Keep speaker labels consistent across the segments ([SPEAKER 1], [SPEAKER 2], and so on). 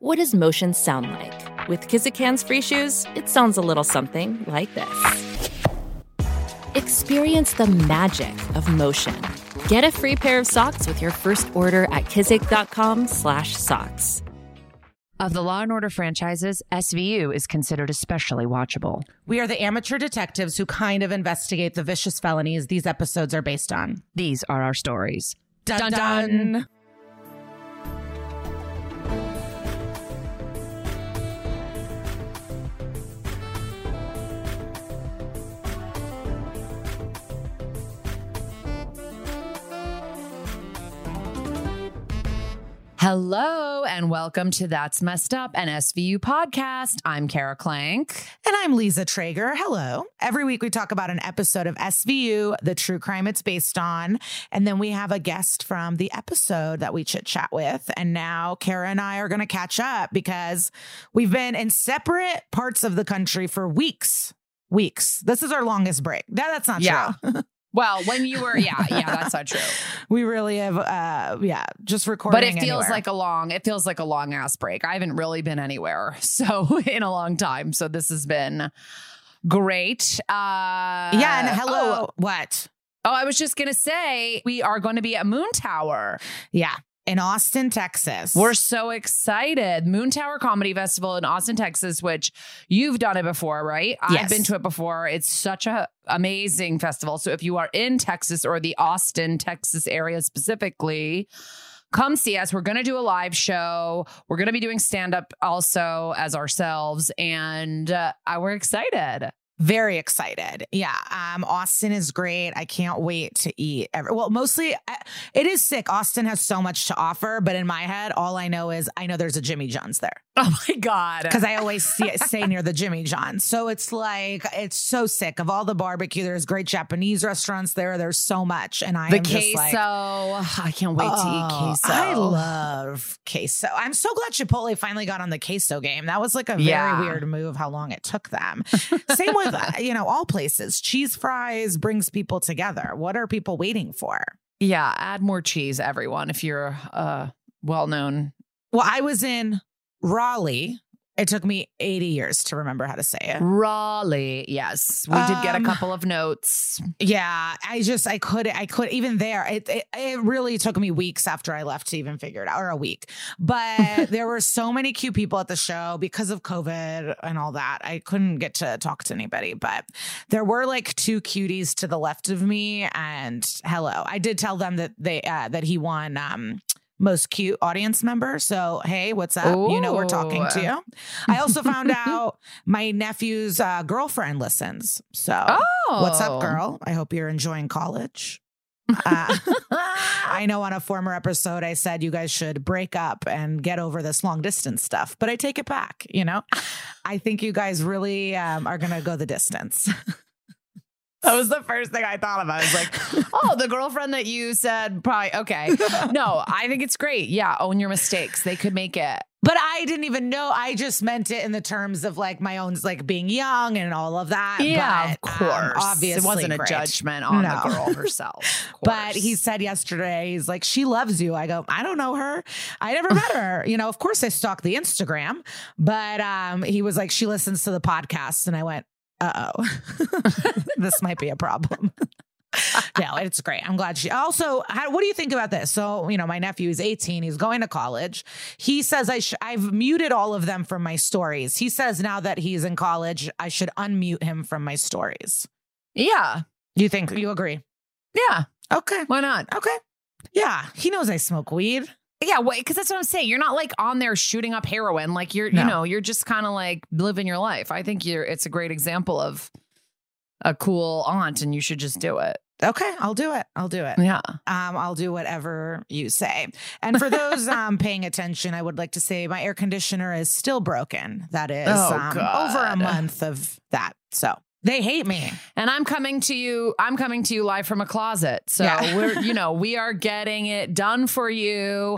[SPEAKER 1] What does motion sound like? With Kizik's hands-free shoes, it sounds a little something like this. Experience the magic of motion. Get a free pair of socks with your first order at kizik.com/socks.
[SPEAKER 2] Of the Law and Order franchises, SVU is considered especially watchable.
[SPEAKER 3] We are the amateur detectives who kind of investigate the vicious felonies these episodes are based on.
[SPEAKER 2] These are our stories.
[SPEAKER 3] Dun dun.
[SPEAKER 2] Hello and welcome to That's Messed Up, an SVU podcast. I'm Kara Klenk.
[SPEAKER 3] And I'm Liza Treyger. Hello. Every week we talk about an episode of SVU, the true crime it's based on. And then we have a guest from the episode that we chit chat with. And now Kara and I are going to catch up because we've been in separate parts of the country for weeks. Weeks. This is our longest break. That, that's not
[SPEAKER 2] Yeah.
[SPEAKER 3] true.
[SPEAKER 2] Well, when you were, yeah, yeah, that's not true.
[SPEAKER 3] we really have, uh, yeah, just recording.
[SPEAKER 2] But it feels
[SPEAKER 3] anywhere.
[SPEAKER 2] like a long, it feels like a long ass break. I haven't really been anywhere so in a long time. So this has been great. Uh,
[SPEAKER 3] yeah. And hello.
[SPEAKER 2] Oh,
[SPEAKER 3] What?
[SPEAKER 2] oh, I was just gonna say we are going to be at Moontower.
[SPEAKER 3] Yeah. In Austin, Texas.
[SPEAKER 2] We're so excited. Moontower Comedy Festival in Austin, Texas, which you've done it before, right? I've been to it before. It's such a amazing festival. So if you are in Texas or the Austin, Texas area specifically, come see us. We're going to do a live show. We're going to be doing stand up also as ourselves and uh, we're excited.
[SPEAKER 3] Very excited. Yeah. Um, Austin is great. I can't wait to eat. Every, well, mostly I- it is sick. Austin has so much to offer, but in my head, all I know is I know there's a Jimmy John's there
[SPEAKER 2] Oh my god.
[SPEAKER 3] because I always see it say near the Jimmy John's. So it's like it's so sick of all the barbecue. There's great Japanese restaurants there. There's so much, and I
[SPEAKER 2] the
[SPEAKER 3] am just
[SPEAKER 2] queso.
[SPEAKER 3] like,
[SPEAKER 2] I can't wait to eat
[SPEAKER 3] Oh,
[SPEAKER 2] queso.
[SPEAKER 3] I love queso. I'm so glad Chipotle finally got on the queso game. That was like a very
[SPEAKER 2] Yeah.
[SPEAKER 3] weird move how long it took them. Same with, uh, you know, all places. Cheese fries brings people together. What are people waiting for?
[SPEAKER 2] Yeah, add more cheese, everyone, if you're uh well known.
[SPEAKER 3] Well, I was in Raleigh. It took me 80 years to remember how to say it.
[SPEAKER 2] Raleigh. Yes. We did get a
[SPEAKER 3] Um,
[SPEAKER 2] couple of notes.
[SPEAKER 3] Yeah, I just I could I could even there. It, it it really took me weeks after I left to even figure it out, or a week. But there were so many cute people at the show because of COVID and all that. I couldn't get to talk to anybody, but there were like two cuties to the left of me. And hello, I did tell them that they uh, that he won. um most cute audience member. So, hey, what's up? You know, we're talking to you. I also found out my nephew's uh, girlfriend listens. So,
[SPEAKER 2] Oh.
[SPEAKER 3] What's up, girl? I hope you're enjoying college. Uh, I know on a former episode I said you guys should break up and get over this long distance stuff, but I take it back. You know, I think you guys really um, are going to go the distance.
[SPEAKER 2] That was the first thing I thought of. I was like, oh, the girlfriend that you said probably okay. No, I think it's great. Yeah, own your mistakes. They could make it.
[SPEAKER 3] But I didn't even know. I just meant it in the terms of like my own, like being young and all of that.
[SPEAKER 2] Yeah,
[SPEAKER 3] but,
[SPEAKER 2] of
[SPEAKER 3] um,
[SPEAKER 2] course.
[SPEAKER 3] obviously,
[SPEAKER 2] it wasn't
[SPEAKER 3] great.
[SPEAKER 2] a judgment on
[SPEAKER 3] No.
[SPEAKER 2] the girl herself.
[SPEAKER 3] But he said yesterday, he's like, she loves you. I go, I don't know her. I never met her. You know, of course I stalk the Instagram, but um, he was like, she listens to the podcast. And I went, uh oh, this might be a problem. no, it's great. I'm glad she also, how, what do you think about this? So, you know, my nephew is 18. He's going to college. He says I sh- I've muted all of them from my stories. He says now that he's in college, I should unmute him from my stories.
[SPEAKER 2] yeah,
[SPEAKER 3] You think you agree?
[SPEAKER 2] yeah.
[SPEAKER 3] Okay.
[SPEAKER 2] Why not?
[SPEAKER 3] Okay. Yeah. He knows I smoke weed.
[SPEAKER 2] Yeah, because that's what I'm saying. You're not like on there shooting up heroin. Like you're,
[SPEAKER 3] No.
[SPEAKER 2] you know, you're just kind of like living your life. I think you're. It's a great example of a cool aunt, and you should just do it.
[SPEAKER 3] Okay, I'll do it. I'll do it.
[SPEAKER 2] Yeah.
[SPEAKER 3] Um, I'll do whatever you say. And for those um paying attention, I would like to say my air conditioner is still broken. That is
[SPEAKER 2] Oh,
[SPEAKER 3] um, over a month of that. So they hate me.
[SPEAKER 2] And I'm coming to you. I'm coming to you live from a closet. So
[SPEAKER 3] Yeah.
[SPEAKER 2] we're, you know, we are getting it done for you.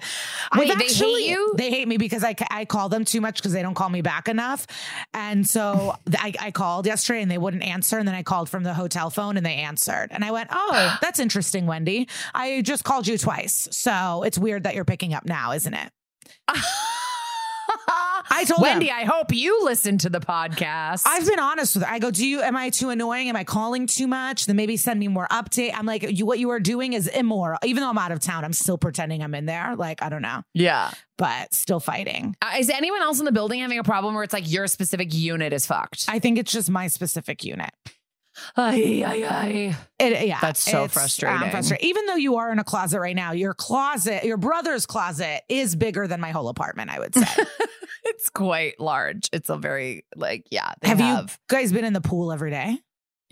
[SPEAKER 2] Wait, they
[SPEAKER 3] actually-
[SPEAKER 2] hate you?
[SPEAKER 3] They hate me because I, I call them too much because they don't call me back enough. And so I, I called yesterday and they wouldn't answer. And then I called from the hotel phone and they answered. And I went, Oh, that's interesting, Wendy. I just called you twice. So it's weird that you're picking up now, isn't it? I told
[SPEAKER 2] Wendy,
[SPEAKER 3] them.
[SPEAKER 2] I hope you listen to the podcast.
[SPEAKER 3] I've been honest with her. I go, do you, am I too annoying? Am I calling too much? Then maybe send me more update. I'm like, you, what you are doing is immoral. Even though I'm out of town, I'm still pretending I'm in there. Like, I don't know,
[SPEAKER 2] yeah.
[SPEAKER 3] but still fighting.
[SPEAKER 2] Uh, is anyone else in the building having a problem where it's like your specific unit is fucked?
[SPEAKER 3] I think it's just my specific unit.
[SPEAKER 2] Ay, ay, ay.
[SPEAKER 3] It, yeah,
[SPEAKER 2] That's so
[SPEAKER 3] it's,
[SPEAKER 2] frustrating.
[SPEAKER 3] frustrating. Even though you are in a closet right now, your closet, your brother's closet, is bigger than my whole apartment. I would say.
[SPEAKER 2] It's quite large. It's a very like yeah. They
[SPEAKER 3] have,
[SPEAKER 2] have,
[SPEAKER 3] you guys been in the pool every day?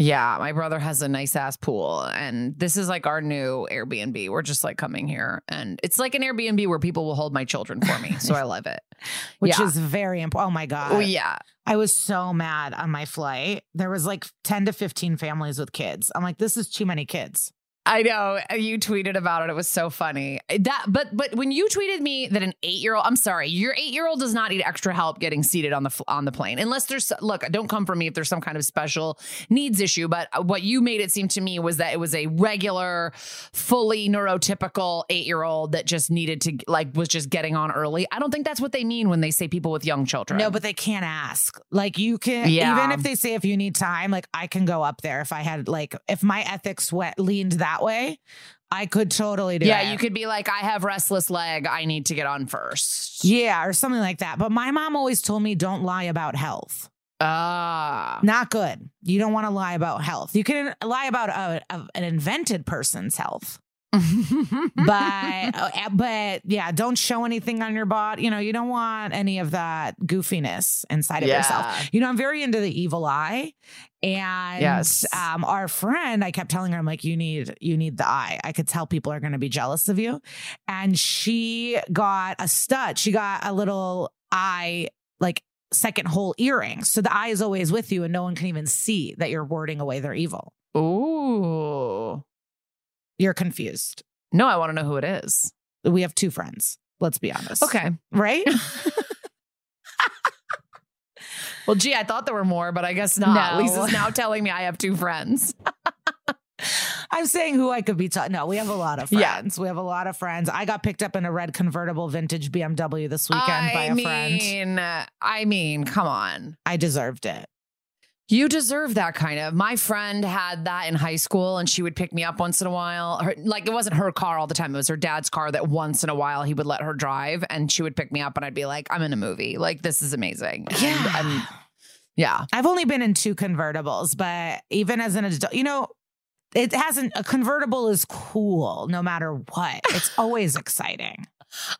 [SPEAKER 2] Yeah, my brother has a nice ass pool, and this is like our new Airbnb. We're just like coming here, and it's like an Airbnb where people will hold my children for me. So I love it.
[SPEAKER 3] Which
[SPEAKER 2] Yeah.
[SPEAKER 3] is very important. Oh my god!
[SPEAKER 2] Oh yeah,
[SPEAKER 3] I was so mad on my flight. There was like 10 to 15 families with kids. I'm like, this is too many kids.
[SPEAKER 2] I know you tweeted about it. It was so funny. That, but but when you tweeted me that an eight year old, I'm sorry, your eight year old does not need extra help getting seated on the on the plane unless there's look. Don't come for me if there's some kind of special needs issue. But what you made it seem to me was that it was a regular, fully neurotypical eight year old that just needed to like was just getting on early. I don't think that's what they mean when they say people with young children.
[SPEAKER 3] No, but they can't ask. Like you can
[SPEAKER 2] Yeah.
[SPEAKER 3] even if they say if you need time, like I can go up there if I had like if my ethics went leaned that way, I could totally do
[SPEAKER 2] yeah,
[SPEAKER 3] it.
[SPEAKER 2] you could be like, I have restless leg. I need to get on first.
[SPEAKER 3] Yeah, or something like that. But my mom always told me don't lie about health.
[SPEAKER 2] Ah.
[SPEAKER 3] Not good. You don't want to lie about health. You can lie about a, a- an invented person's health. but uh, but yeah, don't show anything on your body. You know, you don't want any of that goofiness inside of
[SPEAKER 2] Yeah.
[SPEAKER 3] yourself. You know, I'm very into the evil eye. And
[SPEAKER 2] Yes.
[SPEAKER 3] um, our friend, I kept telling her, I'm like, you need, you need the eye. I could tell people are going to be jealous of you. And she got a stud. She got a little eye, like second hole earring. So the eye is always with you, and no one can even see that you're warding away their evil.
[SPEAKER 2] Ooh.
[SPEAKER 3] You're confused.
[SPEAKER 2] No, I want to know who it is.
[SPEAKER 3] We have two friends. Let's be honest.
[SPEAKER 2] Okay.
[SPEAKER 3] Right?
[SPEAKER 2] Well, gee, I thought there were more, but I guess not.
[SPEAKER 3] No.
[SPEAKER 2] Liza's now telling me I have two friends.
[SPEAKER 3] I'm saying who I could be. Ta- no, we have a lot of
[SPEAKER 2] Yeah.
[SPEAKER 3] friends. We have a lot of friends. I got picked up in a red convertible vintage BMW this weekend by
[SPEAKER 2] I
[SPEAKER 3] a
[SPEAKER 2] mean,
[SPEAKER 3] friend.
[SPEAKER 2] I mean, come on.
[SPEAKER 3] I deserved it.
[SPEAKER 2] You deserve that kind of. My friend had that in high school and she would pick me up once in a while. Her, like it wasn't her car all the time. It was her dad's car that once in a while he would let her drive and she would pick me up and I'd be like, I'm in a movie. Like this is amazing.
[SPEAKER 3] Yeah.
[SPEAKER 2] I'm, yeah.
[SPEAKER 3] I've only been in two convertibles, but even as an adult, you know, it hasn't. A convertible is cool no matter what. It's always exciting.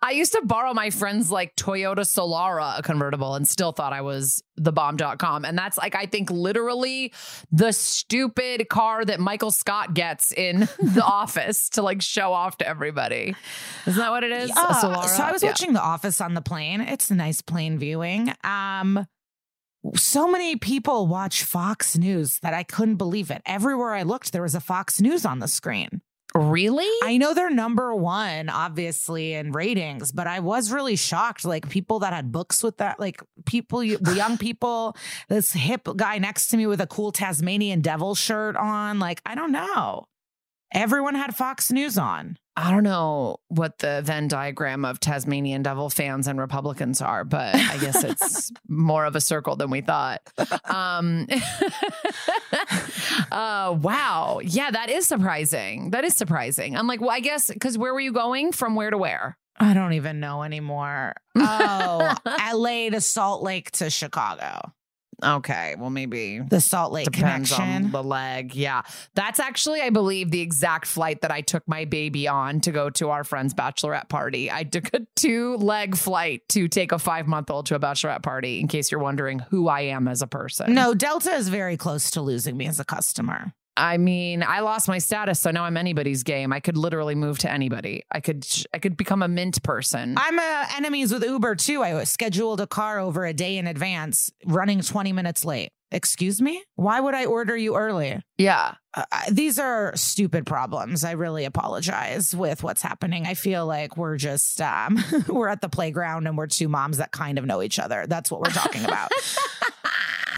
[SPEAKER 2] I used to borrow my friend's like Toyota Solara, a convertible, and still thought I was the bomb.com. And that's like, I think literally the stupid car that Michael Scott gets in the office to like show off to everybody. Isn't that what it is? A
[SPEAKER 3] Yeah.
[SPEAKER 2] Solara?
[SPEAKER 3] So I was
[SPEAKER 2] Yeah.
[SPEAKER 3] watching The Office on the plane. It's a nice plane viewing. Um, so many people watch Fox News that I couldn't believe it. Everywhere I looked, there was a Fox News on the screen.
[SPEAKER 2] Really?
[SPEAKER 3] I know they're number one, obviously, in ratings, but I was really shocked. Like people that had books with that, like people, young people, this hip guy next to me with a cool Tasmanian devil shirt on. Like, I don't know. Everyone had Fox News on.
[SPEAKER 2] I don't know what the Venn diagram of Tasmanian devil fans and Republicans are, but I guess it's more of a circle than we thought. Um, uh, wow. Yeah, that is surprising. That is surprising. I'm like, well, I guess because where were you going from where to where?
[SPEAKER 3] I don't even know anymore. Oh, LA to Salt Lake to Chicago.
[SPEAKER 2] Okay, well maybe
[SPEAKER 3] the Salt Lake
[SPEAKER 2] depends
[SPEAKER 3] connection.
[SPEAKER 2] on the leg. Yeah, that's actually, I believe, the exact flight that I took my baby on to go to our friend's bachelorette party. I took a two leg flight to take a five month old to a bachelorette party. In case you're wondering who I am as a person.
[SPEAKER 3] no, Delta is very close to losing me as a customer.
[SPEAKER 2] I mean, I lost my status, so now I'm anybody's game. I could literally move to anybody. I could, I could become a mint person.
[SPEAKER 3] I'm uh, enemies with Uber too. I scheduled a car over a day in advance, running 20 minutes late. Excuse me? Why would I order you early?
[SPEAKER 2] yeah,
[SPEAKER 3] Uh, these are stupid problems. I really apologize with what's happening. I feel like we're just um, we're at the playground and we're two moms that kind of know each other. That's what we're talking about.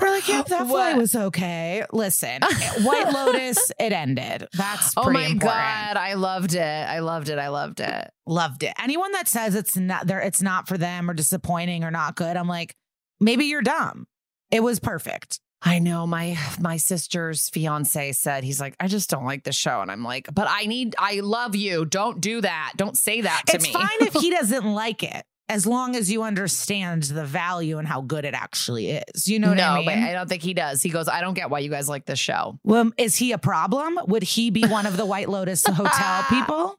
[SPEAKER 3] we're like, yeah, that
[SPEAKER 2] What?
[SPEAKER 3] was okay. Listen, White Lotus, it ended. That's
[SPEAKER 2] Oh my
[SPEAKER 3] important.
[SPEAKER 2] god, I loved it. I loved it. I loved it.
[SPEAKER 3] loved it. Anyone that says it's not there, it's not for them or disappointing or not good, I'm like, maybe you're dumb. It was perfect.
[SPEAKER 2] I know my my sister's fiance said he's like I just don't like the show and I'm like but I need I love you don't do that don't say that to
[SPEAKER 3] it's
[SPEAKER 2] me It's
[SPEAKER 3] fine if he doesn't like it, as long as you understand the value and how good it actually is. You know what
[SPEAKER 2] no
[SPEAKER 3] I mean?
[SPEAKER 2] but I don't think he does he goes I don't get why you guys like this show
[SPEAKER 3] well, is he a problem? Would he be one of the White Lotus hotel people?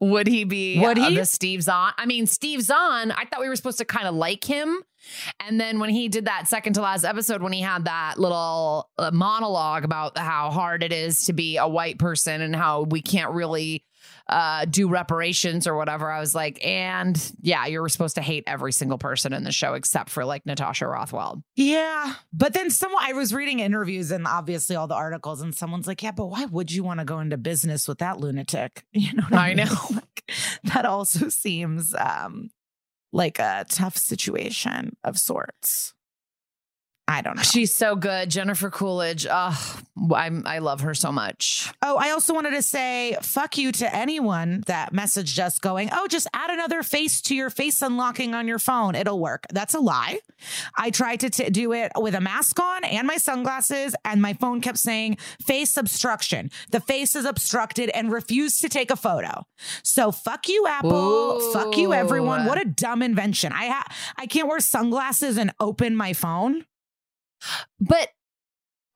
[SPEAKER 2] would he be
[SPEAKER 3] Would
[SPEAKER 2] uh,
[SPEAKER 3] he?
[SPEAKER 2] the Steve Zahn I mean Steve Zahn I thought we were supposed to kind of like him and then when he did that second to last episode when he had that little uh, monologue about how hard it is to be a white person and how we can't really uh, do reparations or whatever. I was like, and yeah, you're supposed to hate every single person in the show except for like Natasha Rothwell.
[SPEAKER 3] Yeah. But then someone, I was reading interviews and obviously all the articles, and someone's like, yeah, but why would you want to go into business with that lunatic? You know I,
[SPEAKER 2] I know.
[SPEAKER 3] Like, that also seems um, like a tough situation of sorts. I don't know.
[SPEAKER 2] She's so good, Jennifer Coolidge. Oh, I'm I love her so much.
[SPEAKER 3] Oh, I also wanted to say fuck you to anyone that messaged us going, oh, just add another face to your face unlocking on your phone. It'll work. That's a lie. I tried to t- do it with a mask on and my sunglasses, and my phone kept saying face obstruction. The face is obstructed and refused to take a photo. So fuck you, Apple. Fuck you, everyone. What a dumb invention. I ha- I can't wear sunglasses and open my phone.
[SPEAKER 2] But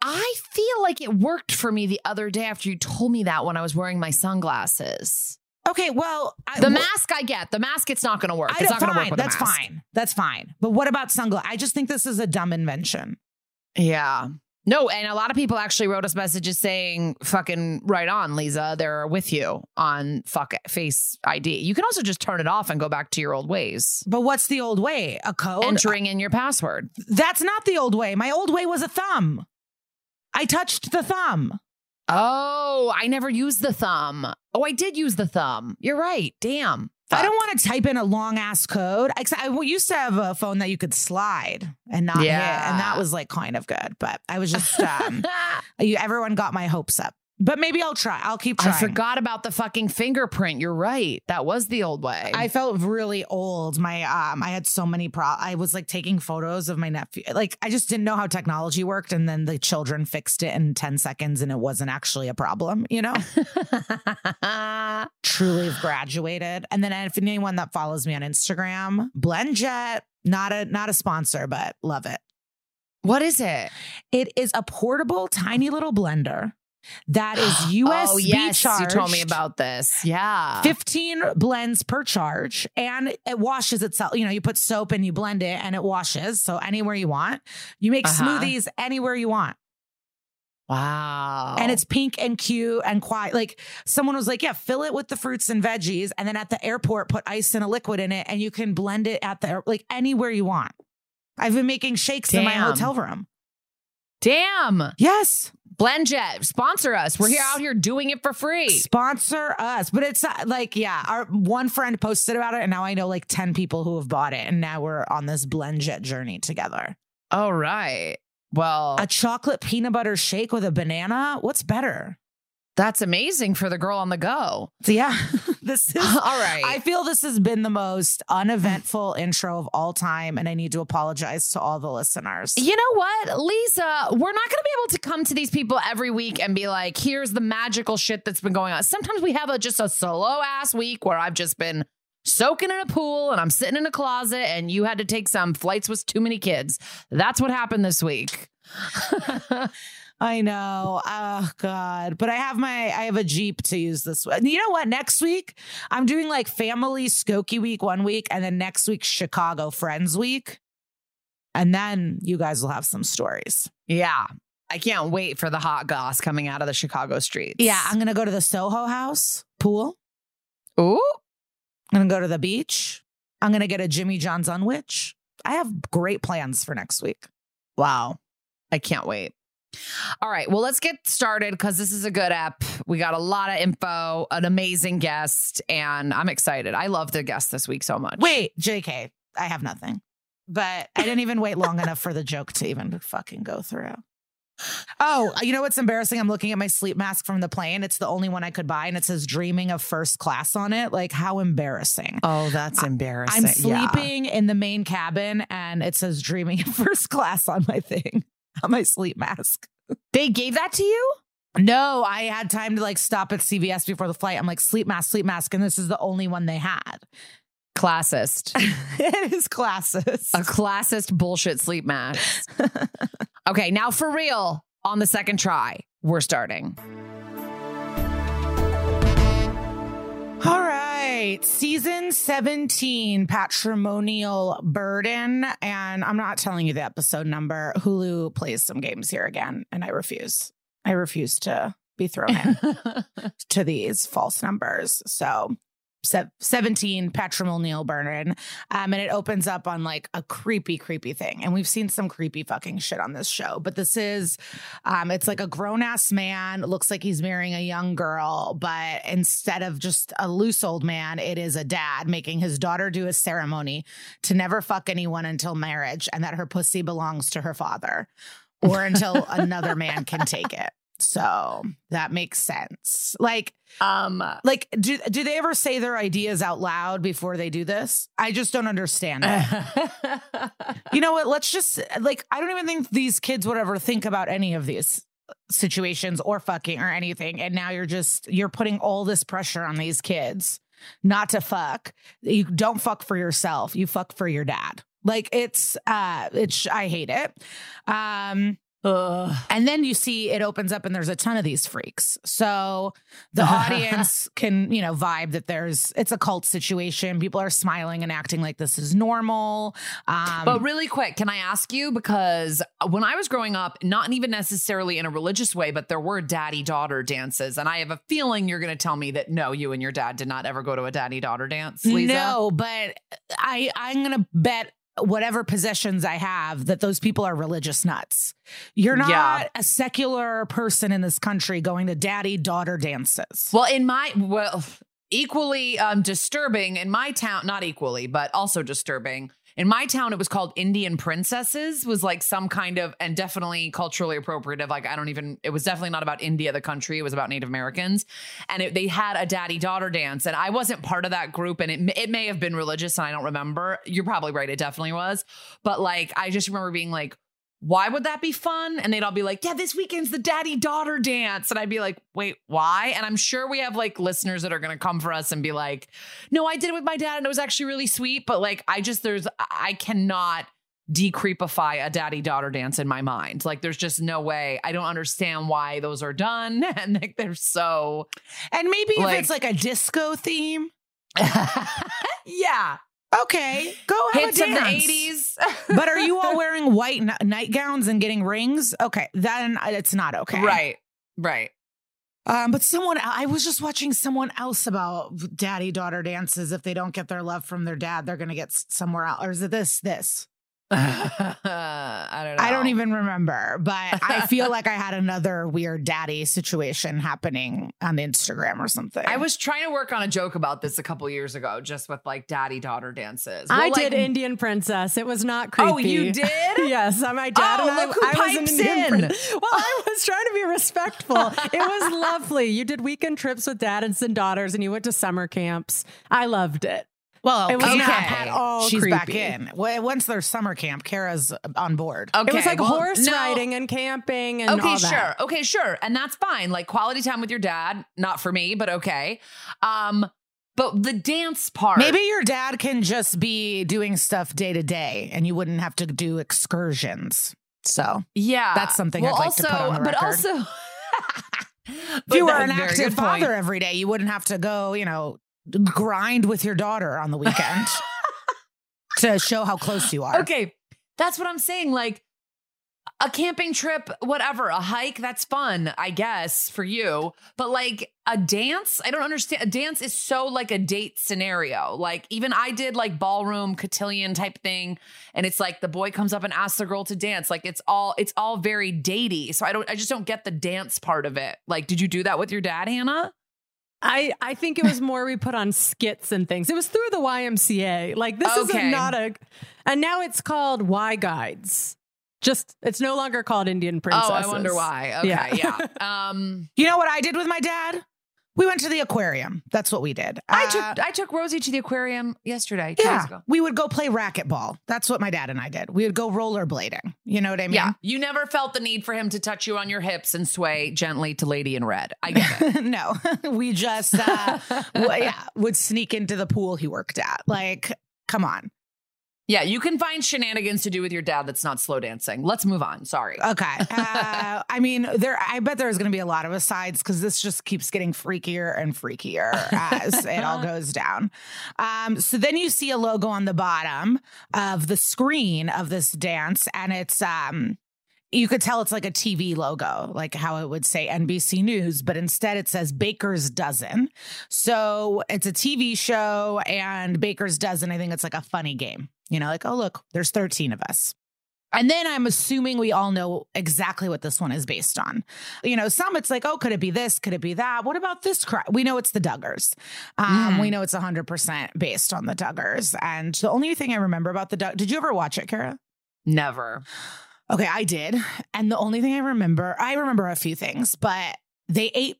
[SPEAKER 2] I feel like it worked for me the other day after you told me that when I was wearing my sunglasses.
[SPEAKER 3] Okay, well, I,
[SPEAKER 2] The
[SPEAKER 3] wh-
[SPEAKER 2] mask I get. The mask it's not going to work. It's not going to work with
[SPEAKER 3] That's fine. That's fine. But what about sunglasses? I just think this is a dumb invention.
[SPEAKER 2] Yeah. No, and a lot of people actually wrote us messages saying, fucking right on, Liza. They're with you on fuck face ID. You can also just turn it off and go back to your old ways.
[SPEAKER 3] But what's the old way? A code?
[SPEAKER 2] Entering in your password.
[SPEAKER 3] That's not the old way. My old way was a thumb. I touched the thumb.
[SPEAKER 2] Oh, I never used the thumb. Oh, I did use the thumb. You're right. Damn.
[SPEAKER 3] I don't want to type in a long ass code. I, I used to have a phone that you could slide and not hit, and that was like kind of good. But I was just um, you, everyone got my hopes up. But maybe I'll try. I'll keep trying.
[SPEAKER 2] I forgot about the fucking fingerprint. You're right. That was the old way.
[SPEAKER 3] I felt really old. My um, I had so many pro. I was like taking photos of my nephew. Like I just didn't know how technology worked, and then the children fixed it in ten seconds, and it wasn't actually a problem. You know, truly have graduated. And then if anyone that follows me on Instagram, BlendJet, not a not a sponsor, but love it.
[SPEAKER 2] what is it?
[SPEAKER 3] It is a portable, tiny little blender that is USB
[SPEAKER 2] oh, yes.
[SPEAKER 3] charged.
[SPEAKER 2] You told me about this. Yeah.
[SPEAKER 3] 15 blends per charge and it washes itself. You know, you put soap and you blend it and it washes. So anywhere you want. You make
[SPEAKER 2] Uh-huh.
[SPEAKER 3] smoothies anywhere you want.
[SPEAKER 2] Wow.
[SPEAKER 3] And it's pink and cute and quiet. Like someone was like, yeah, fill it with the fruits and veggies. And then at the airport, put ice and a liquid in it and you can blend it at the, like anywhere you want. I've been making shakes in my hotel room.
[SPEAKER 2] damn.
[SPEAKER 3] Yes.
[SPEAKER 2] BlendJet, sponsor us. We're here out here doing it for free.
[SPEAKER 3] Sponsor us. But it's uh, like, yeah, our one friend posted about it, and now I know like 10 people who have bought it. And now we're on this BlendJet journey together.
[SPEAKER 2] All right. Well,
[SPEAKER 3] A chocolate peanut butter shake with a banana. What's better?
[SPEAKER 2] That's amazing for the girl on the go.
[SPEAKER 3] So, yeah, this is.
[SPEAKER 2] All right.
[SPEAKER 3] I feel this has been the most uneventful intro of all time, and I need to apologize to all the listeners.
[SPEAKER 2] You know what, Liza? We're not going to be able to come to these people every week and be like, here's the magical shit that's been going on. Sometimes we have a just a slow ass week where I've just been soaking in a pool and I'm sitting in a closet and you had to take some flights with too many kids. That's what happened this week.
[SPEAKER 3] I know. Oh God. But I have my I have a Jeep to use this week. You know what? Next week, I'm doing like family Skokie week one week, and then next week Chicago Friends Week. And then you guys will have some stories.
[SPEAKER 2] yeah. I can't wait for the hot goss coming out of the Chicago streets.
[SPEAKER 3] Yeah, I'm gonna go to the Soho House pool.
[SPEAKER 2] Ooh.
[SPEAKER 3] I'm gonna go to the beach. I'm gonna get a Jimmy John's Unwich. I have great plans for next week.
[SPEAKER 2] Wow. I can't wait. All right. Well, let's get started because this is a good app. We got a lot of info, an amazing guest, and I'm excited. I love the guest this week so much.
[SPEAKER 3] Wait, JK, I have nothing. But I didn't even wait long enough for the joke to even fucking go through. Oh, you know what's embarrassing? I'm looking at my sleep mask from the plane. It's the only one I could buy, and it says dreaming of first class on it. Like, how embarrassing.
[SPEAKER 2] Oh, that's embarrassing.
[SPEAKER 3] I'm sleeping in the main cabin, and it says dreaming of first class on my thing, on my sleep mask.
[SPEAKER 2] They gave that to you?
[SPEAKER 3] No, I had time to like stop at CVS before the flight. I'm like, sleep mask, sleep mask. And this is the only one they had.
[SPEAKER 2] Classist.
[SPEAKER 3] it is classist.
[SPEAKER 2] a classist bullshit sleep mask. okay, now for real, on the second try, we're starting.
[SPEAKER 3] All right. Season 17, Patrimonial Burden. And I'm not telling you the episode number. Hulu plays some games here again, and I refuse. I refuse to be thrown in to these false numbers. So se- 17 patrimonial burden um and it opens up on like a creepy creepy thing. And we've seen some creepy fucking shit on this show but this is um it's like a grown-ass man it looks like he's marrying a young girl but instead of just a loose old man it is a dad making his daughter do a ceremony to never fuck anyone until marriage and that her pussy belongs to her father or until another man can take it so that makes sense like
[SPEAKER 2] Um,
[SPEAKER 3] like, do do they ever say their ideas out loud before they do this? I just don't understand it. you know what? Let's just like I don't even think these kids would ever think about any of these situations or fucking or anything. And now you're just you're putting all this pressure on these kids not to fuck. You don't fuck for yourself. You fuck for your dad. Like it's uh it's I hate it. Um and then you see it opens up and there's a ton of these freaks. So the audience can, you know, vibe that there's it's a cult situation. People are smiling and acting like this is normal. Um
[SPEAKER 2] But really quick, can I ask you? Because when I was growing up, not even necessarily in a religious way, but there were daddy daughter dances. And I have a feeling you're going to tell me that no, you and your dad did not ever go to a daddy daughter dance. Liza?
[SPEAKER 3] No, but I I'm gonna bet whatever possessions I have that those people are religious nuts. You're not
[SPEAKER 2] Yeah.
[SPEAKER 3] a secular person in this country going to daddy daughter dances.
[SPEAKER 2] Well, in my, well, equally um, disturbing in my town, not equally, but also disturbing. In my town, it was called Indian Princesses, was like some kind of, and definitely culturally appropriative. Like, I don't even, it was definitely not about India, the country. It was about Native Americans. And it, they had a daddy daughter dance. And I wasn't part of that group. And it, it may have been religious and I don't remember. You're probably right. It definitely was. But like, I just remember being like, why would that be fun? And they'd all be like, yeah, this weekend's the daddy daughter dance. And I'd be like, wait, why? And I'm sure we have like listeners that are going to come for us and be like, no, I did it with my dad and it was actually really sweet. But like, I just, there's, I cannot decreepify a daddy daughter dance in my mind. Like, there's just no way. I don't understand why those are done. And like, they're so,
[SPEAKER 3] And maybe
[SPEAKER 2] Like-
[SPEAKER 3] if it's like a disco theme,
[SPEAKER 2] yeah,
[SPEAKER 3] okay, go have
[SPEAKER 2] hits
[SPEAKER 3] a
[SPEAKER 2] of the
[SPEAKER 3] dance.
[SPEAKER 2] 80s.
[SPEAKER 3] but are you all wearing white n- nightgowns and getting rings? Okay, then it's not okay.
[SPEAKER 2] right, right.
[SPEAKER 3] Um, but someone I was just watching someone else about daddy daughter dances. If they don't get their love from their dad, they're gonna get somewhere else. Or is it this? This?
[SPEAKER 2] I don't know.
[SPEAKER 3] I don't even remember, but I feel like I had another weird daddy situation happening on Instagram or something.
[SPEAKER 2] I was trying to work on a joke about this a couple years ago, just with like daddy daughter dances.
[SPEAKER 4] I
[SPEAKER 2] Well,
[SPEAKER 4] did Indian Princess. It was not oh, creepy.
[SPEAKER 2] Oh, you did?
[SPEAKER 4] yes, my dad
[SPEAKER 2] Oh,
[SPEAKER 4] and I.
[SPEAKER 2] look who
[SPEAKER 4] I was an
[SPEAKER 2] pipes
[SPEAKER 4] Indian
[SPEAKER 2] in.
[SPEAKER 4] prin- Well, I was trying to be respectful. it was lovely. You did weekend trips with dads and some daughters, and you went to summer camps. I loved it.
[SPEAKER 3] Well,
[SPEAKER 4] It was
[SPEAKER 3] Kara,
[SPEAKER 4] not at all
[SPEAKER 3] she's back in. Once there's summer camp, Kara's on board.
[SPEAKER 2] Okay,
[SPEAKER 4] it was like
[SPEAKER 2] well,
[SPEAKER 4] horse
[SPEAKER 2] no.
[SPEAKER 4] riding and camping and
[SPEAKER 2] Okay,
[SPEAKER 4] all that.
[SPEAKER 2] sure. Okay, sure. And that's fine. Like quality time with your dad, not for me, but okay. Um, but the dance part.
[SPEAKER 3] Maybe your dad can just be doing stuff day to day and you wouldn't have to do excursions. So
[SPEAKER 2] Yeah.
[SPEAKER 3] That's something
[SPEAKER 2] well,
[SPEAKER 3] I'd like
[SPEAKER 2] also,
[SPEAKER 3] to put on the record.
[SPEAKER 2] But also
[SPEAKER 3] if you were an active father every day, you wouldn't have to go, you know, grind with your daughter on the weekend to show how close you are.
[SPEAKER 2] Okay. That's what I'm saying. Like a camping trip, whatever, a hike, that's fun, I guess, for you. But like a dance, I don't understand. A dance is so like a date scenario. Like even I did like ballroom cotillion type thing. And it's like the boy comes up and asks the girl to dance. Like it's all, it's all very datey. So I don't, I just don't get the dance part of it. Like, did you do that with your dad, Hannah?
[SPEAKER 4] I, I think it was more we put on skits and things. It was through the YMCA. Like this is
[SPEAKER 2] Okay.
[SPEAKER 4] a, not a, and now it's called Y Guides. Just it's no longer called Indian Princess.
[SPEAKER 2] Oh, I wonder why. Okay.
[SPEAKER 4] Yeah.
[SPEAKER 2] Yeah. Um,
[SPEAKER 3] You know what I did with my dad? We went to the aquarium. That's what we did.
[SPEAKER 2] I
[SPEAKER 3] Uh,
[SPEAKER 2] took, I took Rosie to the aquarium yesterday. two
[SPEAKER 3] yeah,
[SPEAKER 2] ago.
[SPEAKER 3] we would go play racquetball. That's what my dad and I did. We would go rollerblading. You know what I mean?
[SPEAKER 2] Yeah. You never felt the need for him to touch you on your hips and sway gently to Lady in Red. I get it.
[SPEAKER 3] no, we just uh, w- yeah would sneak into the pool he worked at. Like, come on.
[SPEAKER 2] Yeah. You can find shenanigans to do with your dad that's not slow dancing. Let's move on. Sorry.
[SPEAKER 3] Okay. Uh, I mean, there. I bet there's going to be a lot of asides because this just keeps getting freakier and freakier as it all goes down. Um, so then you see a logo on the bottom of the screen of this dance, and it's um. You could tell it's like a TV logo, like how it would say NBC News, but instead it says Baker's Dozen. So it's a TV show, and Baker's Dozen, I think it's like a funny game. You know, like, oh, look, there's 13 of us. And then I'm assuming we all know exactly what this one is based on. You know, some it's like, oh, could it be this? Could it be that? What about this crime? We know it's the Duggars. Um,
[SPEAKER 2] Mhm.
[SPEAKER 3] We know it's 100% based on the Duggars. And the only thing I remember about the Dug, did you ever watch it, Kara?
[SPEAKER 2] Never.
[SPEAKER 3] Okay, I did. And the only thing I remember, I remember a few things, but they ate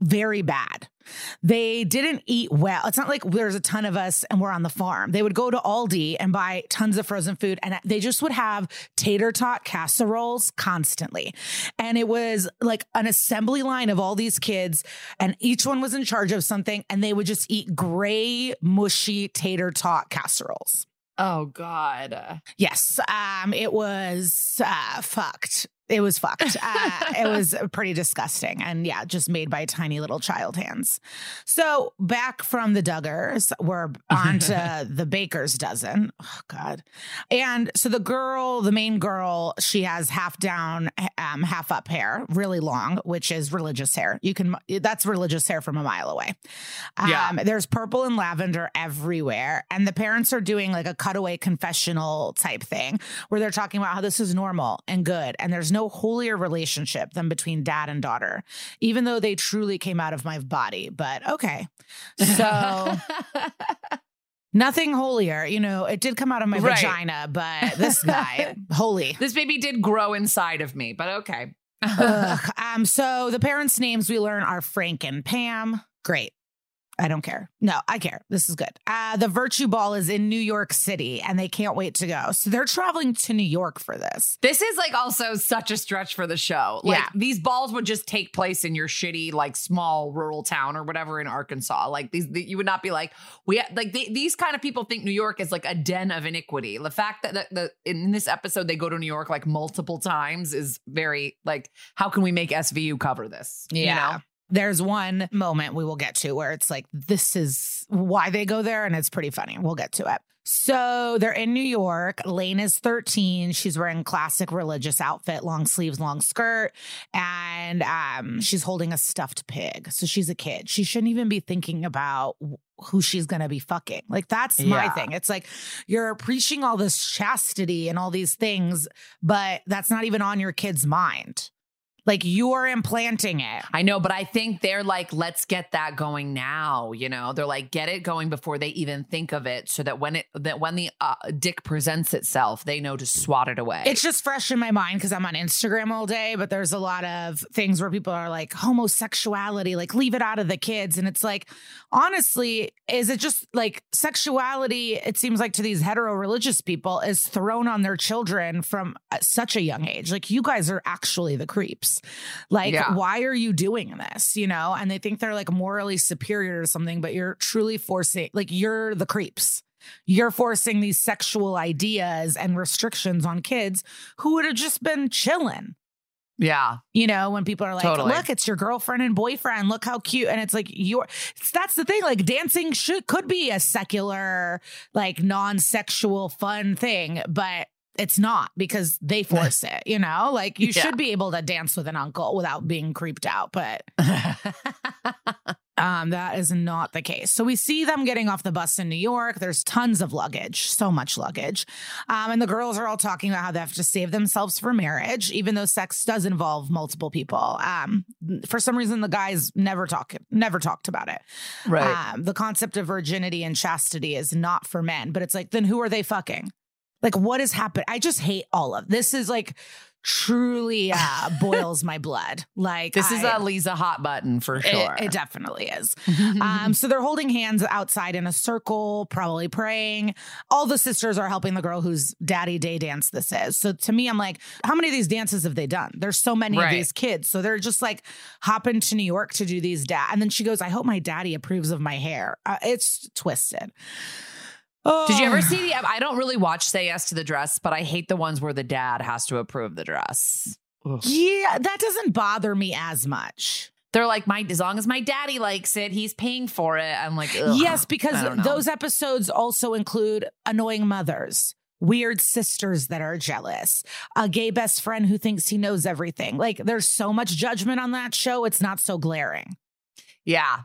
[SPEAKER 3] very bad. They didn't eat well. It's not like there's a ton of us and we're on the farm. They would go to Aldi and buy tons of frozen food and they just would have tater tot casseroles constantly. And it was like an assembly line of all these kids and each one was in charge of something and they would just eat gray, mushy tater tot casseroles.
[SPEAKER 2] Oh God.
[SPEAKER 3] Yes, um, it was uh, fucked. It was fucked. Uh, it was pretty disgusting, and yeah, just made by tiny little child hands. So back from the Duggars, we're on to the Baker's dozen. Oh God! And so the girl, the main girl, she has half down, um, half up hair, really long, which is religious hair. You can that's religious hair from a mile away. Um,
[SPEAKER 2] Yeah.
[SPEAKER 3] There's purple and lavender everywhere. And the parents are doing like a cutaway confessional type thing where they're talking about how this is normal and good. And there's no holier relationship than between dad and daughter, even though they truly came out of my body. But okay. So nothing holier. You know, it did come out of my
[SPEAKER 2] Right.
[SPEAKER 3] vagina, but this guy, holy.
[SPEAKER 2] this baby did grow inside of me, but okay.
[SPEAKER 3] Um, so the parents' names we learn are Frank and Pam. Great. I don't care. No, I care. This is good. Uh, the Virtue Ball is in New York City and they can't wait to go. So they're traveling to New York for this.
[SPEAKER 2] This is like also such a stretch for the show. Like
[SPEAKER 3] Yeah.
[SPEAKER 2] these balls would just take place in your shitty, like small rural town or whatever in Arkansas. Like these, the, you would not be like we like they, these kind of people think New York is like a den of iniquity. The fact that the, the in this episode they go to New York like multiple times is very like how can we make SVU cover this? You know?
[SPEAKER 3] There's one moment we will get to where it's like, this is why they go there. And it's pretty funny. We'll get to it. So they're in New York. Lane is 13. She's wearing classic religious outfit, long sleeves, long skirt, and um, she's holding a stuffed pig. So she's a kid. She shouldn't even be thinking about who she's going to be fucking. Like that's my thing. It's like you're preaching all this chastity and all these things, but that's not even on your kid's mind. Like you're implanting it.
[SPEAKER 2] I know, but I think they're like, let's get that going now. You know, they're like, get it going before they even think of it, so that when it that when the uh, dick presents itself, they know to swat it away.
[SPEAKER 3] It's just fresh in my mind because I'm on Instagram all day, but there's a lot of things where people are like homosexuality, like leave it out of the kids. And it's like, honestly, is it just like sexuality? It seems like to these hetero religious people is thrown on their children from uh, such a young age. Like, you guys are actually the creeps. Like,
[SPEAKER 2] Yeah.
[SPEAKER 3] why are you doing this? You know, and they think they're like morally superior to something, but you're truly forcing, like, you're the creeps you're forcing these sexual ideas and restrictions on kids who would have just been chilling.
[SPEAKER 2] yeah,
[SPEAKER 3] You know, when people are like,
[SPEAKER 2] Totally.
[SPEAKER 3] look, it's your girlfriend and boyfriend. Look how cute. And it's like, you're, that's the thing. Like, dancing should, could be a secular, like, non sexual, fun thing, but it's not because they force it, you know? Like, you
[SPEAKER 2] Yeah.
[SPEAKER 3] should be able to dance with an uncle without being creeped out. But um, that is not the case. So we see them getting off the bus in New York. There's tons of luggage, so much luggage. Um, and the girls are all talking about how they have to save themselves for marriage, even though sex does involve multiple people. Um, for some reason, the guys never talk, never talked about it.
[SPEAKER 2] right.
[SPEAKER 3] Um, the concept of virginity and chastity is not for men, but it's like, then who are they fucking? Like, what has happened? I just hate all of this. Is like truly uh, boils my blood. Like
[SPEAKER 2] this is a Liza hot button for sure.
[SPEAKER 3] It, definitely is. Um, so they're holding hands outside in a circle, probably praying. All the sisters are helping the girl whose daddy day dance this is. So to me, I'm like, how many of these dances have they done? There's so many of these kids. So they're just like hopping to New York to do these dad. And then she goes, I hope my daddy approves of my hair. Uh, it's twisted.
[SPEAKER 2] Did you ever
[SPEAKER 3] Oh.
[SPEAKER 2] see the? I don't really watch Say Yes to the Dress, but I hate the ones where the dad has to approve the dress.
[SPEAKER 3] Yeah, that doesn't bother me as much.
[SPEAKER 2] They're like, my as long as my daddy likes it, he's paying for it. I'm like, Ugh.
[SPEAKER 3] Yes, because
[SPEAKER 2] I don't know.
[SPEAKER 3] those episodes also include annoying mothers, weird sisters that are jealous, a gay best friend who thinks he knows everything. Like there's so much judgment on that show, it's not so glaring.
[SPEAKER 2] yeah,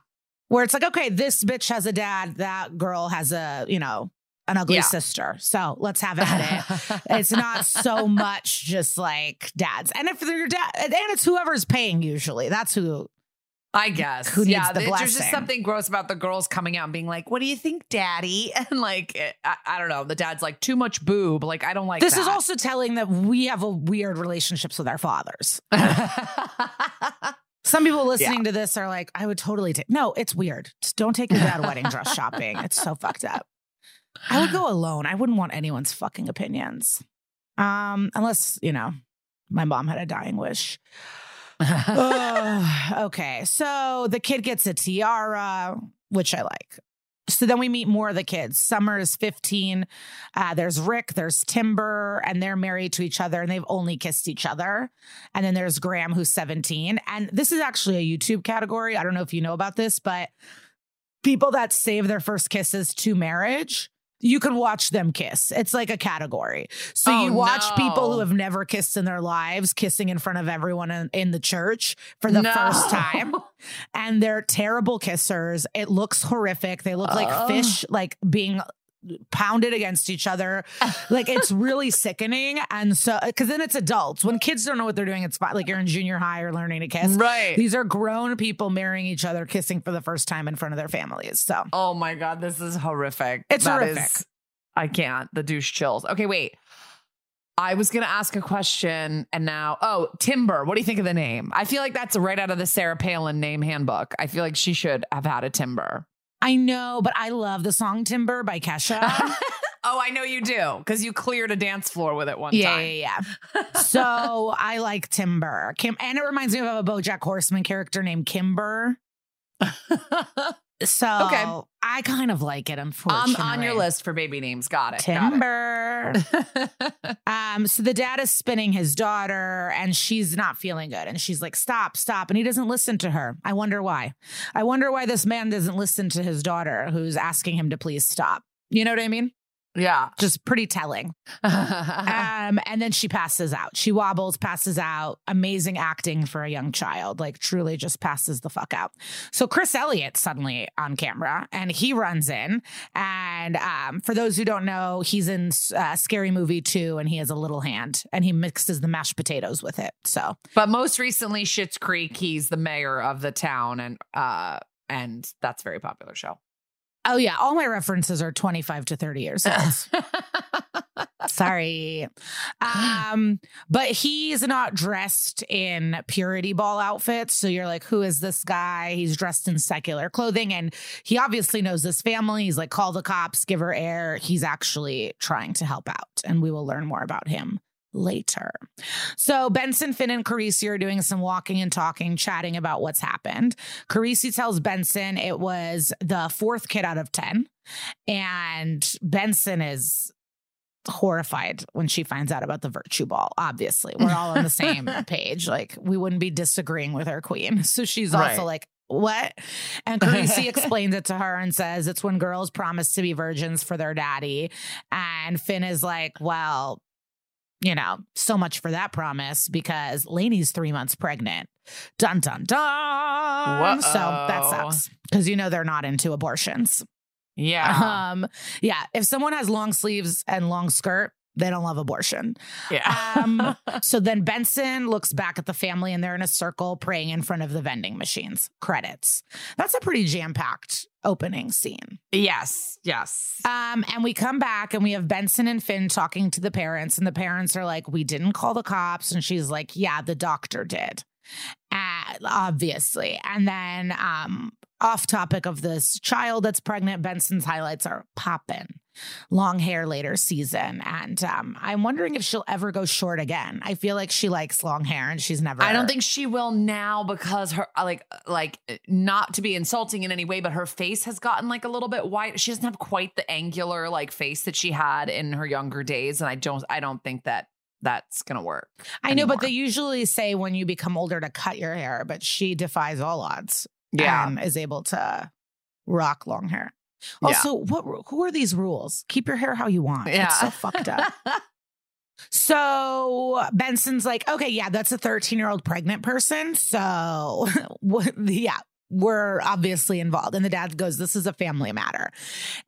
[SPEAKER 3] Where it's like, okay, this bitch has a dad, that girl has a, you know, an ugly
[SPEAKER 2] Yeah.
[SPEAKER 3] sister. So let's have at it. it's not so much just like dads. And if they're your dad, and it's whoever's paying usually. That's who
[SPEAKER 2] I guess.
[SPEAKER 3] Who needs
[SPEAKER 2] yeah,
[SPEAKER 3] the
[SPEAKER 2] there's just something gross about the girls coming out and being like, "What do you think, Daddy?" And like, eh, I, I don't know. The dad's like, "Too much boob." Like, I don't like.
[SPEAKER 3] this is also telling that we have a weird relationships with our fathers. Some people listening to this are like, I would totally take. No, it's weird. Just don't take your dad wedding dress shopping. It's so fucked up. I would go alone. I wouldn't want anyone's fucking opinions. Um, unless, you know, my mom had a dying wish. Okay. So the kid gets a tiara, which I like. So then we meet more of the kids. Summer is 15. Uh, there's Rick, there's Timber, and they're married to each other and they've only kissed each other. And then there's Graham, who's 17. And this is actually a YouTube category. I don't know if you know about this, but people that save their first kisses to marriage. You can watch them kiss. It's like a category. So
[SPEAKER 2] Oh,
[SPEAKER 3] you watch people who have never kissed in their lives kissing in front of everyone in, in the church for the
[SPEAKER 2] No.
[SPEAKER 3] first time and they're terrible kissers. It looks horrific. They look like
[SPEAKER 2] Oh.
[SPEAKER 3] fish, like being pounded against each other. Like it's really sickening. And so, because then it's adults. When kids don't know what they're doing, it's. Like you're in junior high or learning to kiss.
[SPEAKER 2] right.
[SPEAKER 3] These are grown people marrying each other, kissing for the first time in front of their families. So
[SPEAKER 2] Oh my god, this is horrific.
[SPEAKER 3] It's
[SPEAKER 2] That
[SPEAKER 3] horrific.
[SPEAKER 2] is- I can't. The douche chills. Okay, wait. I was gonna ask a question, and now, oh, Timber. What do you think of the name? I feel like that's right out of the Sarah Palin name handbook. I feel like she should have had a Timber.
[SPEAKER 3] I know, but I love the song Timber by Kesha.
[SPEAKER 2] oh, I know you do because you cleared a dance floor with it one
[SPEAKER 3] yeah,
[SPEAKER 2] time.
[SPEAKER 3] yeah, yeah. Yeah. So I like Timber. Kim, and it reminds me of a BoJack Horseman character named Kimber. So
[SPEAKER 2] Okay.
[SPEAKER 3] I kind of like it, unfortunately.
[SPEAKER 2] on your list for baby names. Got it.
[SPEAKER 3] Timber.
[SPEAKER 2] Got it.
[SPEAKER 3] um, so the dad is spinning his daughter and she's not feeling good. And she's like, stop, stop. And he doesn't listen to her. I wonder why. I wonder why this man doesn't listen to his daughter who's asking him to please stop. You know what I mean?
[SPEAKER 2] Yeah.
[SPEAKER 3] Just pretty telling. Um, and then she passes out. She wobbles, passes out. Amazing acting for a young child. Like truly just passes the fuck out. So Chris Elliott suddenly on camera and he runs in. And um, for those who don't know, he's in uh, Scary Movie 2 and he has a little hand and he mixes the mashed potatoes with it. So
[SPEAKER 2] but most recently, Schitt's Creek. He's the mayor of the town, and uh, and that's a very popular show.
[SPEAKER 3] Oh yeah, all my references are 25 to 30 years old. Sorry. Um, but he's not dressed in purity ball outfits. So you're like, who is this guy? He's dressed in secular clothing and he obviously knows this family. He's like, call the cops, give her air. He's actually trying to help out. And we will learn more about him later. So Benson, Finn, and Carisi are doing some walking and talking, chatting about what's happened. Carisi tells Benson it was the fourth kid out of 10. And Benson is horrified when she finds out about the virtue ball. Obviously, we're all on the same page. Like, we wouldn't be disagreeing with our queen. So she's also
[SPEAKER 2] Right.
[SPEAKER 3] like, what? And Carisi explains it to her and says it's when girls promise to be virgins for their daddy. And Finn is like, well, you know, so much for that promise because Lainey's three months pregnant. Dun dun dun. So that sucks because you know they're not into abortions.
[SPEAKER 2] yeah.
[SPEAKER 3] Um, yeah. If someone has long sleeves and long skirt, they don't love abortion.
[SPEAKER 2] yeah.
[SPEAKER 3] Um, so then Benson looks back at the family and they're in a circle praying in front of the vending machines. Credits. That's a pretty jam packed opening scene.
[SPEAKER 2] yes. Yes.
[SPEAKER 3] Um, and we come back and we have Benson and Finn talking to the parents, and the parents are like, We didn't call the cops. And she's like, Yeah, the doctor did. Uh, obviously. And then um off topic of this child that's pregnant, Benson's highlights are popping. Long hair later season. And um, I'm wondering if she'll ever go short again. I feel like she likes long hair and she's never
[SPEAKER 2] I don't think she will now because her uh, like uh, like uh, not to be insulting in any way, but her face has gotten like a little bit white. She doesn't have quite the angular like face that she had in her younger days, and I don't I don't think that that's gonna work.
[SPEAKER 3] I know, but they usually say when you become older to cut your hair, but she defies all odds.
[SPEAKER 2] Yeah.
[SPEAKER 3] and is able to rock long hair.
[SPEAKER 2] Yeah.
[SPEAKER 3] Also, what who are these rules? Keep your hair how you want.
[SPEAKER 2] Yeah.
[SPEAKER 3] It's so fucked up. So Benson's like, okay, yeah, that's a 13 year old pregnant person. So, what- yeah, we're obviously involved. And the dad goes, this is a family matter.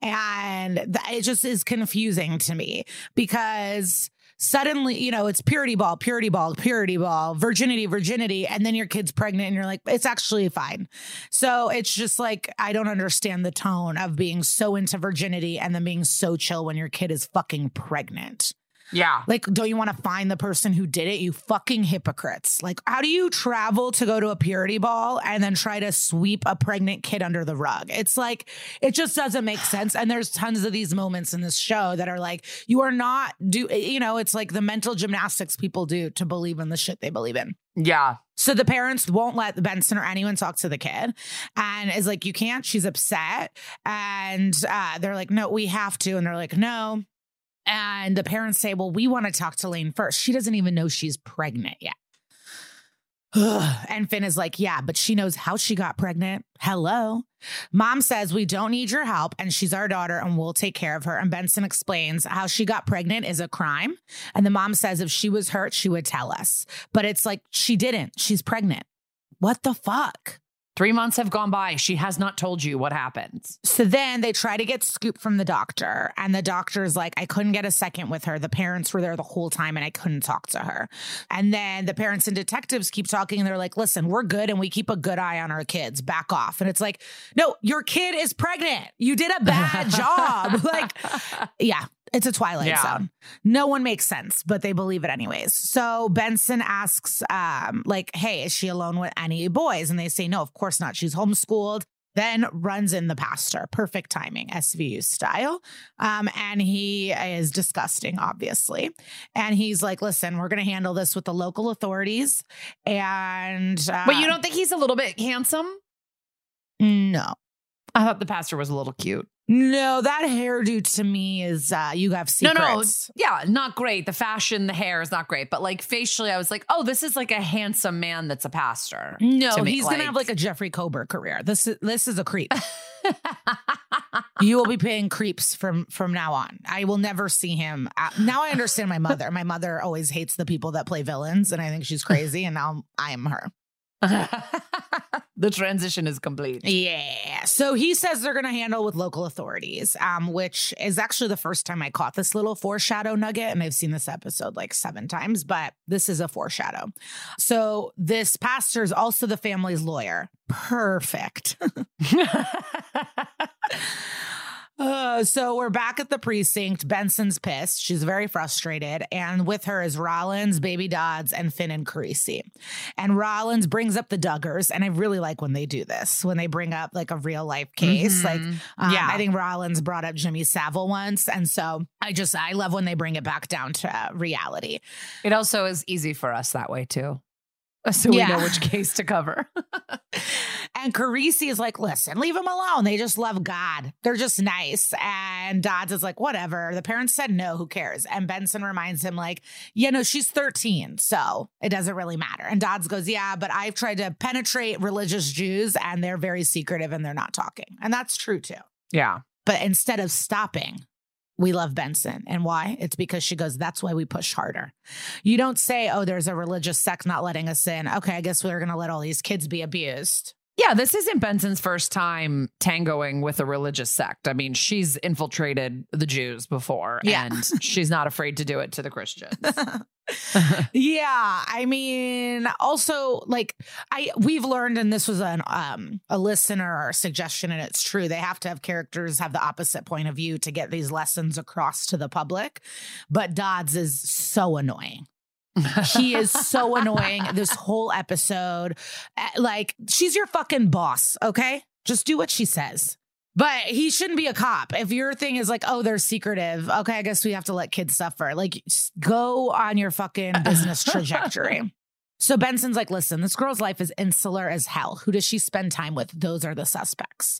[SPEAKER 3] And it just is confusing to me because suddenly, you know, it's purity ball, purity ball, purity ball, virginity, virginity. And then your kid's pregnant and you're like, it's actually fine. So it's just like, I don't understand the tone of being so into virginity and then being so chill when your kid is fucking pregnant.
[SPEAKER 2] Yeah.
[SPEAKER 3] Like, don't you want to find the person who did it? You fucking hypocrites. Like, how do you travel to go to a purity ball and then try to sweep a pregnant kid under the rug? It's like, it just doesn't make sense. And there's tons of these moments in this show that are like, you are not do, you know, it's like the mental gymnastics people do to believe in the shit they believe in.
[SPEAKER 2] Yeah.
[SPEAKER 3] So the parents won't let Benson or anyone talk to the kid and is like, you can't. She's upset. And uh, they're like, no, we have to. And they're like, no. And the parents say, well, we want to talk to Lane first. She doesn't even know she's pregnant yet. and Finn is like, yeah, but she knows how she got pregnant. Hello. Mom says, we don't need your help. And she's our daughter and we'll take care of her. And Benson explains how she got pregnant is a crime. And the mom says, if she was hurt, she would tell us. But it's like, she didn't. She's pregnant. What the fuck?
[SPEAKER 2] Three months have gone by. She has not told you what happened.
[SPEAKER 3] So then they try to get scoop from the doctor, and the doctor's like, I couldn't get a second with her. The parents were there the whole time, and I couldn't talk to her. And then the parents and detectives keep talking, and they're like, Listen, we're good, and we keep a good eye on our kids. Back off. And it's like, No, your kid is pregnant. You did a bad job. Like, yeah. It's a Twilight
[SPEAKER 2] Yeah.
[SPEAKER 3] Zone. No one makes sense, but they believe it anyways. So Benson asks, um, like, hey, is she alone with any boys? And they say, no, of course not. She's homeschooled. Then runs in the pastor. Perfect timing, SVU style. Um, and he is disgusting, obviously. And he's like, listen, we're going to handle this with the local authorities. And
[SPEAKER 2] But you don't think he's a little bit handsome?
[SPEAKER 3] no.
[SPEAKER 2] I thought the pastor was a little cute.
[SPEAKER 3] No, that hairdo to me is uh you have secrets.
[SPEAKER 2] No, no, yeah, not great. The fashion, the hair is not great, but like facially, I was like, oh, this is like a handsome man that's a pastor.
[SPEAKER 3] No, he's gonna have like a Jeffrey Kober career. This is this is a creep. you will be paying creeps from from now on. I will never see him. out- now I understand my mother. My mother always hates the people that play villains, and I think she's crazy. And now I am her.
[SPEAKER 2] the transition is complete.
[SPEAKER 3] Yeah. So he says they're going to handle with local authorities, um, which is actually the first time I caught this little foreshadow nugget. And I've seen this episode like seven times, but this is a foreshadow. So this pastor is also the family's lawyer. Perfect. Uh, so we're back at the precinct. Benson's pissed. She's very frustrated. And with her is Rollins, Baby Dodds, and Finn and Carisi. And Rollins brings up the Duggars. And I really like when they do this, when they bring up like a real life case.
[SPEAKER 2] Mhm.
[SPEAKER 3] Like, um,
[SPEAKER 2] Yeah.
[SPEAKER 3] I think Rollins brought up Jimmy Savile once. And so I just, I love when they bring it back down to uh, reality.
[SPEAKER 2] It also is easy for us that way too. So we
[SPEAKER 3] Yeah.
[SPEAKER 2] know which case to cover.
[SPEAKER 3] And Carisi is like, listen, leave them alone. They just love God. They're just nice. And Dodds is like, whatever. The parents said no, who cares? And Benson reminds him, like, yeah, no, she's 13. So it doesn't really matter. And Dodds goes, yeah, but I've tried to penetrate religious Jews and they're very secretive and they're not talking. And that's true too.
[SPEAKER 2] yeah.
[SPEAKER 3] But instead of stopping, we love Benson. And why? It's because she goes, that's why we push harder. You don't say, oh, there's a religious sect not letting us in. Okay, I guess we're going to let all these kids be abused.
[SPEAKER 2] Yeah, this isn't Benson's first time tangoing with a religious sect. I mean, she's infiltrated the Jews before,
[SPEAKER 3] Yeah.
[SPEAKER 2] and she's not afraid to do it to the Christians.
[SPEAKER 3] yeah i mean also like i we've learned and this was an um a listener suggestion and it's true they have to have characters have the opposite point of view to get these lessons across to the public but dodds is so annoying he is so annoying this whole episode Uh, like she's your fucking boss okay just do what she says but he shouldn't be a cop. If your thing is like, oh, they're secretive, okay, I guess we have to let kids suffer. Like, go on your fucking business trajectory. So Benson's like, listen, this girl's life is insular as hell. Who does she spend time with? Those are the suspects.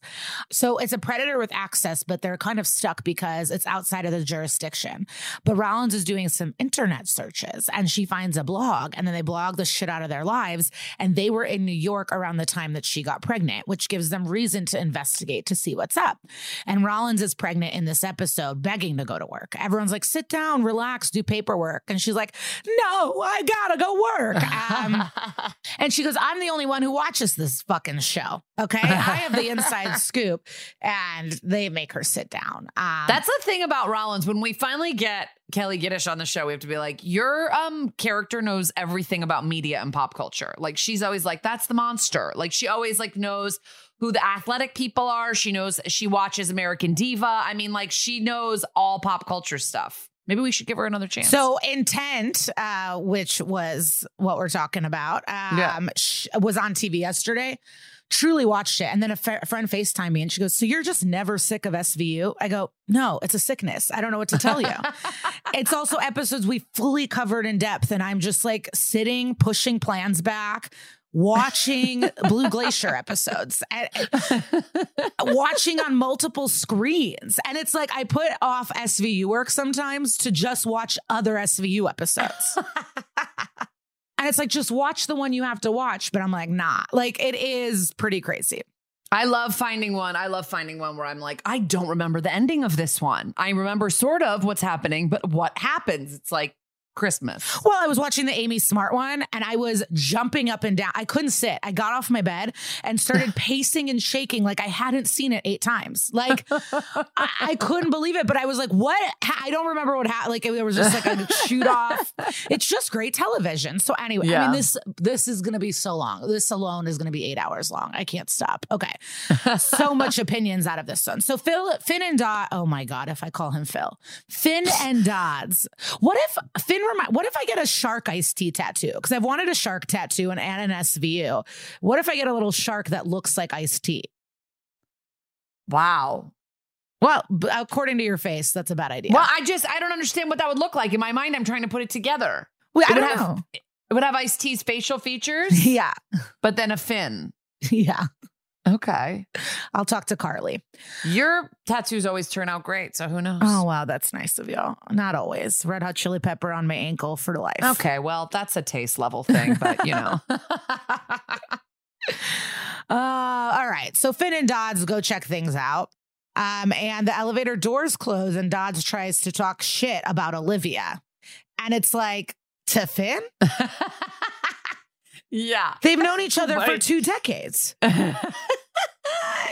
[SPEAKER 3] So it's a predator with access, but they're kind of stuck because it's outside of the jurisdiction. But Rollins is doing some internet searches and she finds a blog and then they blog the shit out of their lives. And they were in New York around the time that she got pregnant, which gives them reason to investigate to see what's up. And Rollins is pregnant in this episode, begging to go to work. Everyone's like, sit down, relax, do paperwork. And she's like, no, I gotta go work. Um, and she goes, I'm the only one who watches this fucking show. Okay. I have the inside scoop. And they make her sit down. Um,
[SPEAKER 2] That's the thing about Rollins. When we finally get Kelli Giddish on the show, we have to be like, your um character knows everything about media and pop culture. Like she's always like, that's the monster. Like she always like knows who the athletic people are. She knows she watches American Diva. I mean, like she knows all pop culture stuff. Maybe we should give her another chance.
[SPEAKER 3] So intent, uh, which was what we're talking about, um,
[SPEAKER 2] Yeah.
[SPEAKER 3] sh- was on TV yesterday. Truly watched it, and then a friend Facetime me, and she goes, "So you're just never sick of SVU?" I go, "No, it's a sickness. I don't know what to tell you." it's also episodes we fully covered in depth, and I'm just like sitting, pushing plans back. Watching Blue Glacier episodes, and- watching on multiple screens. And it's like I put off SVU work sometimes to just watch other SVU episodes. and it's like, just watch the one you have to watch. But I'm like, nah, like it is pretty crazy.
[SPEAKER 2] I love finding one. I love finding one where I'm like, I don't remember the ending of this one. I remember sort of what's happening, but what happens? It's like Christmas.
[SPEAKER 3] Well, I was watching the Amy Smart one and I was jumping up and down. I couldn't sit. I got off my bed and started pacing and shaking like I hadn't seen it eight times. Like I, I couldn't believe it, but I was like, what? I don't remember what happened. Like it, was just like a shoot off. It's just great television. So anyway, I
[SPEAKER 2] Yeah.
[SPEAKER 3] mean, this this is gonna be so long. This alone is gonna be eight hours long. I can't stop. Okay. so much opinions out of this one. So Phil, Finn and Dot. Oh my God, if I call him Phil, Finn and Dodds. What if Finn? Remind, what if I get a shark iced tea tattoo? Because I've wanted a shark tattoo and, and an SVU. What if I get a little shark that looks like iced tea?
[SPEAKER 2] Wow.
[SPEAKER 3] Well, according to your face, that's a bad idea.
[SPEAKER 2] Well, I just I don't understand what that would look like. In my mind, I'm trying to put it together.
[SPEAKER 3] Well, I don't
[SPEAKER 2] have-
[SPEAKER 3] know.
[SPEAKER 2] It would have Ice T's facial features,
[SPEAKER 3] Yeah,
[SPEAKER 2] but then a fin.
[SPEAKER 3] yeah.
[SPEAKER 2] Okay.
[SPEAKER 3] I'll talk to Carly.
[SPEAKER 2] Your tattoos always turn out great, so who knows?
[SPEAKER 3] Oh wow, that's nice of y'all. Not always. Red hot chili pepper on my ankle for life.
[SPEAKER 2] Okay, well, that's a taste level thing, but you know.
[SPEAKER 3] Uh, all right. So Finn and Dodds go check things out. Um, and the elevator doors close, and Dodds tries to talk shit about Olivia. And it's like, to Finn?
[SPEAKER 2] yeah.
[SPEAKER 3] They've known each other for two decades.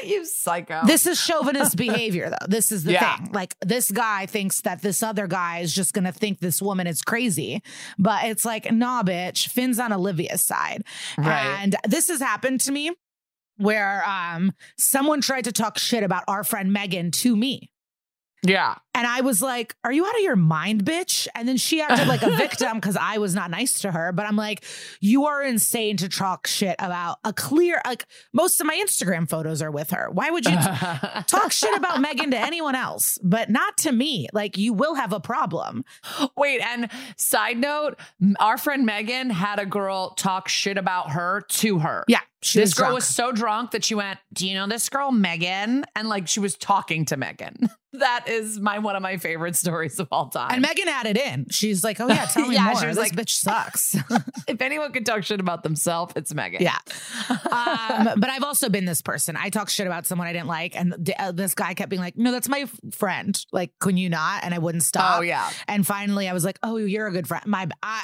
[SPEAKER 2] you psycho.
[SPEAKER 3] This is chauvinist behavior, though. This is the
[SPEAKER 2] Yeah.
[SPEAKER 3] thing. Like, this guy thinks that this other guy is just going to think this woman is crazy. But it's like, nah, bitch. Finn's on Olivia's side.
[SPEAKER 2] Right.
[SPEAKER 3] And this has happened to me where um someone tried to talk shit about our friend Megan to me.
[SPEAKER 2] Yeah.
[SPEAKER 3] And I was like, Are you out of your mind, bitch? And then she acted like a victim because I was not nice to her. But I'm like, You are insane to talk shit about a clear, like, most of my Instagram photos are with her. Why would you t- talk shit about Megan to anyone else, but not to me? Like, you will have a problem.
[SPEAKER 2] Wait, and side note, our friend Megan had a girl talk shit about her to her.
[SPEAKER 3] Yeah. She
[SPEAKER 2] this
[SPEAKER 3] was
[SPEAKER 2] girl
[SPEAKER 3] drunk.
[SPEAKER 2] was so drunk that she went, Do you know this girl, Megan? And like she was talking to Megan. That is my one of my favorite stories of all time.
[SPEAKER 3] and Megan added in. She's like, Oh, yeah, tell me
[SPEAKER 2] Yeah,
[SPEAKER 3] more.
[SPEAKER 2] she was
[SPEAKER 3] this
[SPEAKER 2] like-
[SPEAKER 3] bitch sucks.
[SPEAKER 2] if anyone could talk shit about themselves, it's Megan.
[SPEAKER 3] Yeah. Um, but I've also been this person. I talked shit about someone I didn't like, and th- uh, this guy kept being like, "No, that's my f- friend. Like, can you not?" And I wouldn't stop.
[SPEAKER 2] Oh yeah.
[SPEAKER 3] And finally, I was like, "Oh, you're a good friend. My, I,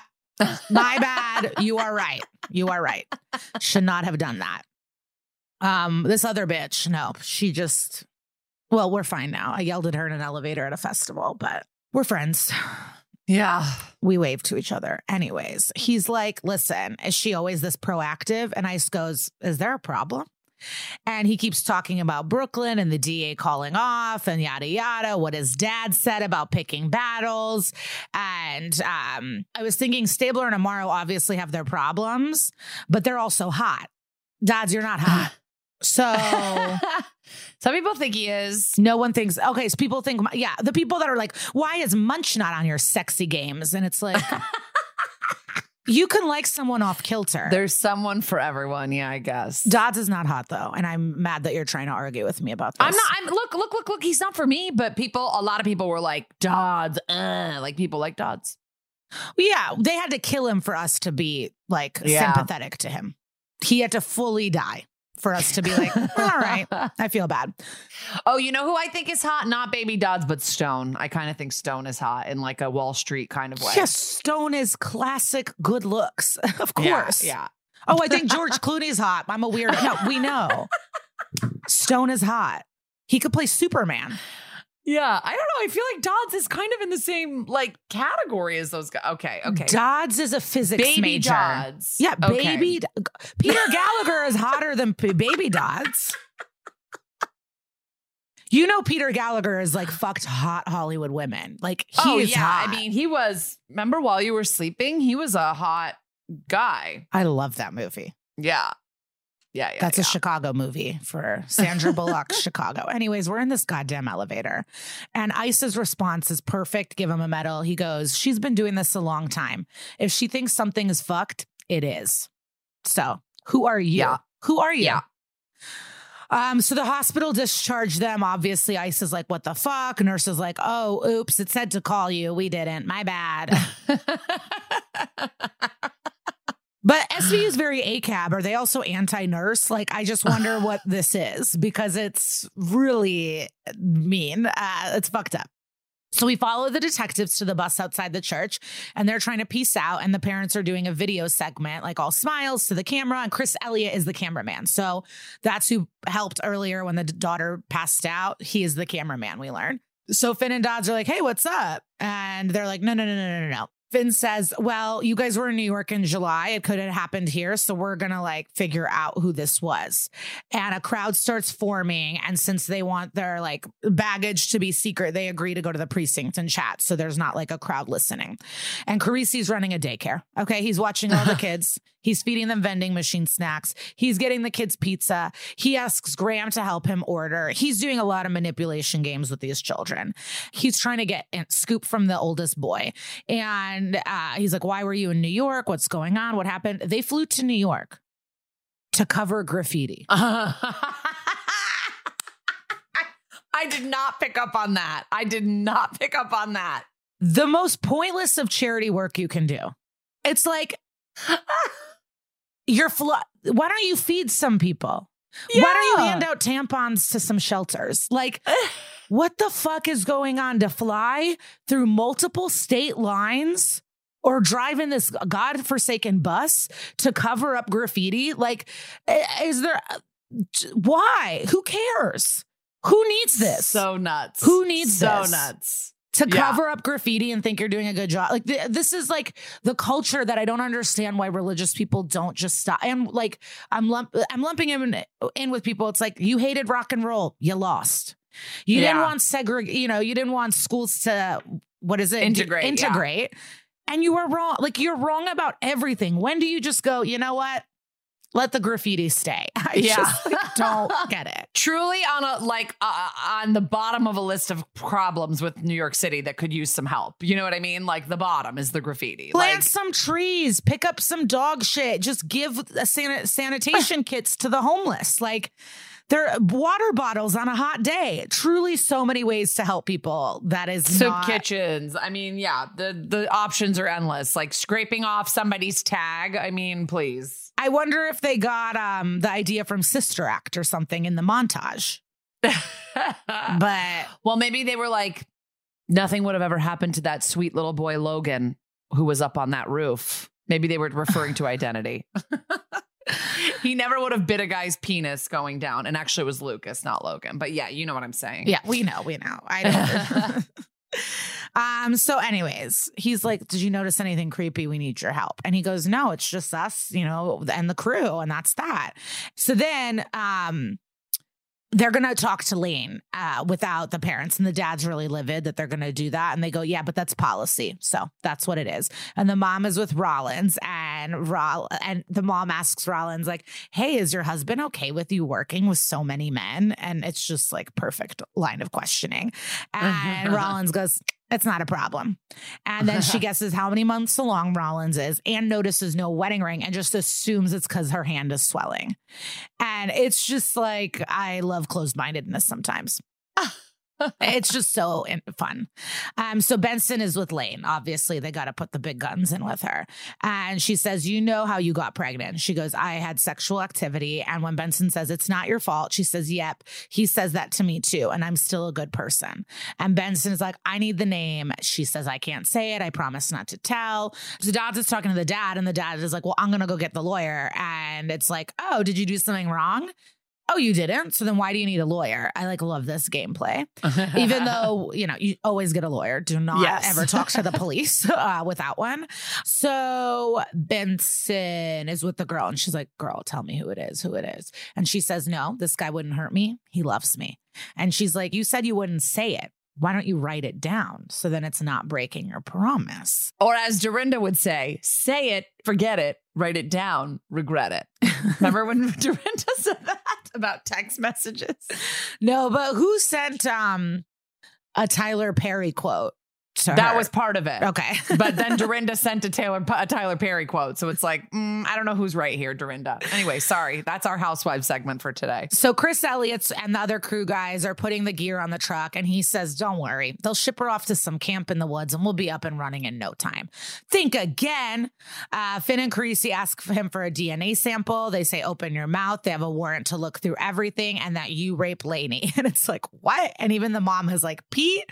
[SPEAKER 3] my bad. You are right. You are right. Should not have done that." Um, this other bitch, no, she just. Well, we're fine now. I yelled at her in an elevator at a festival, but we're friends
[SPEAKER 2] Yeah.
[SPEAKER 3] we wave to each other. Anyways, he's like, listen, is she always this proactive? And Ice goes, is there a problem? And he keeps talking about Brooklyn and the DA calling off and yada yada, what his dad said about picking battles. And um, I was thinking Stabler and Amaro obviously have their problems, but they're also hot. Dodds, you're not hot. So
[SPEAKER 2] Some people think he is.
[SPEAKER 3] no one thinks, okay, so people think, yeah, the people that are like, why is Munch not on your sexy games? And it's like, you can like someone off kilter.
[SPEAKER 2] There's someone for everyone. Yeah, I guess.
[SPEAKER 3] Dodds is not hot though, and I'm mad that you're trying to argue with me about this.
[SPEAKER 2] I'm not. I'm look, look, look, look. He's not for me. But people, a lot of people were like Dodds. Uh, like people like Dodds.
[SPEAKER 3] Yeah, they had to kill him for us to be like
[SPEAKER 2] Yeah.
[SPEAKER 3] sympathetic to him. He had to fully die for us to be like, all right, I feel bad.
[SPEAKER 2] Oh, you know who I think is hot? Not Baby Dodds, but Stone. I kind of think Stone is hot in like a Wall Street kind of way.
[SPEAKER 3] Yes, Stone is classic good looks, of
[SPEAKER 2] Yeah,
[SPEAKER 3] course.
[SPEAKER 2] Yeah.
[SPEAKER 3] Oh, I think George Clooney's hot. I'm a weirdo. No, we know. Stone is hot. He could play Superman.
[SPEAKER 2] Yeah. I don't know. I feel like Dodds is kind of in the same like category as those guys. Okay. Okay.
[SPEAKER 3] Dodds is a physics
[SPEAKER 2] Baby
[SPEAKER 3] major.
[SPEAKER 2] Dodds.
[SPEAKER 3] Yeah,
[SPEAKER 2] Okay.
[SPEAKER 3] baby. Peter Gallagher is hotter than baby Dodds. You know, Peter Gallagher is like fucked hot Hollywood women. Like he
[SPEAKER 2] oh
[SPEAKER 3] is
[SPEAKER 2] yeah.
[SPEAKER 3] hot.
[SPEAKER 2] I mean, he was. Remember while you were sleeping, he was a hot guy.
[SPEAKER 3] I love that movie.
[SPEAKER 2] Yeah. Yeah. Yeah.
[SPEAKER 3] That's
[SPEAKER 2] yeah.
[SPEAKER 3] a Chicago movie for Sandra Bullock, Chicago. Anyways, we're in this goddamn elevator. And Ice's response is perfect. Give him a medal. He goes, She's been doing this a long time. If she thinks something is fucked, it is. So who are you?
[SPEAKER 2] Yeah.
[SPEAKER 3] Who are you?
[SPEAKER 2] Yeah.
[SPEAKER 3] Um, so the hospital discharged them. Obviously, Ice is like, what the fuck? Nurse is like, oh, oops, it said to call you. We didn't. My bad. But SVU is very ACAB. Are they also anti nurse? Like, I just wonder what this is because it's really mean. Uh, it's fucked up. So we follow the detectives to the bus outside the church and they're trying to peace out. And the parents are doing a video segment, like all smiles to the camera. And Chris Elliott is the cameraman. So that's who helped earlier when the daughter passed out. He is the cameraman, we learn. So Finn and Dodds are like, hey, what's up? And they're like, no, no, no, no, no, no. Finn says, Well, you guys were in New York in July. It could have happened here. So we're going to like figure out who this was. And a crowd starts forming. And since they want their like baggage to be secret, they agree to go to the precinct and chat. So there's not like a crowd listening. And Carisi's running a daycare. Okay. He's watching all the kids. He's feeding them vending machine snacks. He's getting the kids pizza. He asks Graham to help him order. He's doing a lot of manipulation games with these children. He's trying to get a scoop from the oldest boy. And uh, he's like, Why were you in New York? What's going on? What happened? They flew to New York to cover graffiti.
[SPEAKER 2] I did not pick up on that. I did not pick up on that.
[SPEAKER 3] The most pointless of charity work you can do. It's like you're flo- why don't you feed some people? Why don't you hand out tampons to some shelters? Like, what the fuck is going on to fly through multiple state lines or drive in this godforsaken bus to cover up graffiti? Like, is there, uh, why? Who cares? Who needs this?
[SPEAKER 2] So nuts.
[SPEAKER 3] Who needs
[SPEAKER 2] so
[SPEAKER 3] this?
[SPEAKER 2] nuts?
[SPEAKER 3] To
[SPEAKER 2] Yeah.
[SPEAKER 3] cover up graffiti and think you're doing a good job. Like th- this is like the culture that I don't understand why religious people don't just stop. And like I'm lump I'm lumping him in, in with people. It's like you hated rock and roll, you lost. You didn't want segregate. You know, you didn't want schools to what is it
[SPEAKER 2] Integrate, yeah.
[SPEAKER 3] integrate. And you were wrong. Like you're wrong about everything. When do you just go? You know what? Let the graffiti stay. I
[SPEAKER 2] Yeah.
[SPEAKER 3] just like, don't get it.
[SPEAKER 2] Truly on a like uh, on the bottom of a list of problems with New York City that could use some help. You know what I mean? Like the bottom is the graffiti.
[SPEAKER 3] Plant
[SPEAKER 2] Like,
[SPEAKER 3] some trees, pick up some dog shit, just give a san- sanitation kits to the homeless. Like there are water bottles on a hot day. Truly so many ways to help people. That is
[SPEAKER 2] soup
[SPEAKER 3] not,
[SPEAKER 2] kitchens. I mean, yeah, the the options are endless. Like scraping off somebody's tag. I mean, please.
[SPEAKER 3] I wonder if they got um the idea from Sister Act or something in the montage. But
[SPEAKER 2] well, maybe they were like, nothing would have ever happened to that sweet little boy Logan who was up on that roof. Maybe they were referring to identity. he never would have bit a guy's penis going down. And actually, it was Lucas, not Logan. But yeah, you know what I'm saying.
[SPEAKER 3] yeah, we know, we know. I don't. um. So, anyways, he's like, "Did you notice anything creepy? We need your help." And he goes, "No, it's just us, you know, and the crew, and that's that." So then, um. They're gonna talk to Lane uh, without the parents, and the dad's really livid that they're gonna do that. And they go, "Yeah, but that's policy, so that's what it is." And the mom is with Rollins, and Roll and the mom asks Rollins, like, "Hey, is your husband okay with you working with so many men?" And it's just like perfect line of questioning. And Rollins goes, It's not a problem. And then she guesses how many months along Rollins is and notices no wedding ring and just assumes it's because her hand is swelling. And it's just like, I love closed mindedness sometimes. it's just so fun. Um, so Benson is with Lane. Obviously, they got to put the big guns in with her. And she says, You know how you got pregnant. She goes, I had sexual activity. And when Benson says, It's not your fault, she says, Yep. He says that to me too. And I'm still a good person. And Benson is like, I need the name. She says, I can't say it. I promise not to tell. So Dodds is talking to the dad, and the dad is like, Well, I'm going to go get the lawyer. And it's like, Oh, did you do something wrong? Oh, you didn't. So then why do you need a lawyer? I like love this gameplay. Even though, you know, you always get a lawyer. Do not
[SPEAKER 2] Yes.
[SPEAKER 3] ever talk to the police uh, without one. So Benson is with the girl and she's like, Girl, tell me who it is, who it is. And she says, No, this guy wouldn't hurt me. He loves me. And she's like, You said you wouldn't say it. Why don't you write it down? So then it's not breaking your promise.
[SPEAKER 2] Or as Dorinda would say, say it, forget it, write it down, regret it. Remember when Dorinda said that about text messages?
[SPEAKER 3] No, but who sent um a Tyler Perry quote?
[SPEAKER 2] That
[SPEAKER 3] her?
[SPEAKER 2] was part of it.
[SPEAKER 3] okay.
[SPEAKER 2] But then Dorinda sent a Taylor a Tyler Perry quote, so it's like mm, I don't know who's right here, Dorinda. Anyway, sorry, that's our housewives segment for today.
[SPEAKER 3] So Chris Elliott's and the other crew guys are putting the gear on the truck, and he says, "Don't worry, they'll ship her off to some camp in the woods, and we'll be up and running in no time." Think again. Uh, Finn and Carisi ask him for a DNA sample. They say, "Open your mouth." They have a warrant to look through everything, and that you rape Laney. And it's like, what? And even the mom is like, "Pete,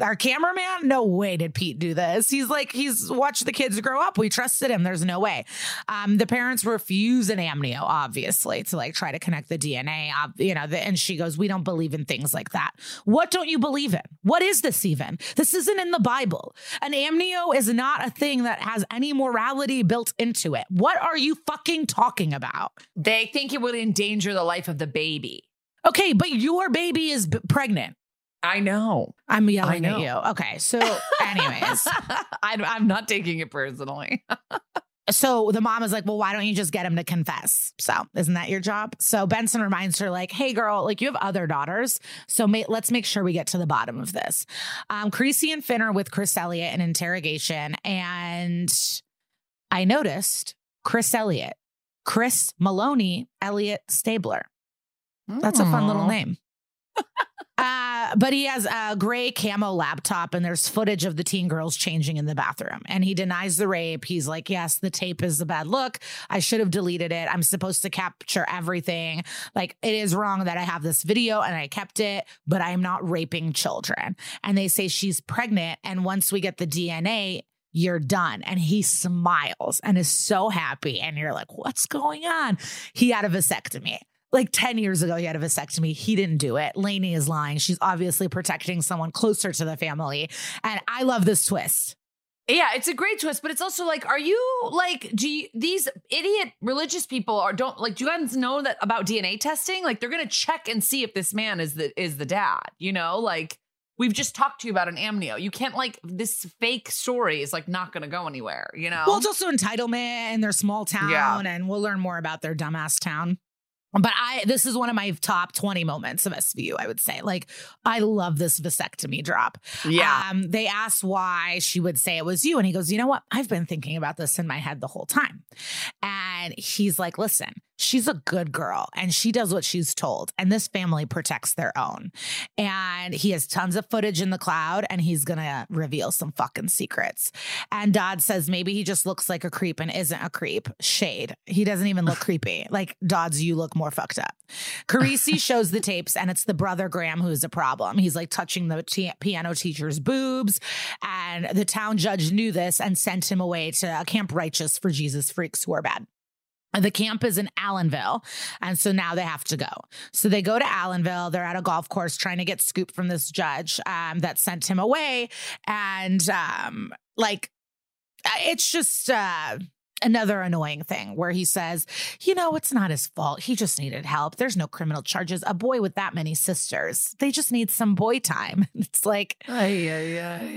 [SPEAKER 3] our cameraman? No way did Pete do this." He's like, he's watched the kids grow up. We trusted him. There's no way. Um, the parents refuse an amnio, obviously, to like try to connect the DNA. You know, the, and she goes, "We don't believe in things like that." What don't you believe in? What is this even? This isn't in the Bible. An amnio is not a thing that has any morality built into it. What are you fucking talking about?
[SPEAKER 2] They think it would endanger the life of the baby.
[SPEAKER 3] Okay, but your baby is b- pregnant.
[SPEAKER 2] I know.
[SPEAKER 3] I'm yelling
[SPEAKER 2] know.
[SPEAKER 3] at you. Okay, so anyways,
[SPEAKER 2] I, I'm not taking it personally.
[SPEAKER 3] so the mom is like, well, why don't you just get him to confess? So isn't that your job? So Benson reminds her, like, hey, girl, like you have other daughters. So ma- let's make sure we get to the bottom of this. Um, Carisi and Finn are with Chris Elliott in interrogation. And I noticed Chris Elliott Chris Maloney Elliott Stabler. That's a fun little name. Uh, but he has a gray camo laptop, and there's footage of the teen girls changing in the bathroom. And he denies the rape. He's like, Yes, the tape is a bad look. I should have deleted it. I'm supposed to capture everything. Like, it is wrong that I have this video and I kept it, but I am not raping children. And they say she's pregnant. And once we get the DNA, you're done. And he smiles and is so happy. And you're like, What's going on? He had a vasectomy like 10 years ago, he had a vasectomy. He didn't do it. Lainey is lying. She's obviously protecting someone closer to the family. And I love this twist.
[SPEAKER 2] Yeah, it's a great twist, but it's also like, are you like, do you, these idiot religious people are don't like? Do you guys know that about DNA testing? Like, they're gonna check and see if this man is the is the dad. You know, like we've just talked to you about an amnio. You can't like this fake story is like not gonna go anywhere. You know.
[SPEAKER 3] Well, it's also entitlement and their small town.
[SPEAKER 2] Yeah.
[SPEAKER 3] And we'll learn more about their dumbass town. But I, this is one of my top 20 moments of SVU, I would say. Like, I love this vasectomy drop.
[SPEAKER 2] yeah.
[SPEAKER 3] Um, they asked why she would say it was you. And he goes, You know what? I've been thinking about this in my head the whole time. And he's like, Listen, she's a good girl and she does what she's told. And this family protects their own. And he has tons of footage in the cloud and he's going to reveal some fucking secrets. And Dodd says maybe he just looks like a creep and isn't a creep. Shade. He doesn't even look creepy. Like, Dodds, you look more fucked up. Carisi shows the tapes and it's the brother Graham who's a problem. He's like touching the t- piano teacher's boobs. And the town judge knew this and sent him away to Camp Righteous for Jesus freaks who are bad. The camp is in Allenville. And so now they have to go. So they go to Allenville. They're at a golf course trying to get scoop from this judge um, that sent him away. And um, like, it's just uh, another annoying thing where he says, you know, it's not his fault. He just needed help. There's no criminal charges. A boy with that many sisters, they just need some boy time. It's like,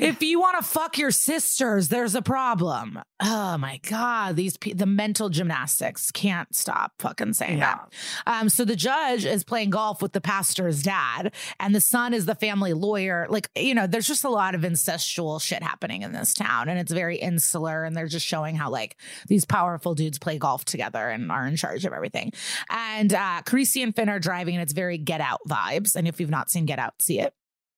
[SPEAKER 3] if you want to fuck your sisters, there's a problem. Oh my God. These pe- the mental gymnastics can't stop fucking saying that. Um, so the judge is playing golf with the pastor's dad, and the son is the family lawyer. Like, you know, there's just a lot of incestual shit happening in this town, and it's very insular, and they're just showing how like these powerful dudes play golf together and are in charge of everything. And uh Carisi and Finn are driving, and it's very get out vibes. And if you've not seen Get Out, see it.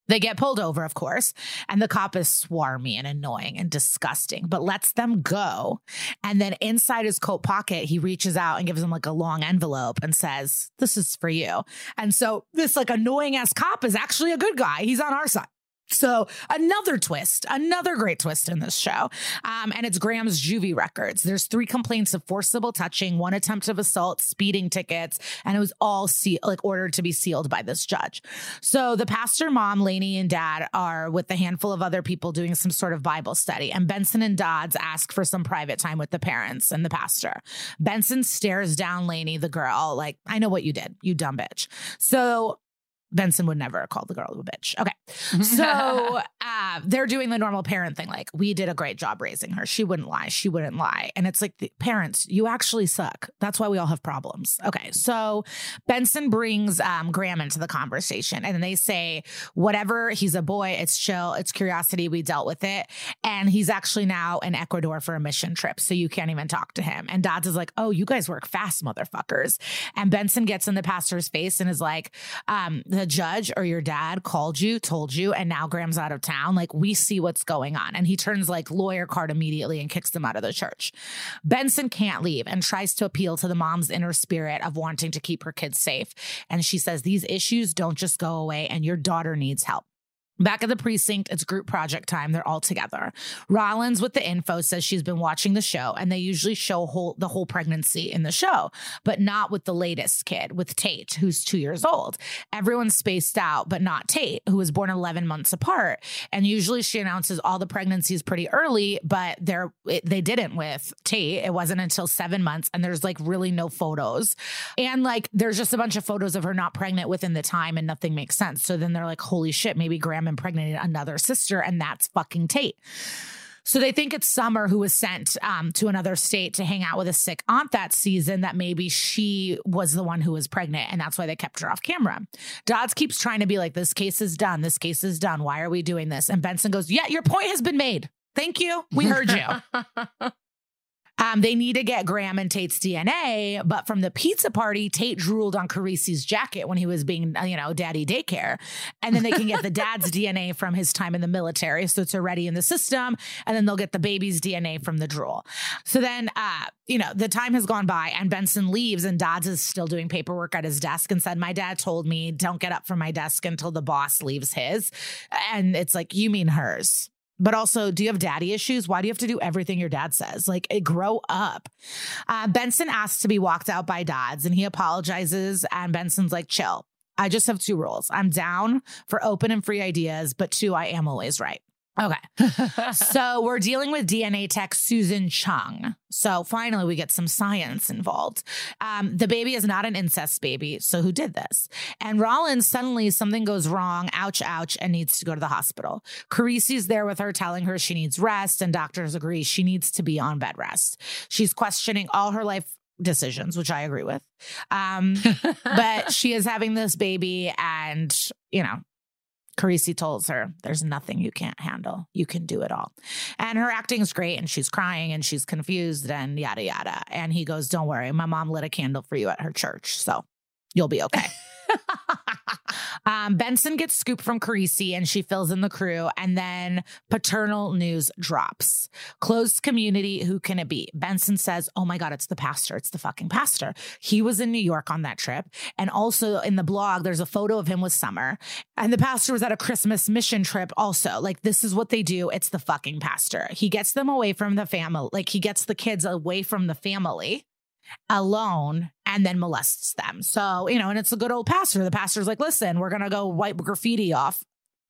[SPEAKER 3] They get pulled over, of course, and the cop is swarmy and annoying and disgusting, but lets them go. And then inside his coat pocket, he reaches out and gives them like a long envelope and says, This is for you. And so this like annoying ass cop is actually a good guy. He's on our side. So another twist, another great twist in this show. Um, and it's Graham's juvie records. There's three complaints of forcible touching, one attempt of assault, speeding tickets, and it was all like ordered to be sealed by this judge. So the pastor, mom, Lainey, and dad are with a handful of other people doing some sort of Bible study. And Benson and Dodds ask for some private time with the parents and the pastor. Benson stares down Lainey, the girl, like, I know what you did, you dumb bitch. So Benson would never call the girl a bitch. Okay. So uh, they're doing the normal parent thing. Like, we did a great job raising her. She wouldn't lie. She wouldn't lie. And it's like, the parents, you actually suck. That's why we all have problems. Okay. So Benson brings um, Graham into the conversation and they say, whatever, he's a boy. It's chill. It's curiosity. We dealt with it. And he's actually now in Ecuador for a mission trip. So you can't even talk to him. And Dodds is like, oh, you guys work fast, motherfuckers. And Benson gets in the pastor's face and is like, um, the judge or your dad called you, told you, and now Graham's out of town. Like, we see what's going on. And he turns like lawyer card immediately and kicks them out of the church. Benson can't leave and tries to appeal to the mom's inner spirit of wanting to keep her kids safe. And she says, These issues don't just go away, and your daughter needs help. Back at the precinct, it's group project time. They're all together. Rollins with the info says she's been watching the show, and they usually show whole, the whole pregnancy in the show, but not with the latest kid, with Tate, who's two years old. Everyone's spaced out, but not Tate, who was born 11 months apart. And usually she announces all the pregnancies pretty early, but they're, it, they didn't with Tate. It wasn't until seven months, and there's like really no photos. And like there's just a bunch of photos of her not pregnant within the time, and nothing makes sense. So then they're like, holy shit, maybe Impregnated another sister, and that's fucking Tate. So they think it's Summer who was sent um, to another state to hang out with a sick aunt that season, that maybe she was the one who was pregnant. And that's why they kept her off camera. Dodds keeps trying to be like, this case is done. This case is done. Why are we doing this? And Benson goes, yeah, your point has been made. Thank you. We heard you. Um, they need to get Graham and Tate's DNA, but from the pizza party, Tate drooled on Carisi's jacket when he was being, uh, you know, daddy daycare. And then they can get the dad's DNA from his time in the military. So it's already in the system. And then they'll get the baby's DNA from the drool. So then, uh, you know, the time has gone by and Benson leaves and Dodds is still doing paperwork at his desk and said, My dad told me, don't get up from my desk until the boss leaves his. And it's like, You mean hers? But also, do you have daddy issues? Why do you have to do everything your dad says? Like, grow up. Uh, Benson asks to be walked out by Dodds and he apologizes. And Benson's like, chill. I just have two rules. I'm down for open and free ideas, but two, I am always right. Okay. so we're dealing with DNA tech Susan Chung. So finally, we get some science involved. Um, the baby is not an incest baby. So who did this? And Rollins suddenly something goes wrong, ouch, ouch, and needs to go to the hospital. Carisi's there with her, telling her she needs rest, and doctors agree she needs to be on bed rest. She's questioning all her life decisions, which I agree with. Um, but she is having this baby, and you know, Carisi tells her, There's nothing you can't handle. You can do it all. And her acting is great, and she's crying and she's confused and yada, yada. And he goes, Don't worry, my mom lit a candle for you at her church. So you'll be okay. um, Benson gets scooped from Carisi and she fills in the crew. And then paternal news drops. Closed community, who can it be? Benson says, Oh my God, it's the pastor. It's the fucking pastor. He was in New York on that trip. And also in the blog, there's a photo of him with Summer. And the pastor was at a Christmas mission trip also. Like, this is what they do. It's the fucking pastor. He gets them away from the family. Like, he gets the kids away from the family alone and then molests them. So, you know, and it's a good old pastor. The pastor's like, listen, we're going to go wipe graffiti off.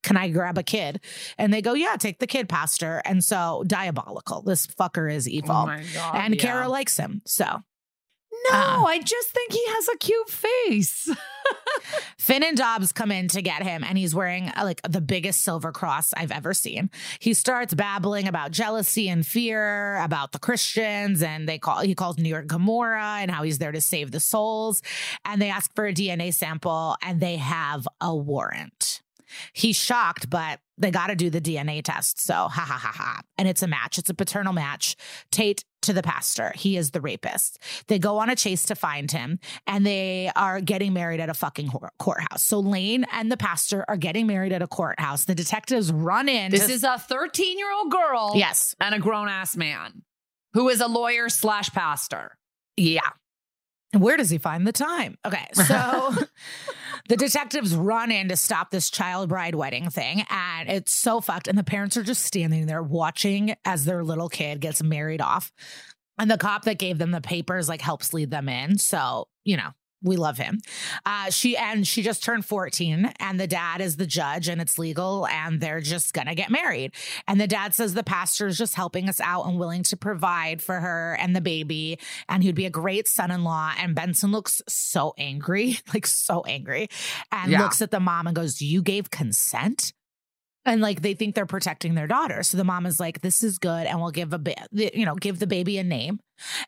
[SPEAKER 3] Can I grab a kid? And they go, yeah, take the kid, pastor. And so diabolical. This fucker is oh evil.
[SPEAKER 2] Oh my God,
[SPEAKER 3] and
[SPEAKER 2] yeah.
[SPEAKER 3] Kara likes him. So
[SPEAKER 2] No,
[SPEAKER 3] Uh.
[SPEAKER 2] I just think he has a cute face.
[SPEAKER 3] Finn and Dodds come in to get him, and he's wearing uh, like the biggest silver cross I've ever seen. He starts babbling about jealousy and fear about the Christians, and they call he calls New York Gomorrah and how he's there to save the souls. And they ask for a DNA sample, and they have a warrant. He's shocked, but they got to do the DNA test. So, ha ha ha ha. And it's a match. It's a paternal match. Tate to the pastor. He is the rapist. They go on a chase to find him and they are getting married at a fucking courthouse. So Lane and the pastor are getting married at a courthouse. The detectives run in.
[SPEAKER 2] This
[SPEAKER 3] to-
[SPEAKER 2] is a 13 year old girl
[SPEAKER 3] yes.
[SPEAKER 2] and a grown ass man who is a lawyer slash pastor.
[SPEAKER 3] Yeah. Where does he find the time? Okay. So the detectives run in to stop this child bride wedding thing. And it's so fucked. And the parents are just standing there watching as their little kid gets married off. And the cop that gave them the papers like helps lead them in. So, you know, we love him. Uh, she and she just turned 14, and the dad is the judge, and it's legal, and they're just gonna get married. And the dad says the pastor is just helping us out and willing to provide for her and the baby, and he'd be a great son-in-law. And Benson looks so angry, like so angry, and
[SPEAKER 2] Yeah.
[SPEAKER 3] looks at the mom and goes, "You gave consent." And like they think they're protecting their daughter. So the mom is like, this is good. And we'll give a bit, you know, give the baby a name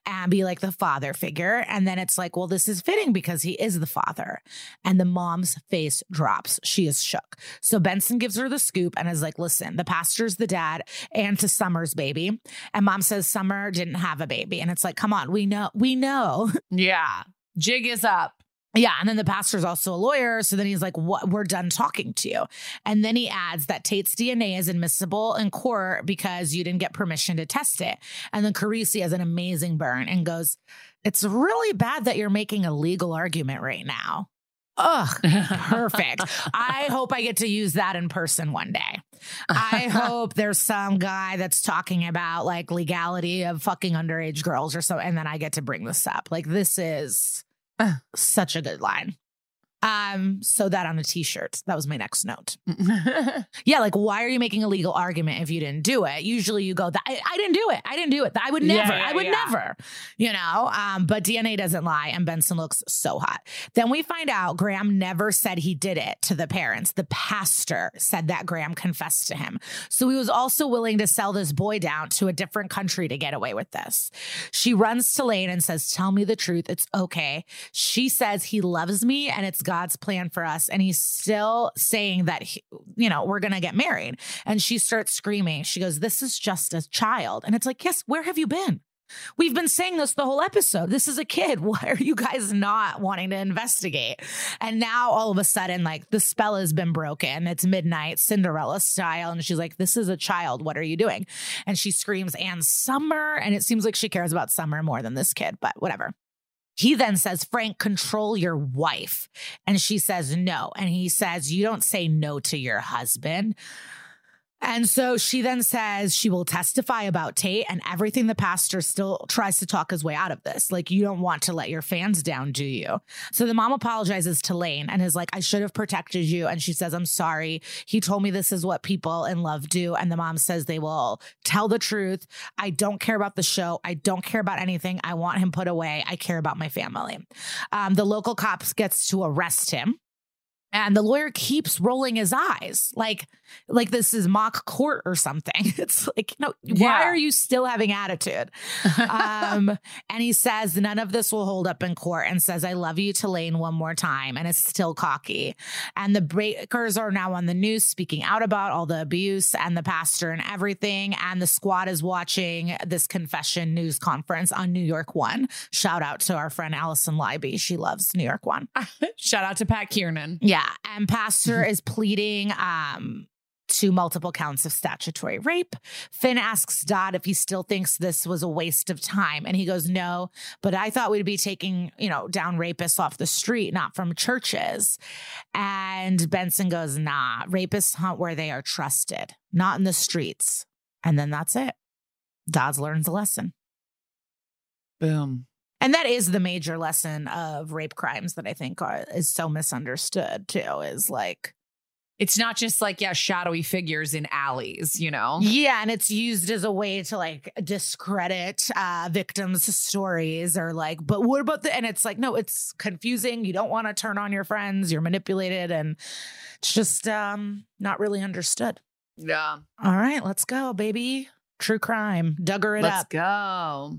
[SPEAKER 3] and be like the father figure. And then it's like, well, this is fitting because he is the father. And the mom's face drops. She is shook. So Benson gives her the scoop and is like, listen, the pastor's the dad and to Summer's baby. And mom says Summer didn't have a baby. And it's like, come on, we know, we know.
[SPEAKER 2] Yeah. Jig is up.
[SPEAKER 3] Yeah. And then the pastor's also a lawyer. So then he's like, what? We're done talking to you. And then he adds that Tate's DNA is admissible in court because you didn't get permission to test it. And then Carisi has an amazing burn and goes, It's really bad that you're making a legal argument right now. Ugh, perfect. I hope I get to use that in person one day. I hope there's some guy that's talking about like legality of fucking underage girls or so. And then I get to bring this up. Like, this is such a good line. Um, so that on a t-shirt. That was my next note. Yeah, like why are you making a legal argument if you didn't do it? Usually you go, I, I didn't do it. I didn't do it. I would
[SPEAKER 2] Yeah,
[SPEAKER 3] never.
[SPEAKER 2] yeah,
[SPEAKER 3] I would
[SPEAKER 2] yeah.
[SPEAKER 3] never. You know, um, but DNA doesn't lie, and Benson looks so hot. Then we find out Graham never said he did it to the parents. The pastor said that Graham confessed to him. So he was also willing to sell this boy down to a different country to get away with this. She runs to Lane and says, Tell me the truth. It's okay. She says he loves me and it's God's plan for us. And he's still saying that, he, you know, we're going to get married. And she starts screaming. She goes, This is just a child. And it's like, Yes, where have you been? We've been saying this the whole episode. This is a kid. Why are you guys not wanting to investigate? And now all of a sudden, like the spell has been broken. It's midnight, Cinderella style. And she's like, This is a child. What are you doing? And she screams, and Summer. And it seems like she cares about Summer more than this kid, but whatever. He then says, Frank, control your wife. And she says, no. And he says, You don't say no to your husband. And so she then says she will testify about Tate and everything. The pastor still tries to talk his way out of this. Like, you don't want to let your fans down, do you? So the mom apologizes to Lane and is like, I should have protected you. And she says, I'm sorry. He told me this is what people in love do. And the mom says they will tell the truth. I don't care about the show. I don't care about anything. I want him put away. I care about my family. Um, the local cops gets to arrest him and the lawyer keeps rolling his eyes like like this is mock court or something. It's like no why are you still having attitude? Um and he says none of this will hold up in court and says i love you to lane one more time and it's still cocky. And the breakers are now on the news speaking out about all the abuse and the pastor and everything. And the squad is watching this confession news conference on new york one. Shout out to our friend allison Leiby. she loves new york one.
[SPEAKER 2] Shout out to Pat Kiernan.
[SPEAKER 3] yeah, and Pastor is pleading um to multiple counts of statutory rape. Finn asks Dodd if he still thinks this was a waste of time and he goes no, but I thought we'd be taking, you know, down rapists off the street, not from churches. And Benson goes, "Nah, rapists hunt where they are trusted, not in the streets." And then that's it. Dodds learns a lesson.
[SPEAKER 2] Boom.
[SPEAKER 3] And that is the major lesson of rape crimes that I think are, is so misunderstood too. Is like,
[SPEAKER 2] It's not just like, yeah, shadowy figures in alleys, you know?
[SPEAKER 3] yeah, and it's used as a way to like discredit uh, victims' stories or like, but what about the? And it's like, no, it's confusing. You don't want to turn on your friends. You're manipulated, and it's just um, not really understood.
[SPEAKER 2] Yeah.
[SPEAKER 3] All right, let's go, baby. True crime. Duggar it
[SPEAKER 2] Let's
[SPEAKER 3] up.
[SPEAKER 2] go.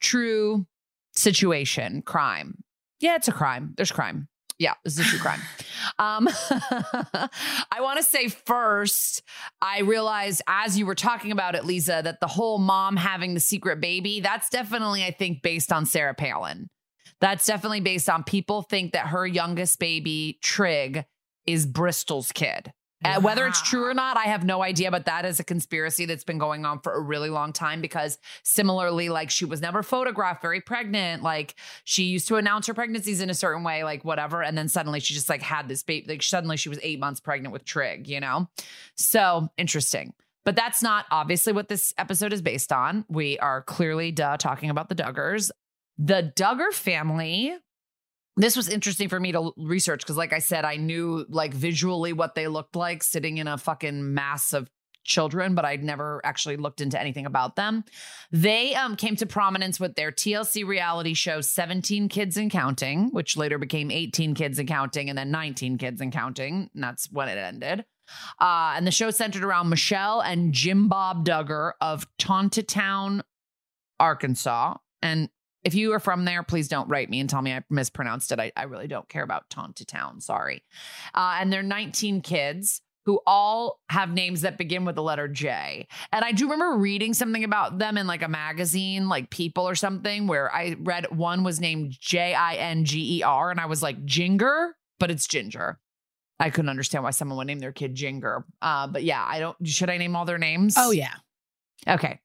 [SPEAKER 2] true situation crime. Yeah, it's a crime. There's crime. Yeah, this is a true crime. Um, I want to say first, I realized as you were talking about it, Liza, that the whole mom having the secret baby, that's definitely, I think, based on Sarah Palin. That's definitely based on people think that her youngest baby, Trig, is Bristol's kid. Uh, whether it's true or not, I have no idea, but that is a conspiracy that's been going on for a really long time because similarly, like she was never photographed very pregnant. Like she used to announce her pregnancies in a certain way, like whatever. And then suddenly she just like had this baby, like suddenly she was eight months pregnant with Trig, you know? So interesting. But that's not obviously what this episode is based on. We are clearly duh talking about the Duggars. The Duggar family this was interesting for me to research because like i said i knew like visually what they looked like sitting in a fucking mass of children, but I'd never actually looked into anything about them. They um, came to prominence with their TLC reality show 17 Kids and Counting, which later became 18 Kids and Counting and then 19 Kids and Counting. And that's when it ended. Uh, and the show centered around Michelle and Jim Bob Duggar of Tontitown, Arkansas. And if you are from there, please don't write me and tell me I mispronounced it. I, I really don't care about Tontitown. Sorry. Uh, and they're 19 kids who all have names that begin with the letter J. And I do remember reading something about them in like a magazine, like People or something, where I read one was named J I N G E R. And I was like, Jinger, but it's Ginger. I couldn't understand why someone would name their kid Jinger. Uh, but yeah, I don't, should I name all their names?
[SPEAKER 3] Oh yeah.
[SPEAKER 2] Okay.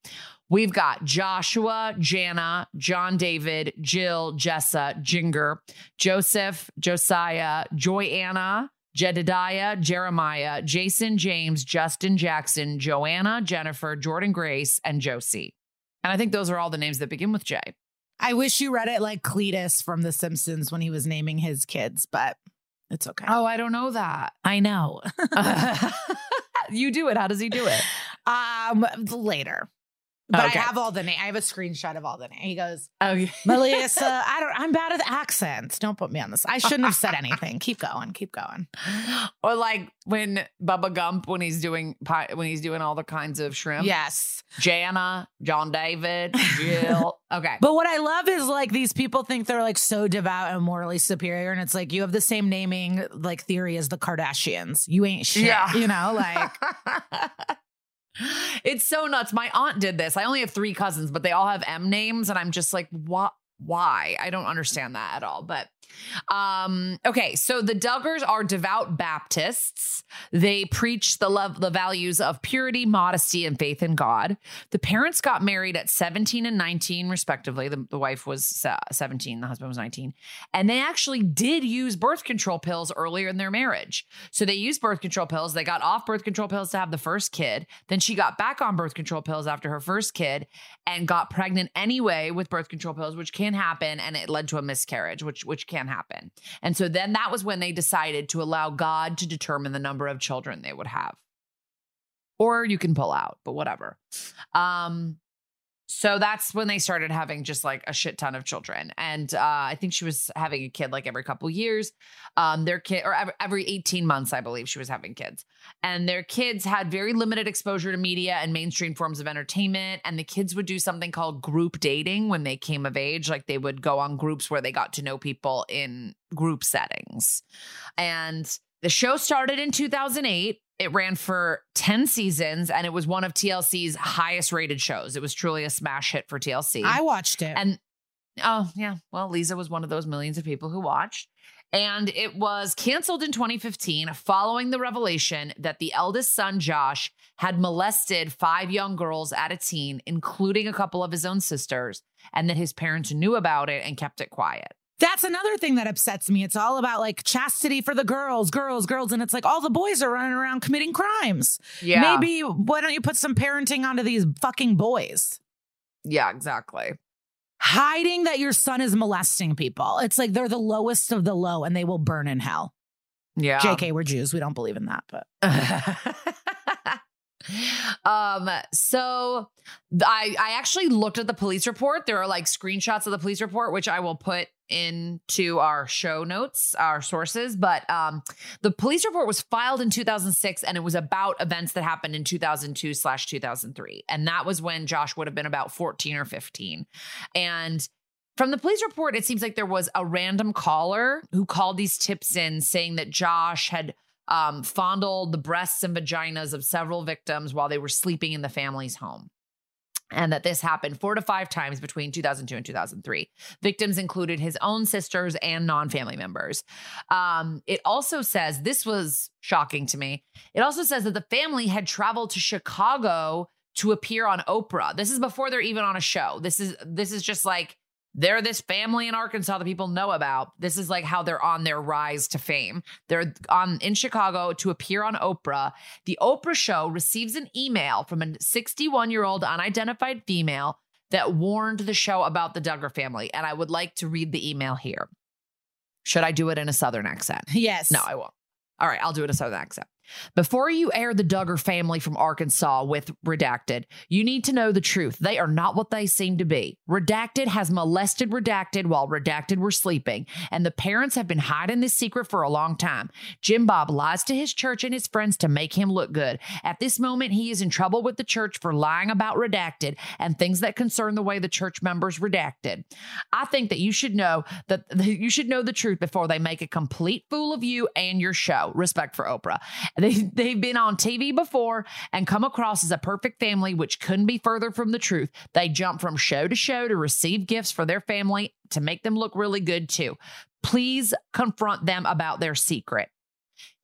[SPEAKER 2] We've got Joshua, Jana, John David, Jill, Jessa, Jinger, Joseph, Josiah, Joyanna, Jedidiah, Jeremiah, Jason, James, Justin, Jackson, Johannah, Jennifer, Jordyn, Grace, and Josie. And I think those are all the names that begin with J.
[SPEAKER 3] I wish you read it like Cletus from The Simpsons when he was naming his kids, but it's okay.
[SPEAKER 2] Oh, I don't know that.
[SPEAKER 3] I know.
[SPEAKER 2] you do it. How does he do it?
[SPEAKER 3] um, later. But
[SPEAKER 2] Okay.
[SPEAKER 3] I have all the name. I have a screenshot of all the name. He goes,
[SPEAKER 2] Okay.
[SPEAKER 3] Melissa, I don't. I'm bad at accents. Don't put me on this. I shouldn't have said anything. Keep going. Keep going.
[SPEAKER 2] or like when Bubba Gump when he's doing pi- when he's doing all the kinds of shrimp.
[SPEAKER 3] Yes.
[SPEAKER 2] Jana, John David, Jill. Okay.
[SPEAKER 3] But what I love is like these people think they're like so devout and morally superior, and it's like you have the same naming like theory as the Kardashians. You ain't shit.
[SPEAKER 2] Yeah.
[SPEAKER 3] You know, like
[SPEAKER 2] it's so nuts. My aunt did this. I only have three cousins, but they all have M names, and I'm just like, what? Why? I don't understand that at all. But um, okay, so the Duggars are devout Baptists. They preach the love, the values of purity, modesty, and faith in God. The parents got married at 17 and 19, respectively. The, the wife was uh, 17, the husband was 19, and they actually did use birth control pills earlier in their marriage. So they used birth control pills. They got off birth control pills to have the first kid. Then she got back on birth control pills after her first kid and got pregnant anyway with birth control pills, which can happen, and it led to a miscarriage, which which can happen. And so then that was when they decided to allow God to determine the number of children they would have. Or you can pull out, but whatever. Um so that's when they started having just like a shit ton of children. And uh, I think she was having a kid like every couple years. Um, their kid, or every, every 18 months, I believe she was having kids. And their kids had very limited exposure to media and mainstream forms of entertainment. And the kids would do something called group dating when they came of age. Like they would go on groups where they got to know people in group settings. And the show started in 2008. It ran for 10 seasons and it was one of TLC's highest rated shows. It was truly a smash hit for TLC.
[SPEAKER 3] I watched it.
[SPEAKER 2] And oh, yeah. Well, Liza was one of those millions of people who watched. And it was canceled in 2015 following the revelation that the eldest son, Josh, had molested five young girls at a teen, including a couple of his own sisters, and that his parents knew about it and kept it quiet.
[SPEAKER 3] That's another thing that upsets me. It's all about like chastity for the girls, girls, girls. And it's like all the boys are running around committing crimes.
[SPEAKER 2] Yeah.
[SPEAKER 3] Maybe why don't you put some parenting onto these fucking boys?
[SPEAKER 2] Yeah, exactly.
[SPEAKER 3] Hiding that your son is molesting people. It's like they're the lowest of the low and they will burn in hell.
[SPEAKER 2] Yeah.
[SPEAKER 3] JK, we're Jews. We don't believe in that, but
[SPEAKER 2] um so i i actually looked at the police report there are like screenshots of the police report which i will put into our show notes our sources but um the police report was filed in 2006 and it was about events that happened in 2002 slash 2003 and that was when josh would have been about 14 or 15 and from the police report, it seems like there was a random caller who called these tips in saying that Josh had um, fondled the breasts and vaginas of several victims while they were sleeping in the family's home. And that this happened four to five times between 2002 and 2003. Victims included his own sisters and non family members. Um, it also says, this was shocking to me. It also says that the family had traveled to Chicago to appear on Oprah. This is before they're even on a show. This is this is just like they're this family in Arkansas that people know about. This is like how they're on their rise to fame. They're on in Chicago to appear on Oprah. The Oprah show receives an email from a 61 year old unidentified female that warned the show about the Duggar family. And I would like to read the email here. Should I do it in a Southern accent?
[SPEAKER 3] yes.
[SPEAKER 2] No, I won't. All right, I'll do it in a Southern accent. Before you air the Duggar family from Arkansas with Redacted, you need to know the truth. They are not what they seem to be. Redacted has molested Redacted while Redacted were sleeping, and the parents have been hiding this secret for a long time. Jim Bob lies to his church and his friends to make him look good. At this moment, he is in trouble with the church for lying about Redacted and things that concern the way the church members redacted. I think that you should know that you should know the truth before they make a complete fool of you and your show. Respect for Oprah. They, they've been on TV before and come across as a perfect family, which couldn't be further from the truth. They jump from show to show to receive gifts for their family to make them look really good too. Please confront them about their secret.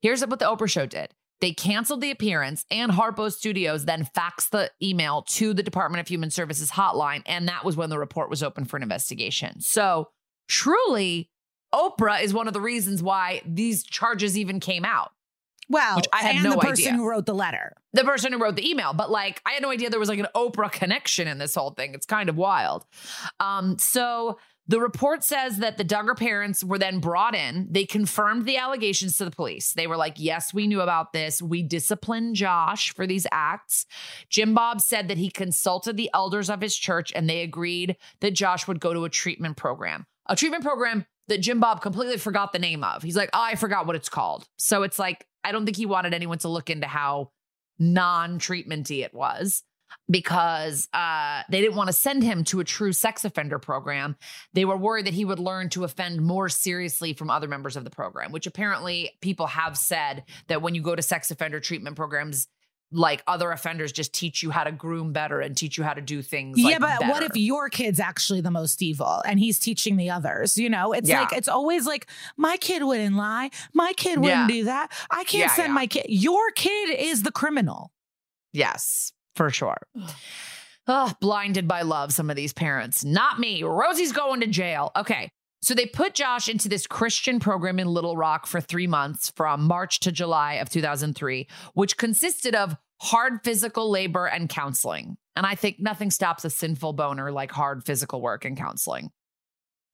[SPEAKER 2] Here's what the Oprah show did. They canceled the appearance, and Harpo Studios then faxed the email to the Department of Human Services hotline. And that was when the report was open for an investigation. So, truly, Oprah is one of the reasons why these charges even came out.
[SPEAKER 3] Well,
[SPEAKER 2] Which I had
[SPEAKER 3] and
[SPEAKER 2] no
[SPEAKER 3] the person
[SPEAKER 2] idea.
[SPEAKER 3] who wrote the letter.
[SPEAKER 2] The person who wrote the email, but like I had no idea there was like an Oprah connection in this whole thing. It's kind of wild. Um, so the report says that the Duggar parents were then brought in. They confirmed the allegations to the police. They were like, Yes, we knew about this. We disciplined Josh for these acts. Jim Bob said that he consulted the elders of his church and they agreed that Josh would go to a treatment program. A treatment program that Jim Bob completely forgot the name of. He's like, Oh, I forgot what it's called. So it's like, I don't think he wanted anyone to look into how non treatmenty it was because uh, they didn't want to send him to a true sex offender program. They were worried that he would learn to offend more seriously from other members of the program, which apparently people have said that when you go to sex offender treatment programs, like other offenders just teach you how to groom better and teach you how to do things.
[SPEAKER 3] yeah,
[SPEAKER 2] like,
[SPEAKER 3] but what if your kid's actually the most evil and he's teaching the others? You know, it's
[SPEAKER 2] Yeah.
[SPEAKER 3] like it's always like my kid wouldn't lie, my kid wouldn't
[SPEAKER 2] Yeah.
[SPEAKER 3] do that. I can't
[SPEAKER 2] Yeah,
[SPEAKER 3] send my kid. Your kid is the criminal.
[SPEAKER 2] Yes, for sure. Oh, blinded by love, some of these parents. Not me. Rosie's going to jail. Okay. So they put Josh into this Christian program in Little Rock for three months from March to July of 2003, which consisted of hard physical labor and counseling. And I think nothing stops a sinful boner like hard physical work and counseling.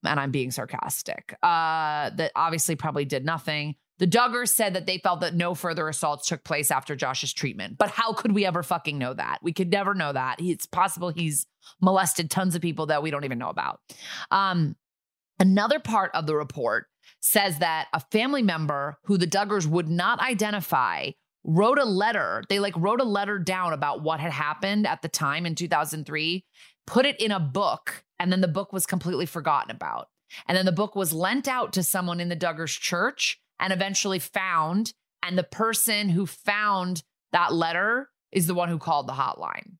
[SPEAKER 2] And I'm being sarcastic. Uh, that obviously probably did nothing. The Duggars said that they felt that no further assaults took place after Josh's treatment. But how could we ever fucking know that? We could never know that. It's possible he's molested tons of people that we don't even know about. Um, another part of the report says that a family member who the Duggars would not identify wrote a letter. They like wrote a letter down about what had happened at the time in 2003, put it in a book, and then the book was completely forgotten about. And then the book was lent out to someone in the Duggars church and eventually found. And the person who found that letter is the one who called the hotline.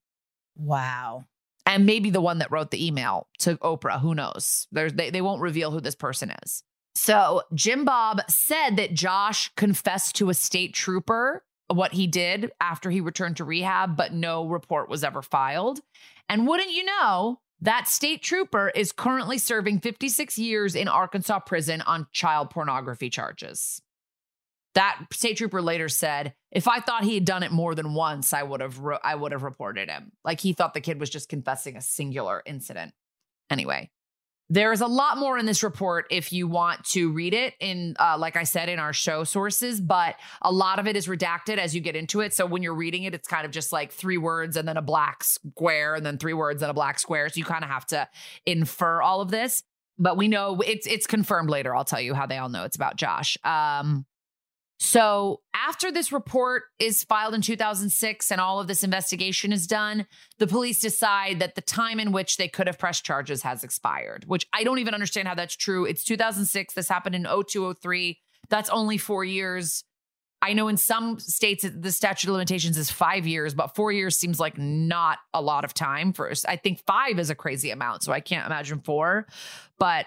[SPEAKER 3] Wow.
[SPEAKER 2] And maybe the one that wrote the email to Oprah. Who knows? There's, they, they won't reveal who this person is. So Jim Bob said that Josh confessed to a state trooper what he did after he returned to rehab, but no report was ever filed. And wouldn't you know, that state trooper is currently serving 56 years in Arkansas prison on child pornography charges. That state trooper later said, "If I thought he had done it more than once, I would have ro- I would have reported him." Like he thought the kid was just confessing a singular incident. Anyway, there is a lot more in this report if you want to read it in uh, like i said in our show sources but a lot of it is redacted as you get into it. So when you're reading it it's kind of just like three words and then a black square and then three words and a black square. So you kind of have to infer all of this. But we know it's it's confirmed later. I'll tell you how they all know. It's about josh. Um so after this report is filed in 2006 and all of this investigation is done, the police decide that the time in which they could have pressed charges has expired, which I don't even understand how that's true. It's 2006. This happened in 0203. That's only four years. I know in some states the statute of limitations is five years, but four years seems like not a lot of time for I think five is a crazy amount. So I can't imagine four. But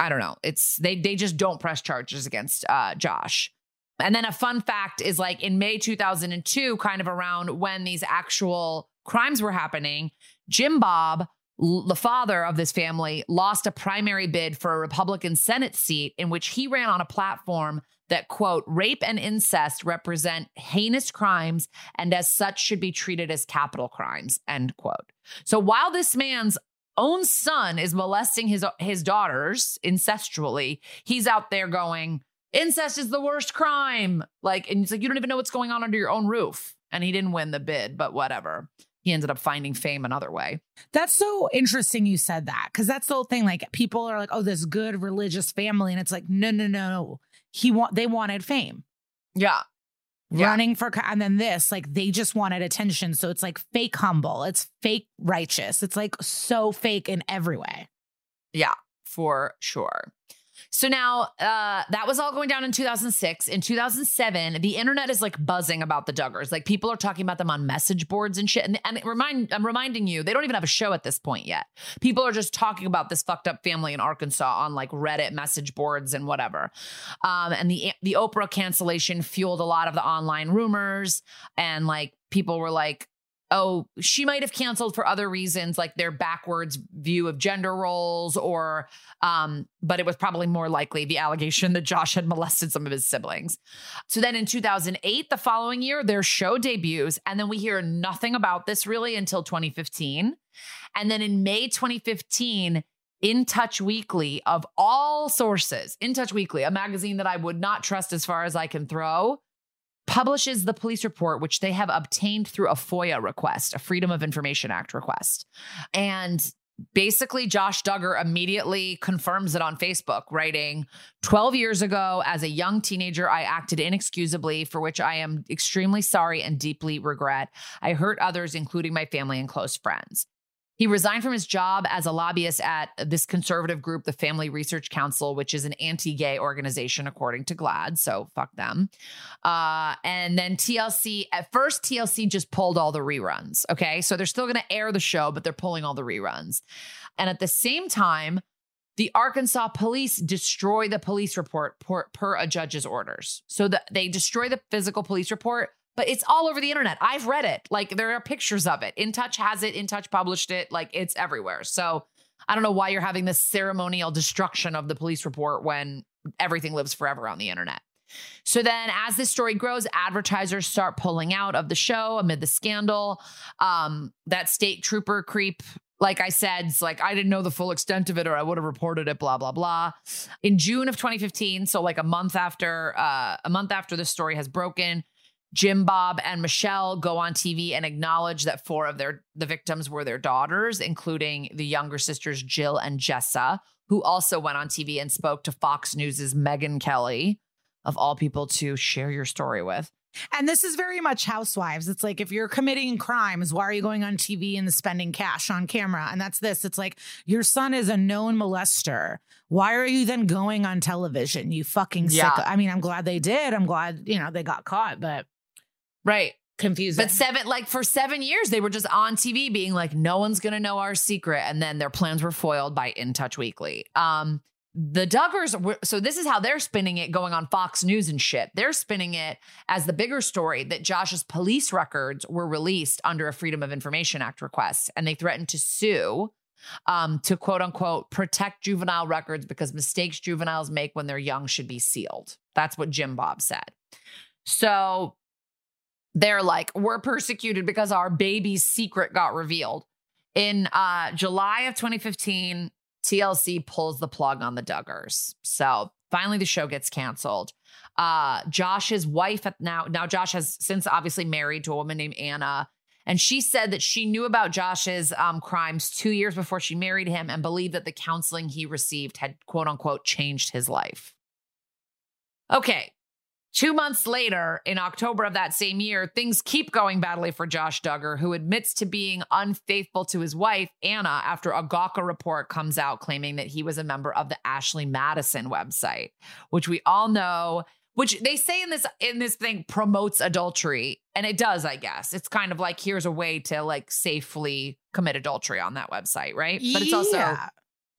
[SPEAKER 2] I don't know. It's they they just don't press charges against uh Josh. And then a fun fact is like in May 2002, kind of around when these actual crimes were happening, Jim Bob, l- the father of this family, lost a primary bid for a Republican Senate seat in which he ran on a platform that, quote, rape and incest represent heinous crimes and as such should be treated as capital crimes, end quote. So while this man's own son is molesting his his daughters incestually, he's out there going, incest is the worst crime. Like, and it's like, you don't even know what's going on under your own roof. And he didn't win the bid, but whatever. He ended up finding fame another way.
[SPEAKER 3] That's so interesting you said that because that's the whole thing. Like people are like, oh, this good religious family. And it's like, no, no, no. He want they wanted fame.
[SPEAKER 2] Yeah. Yeah.
[SPEAKER 3] Running for and then this, like they just wanted attention. So it's like fake humble. It's fake righteous. It's like so fake in every way.
[SPEAKER 2] Yeah, for sure. So now uh, that was all going down in 2006. In 2007, the internet is like buzzing about the Duggars. Like people are talking about them on message boards and shit. And, and remind I'm reminding you, they don't even have a show at this point yet. People are just talking about this fucked up family in Arkansas on like Reddit message boards and whatever. Um, and the the Oprah cancellation fueled a lot of the online rumors. And like people were like, oh, she might have canceled for other reasons, like their backwards view of gender roles, or, um, but it was probably more likely the allegation that Josh had molested some of his siblings. So then in 2008, the following year, their show debuts, and then we hear nothing about this really until 2015. And then in May 2015, in Touch Weekly, of all sources, In Touch Weekly, a magazine that I would not trust as far as I can throw, publishes the police report, which they have obtained through a FOIA request, a Freedom of Information Act request. And basically, Josh Duggar immediately confirms it on Facebook, writing 12 years ago, as a young teenager, I acted inexcusably, for which I am extremely sorry and deeply regret. I hurt others, including my family and close friends. He resigned from his job as a lobbyist at this conservative group, the Family Research Council, which is an anti gay organization, according to GLAAD. So fuck them. Uh, and then TLC, at first, TLC just pulled all the reruns. Okay. So they're still going to air the show, but they're pulling all the reruns. And at the same time, the Arkansas police destroy the police report per, per a judge's orders. So that they destroy the physical police report, but it's all over the internet. I've read it. Like there are pictures of it. In Touch has it. In Touch published it. Like it's everywhere. So I don't know why you're having this ceremonial destruction of the police report when everything lives forever on the internet. So then, as this story grows, advertisers start pulling out of the show amid the scandal. Um, that state trooper creep, like I said, it's like I didn't know the full extent of it, or I would have reported it. Blah blah blah. In June of 2015, so like a month after, uh, a month after the story has broken, Jim Bob and Michelle go on TV and acknowledge that four of their the victims were their daughters, including the younger sisters Jill and Jessa, who also went on TV and spoke to Fox News's Megyn Kelly, of all people to share your story with.
[SPEAKER 3] And this is very much housewives. It's like if you're committing crimes, why are you going on TV and spending cash on camera? And that's this. It's like your son is a known molester. Why are you then going on television? You fucking sick.
[SPEAKER 2] Yeah.
[SPEAKER 3] I mean, I'm glad they did. I'm glad, you know, they got caught, but
[SPEAKER 2] Right.
[SPEAKER 3] confusing.
[SPEAKER 2] But seven, like for seven years, they were just on TV being like, no one's gonna know our secret. And then their plans were foiled by In Touch Weekly. Um, the Duggars were so this is how they're spinning it going on Fox News and shit. They're spinning it as the bigger story that Josh's police records were released under a Freedom of Information Act request, and they threatened to sue um, to quote unquote protect juvenile records because mistakes juveniles make when they're young should be sealed. That's what Jim Bob said. So they're like, we're persecuted because our baby's secret got revealed. In uh, July of 2015, TLC pulls the plug on the Duggars. So finally, the show gets canceled. Uh, Josh's wife now now Josh has since obviously married to a woman named Anna, and she said that she knew about Josh's um, crimes two years before she married him, and believed that the counseling he received had quote unquote changed his life. Okay, Two months later, in October of that same year, things keep going badly for Josh Duggar, who admits to being unfaithful to his wife, Anna, after a Gawker report comes out claiming that he was a member of the Ashley Madison website, which we all know, which they say in this in this thing promotes adultery. And it does, I guess. It's kind of like here's a way to like safely commit adultery on that website, right? But it's also
[SPEAKER 3] Yeah.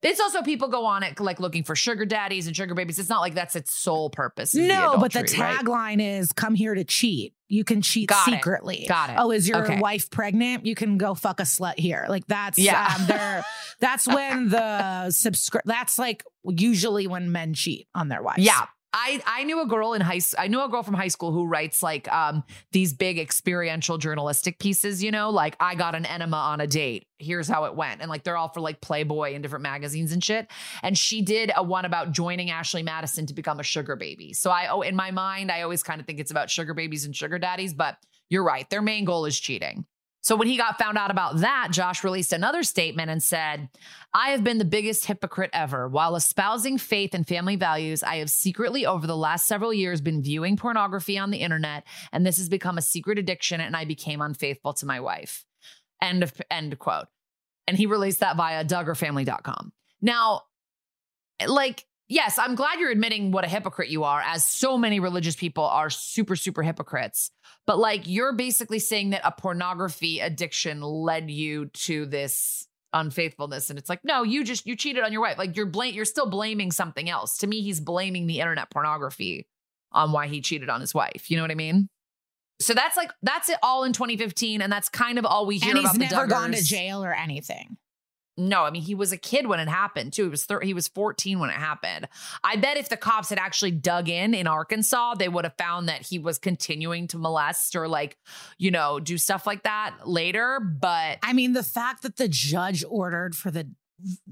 [SPEAKER 2] It's also people go on it like looking for sugar daddies and sugar babies. It's not like that's its sole purpose.
[SPEAKER 3] No, but the
[SPEAKER 2] adultery, right?
[SPEAKER 3] tagline is come here to cheat. You can cheat
[SPEAKER 2] Got it.
[SPEAKER 3] secretly.
[SPEAKER 2] Got it.
[SPEAKER 3] Oh, is your
[SPEAKER 2] Okay.
[SPEAKER 3] wife pregnant? You can go fuck a slut here. Like that's
[SPEAKER 2] Yeah.
[SPEAKER 3] um, that's when the subscribe that's like usually when men cheat on their wives.
[SPEAKER 2] Yeah. I I knew a girl in high I knew a girl from high school who writes like um these big experiential journalistic pieces, you know, like I got an enema on a date. Here's how it went. And like they're all for like Playboy and different magazines and shit. And she did a one about joining Ashley Madison to become a sugar baby. So I oh in my mind I always kind of think it's about sugar babies and sugar daddies, but you're right. Their main goal is cheating. So when he got found out about that, Josh released another statement and said, I have been the biggest hypocrite ever. While espousing faith and family values, I have secretly over the last several years been viewing pornography on the internet, and this has become a secret addiction, and I became unfaithful to my wife. End of end quote. And he released that via duggarfamily.com. Now, like yes, I'm glad you're admitting what a hypocrite you are, as so many religious people are super, super hypocrites. But like, you're basically saying that a pornography addiction led you to this unfaithfulness. And it's like, no, you just, you cheated on your wife. Like, you're blame, you're still blaming something else. To me, he's blaming the internet pornography on why he cheated on his wife. You know what I mean? So that's like, that's it all in 2015. And that's kind of all we hear
[SPEAKER 3] and he's never gone to jail or anything.
[SPEAKER 2] No, I mean he was a kid when it happened too. He was thir- he was 14 when it happened. I bet if the cops had actually dug in in Arkansas, they would have found that he was continuing to molest or like, you know, do stuff like that later, but
[SPEAKER 3] I mean, the fact that the judge ordered for the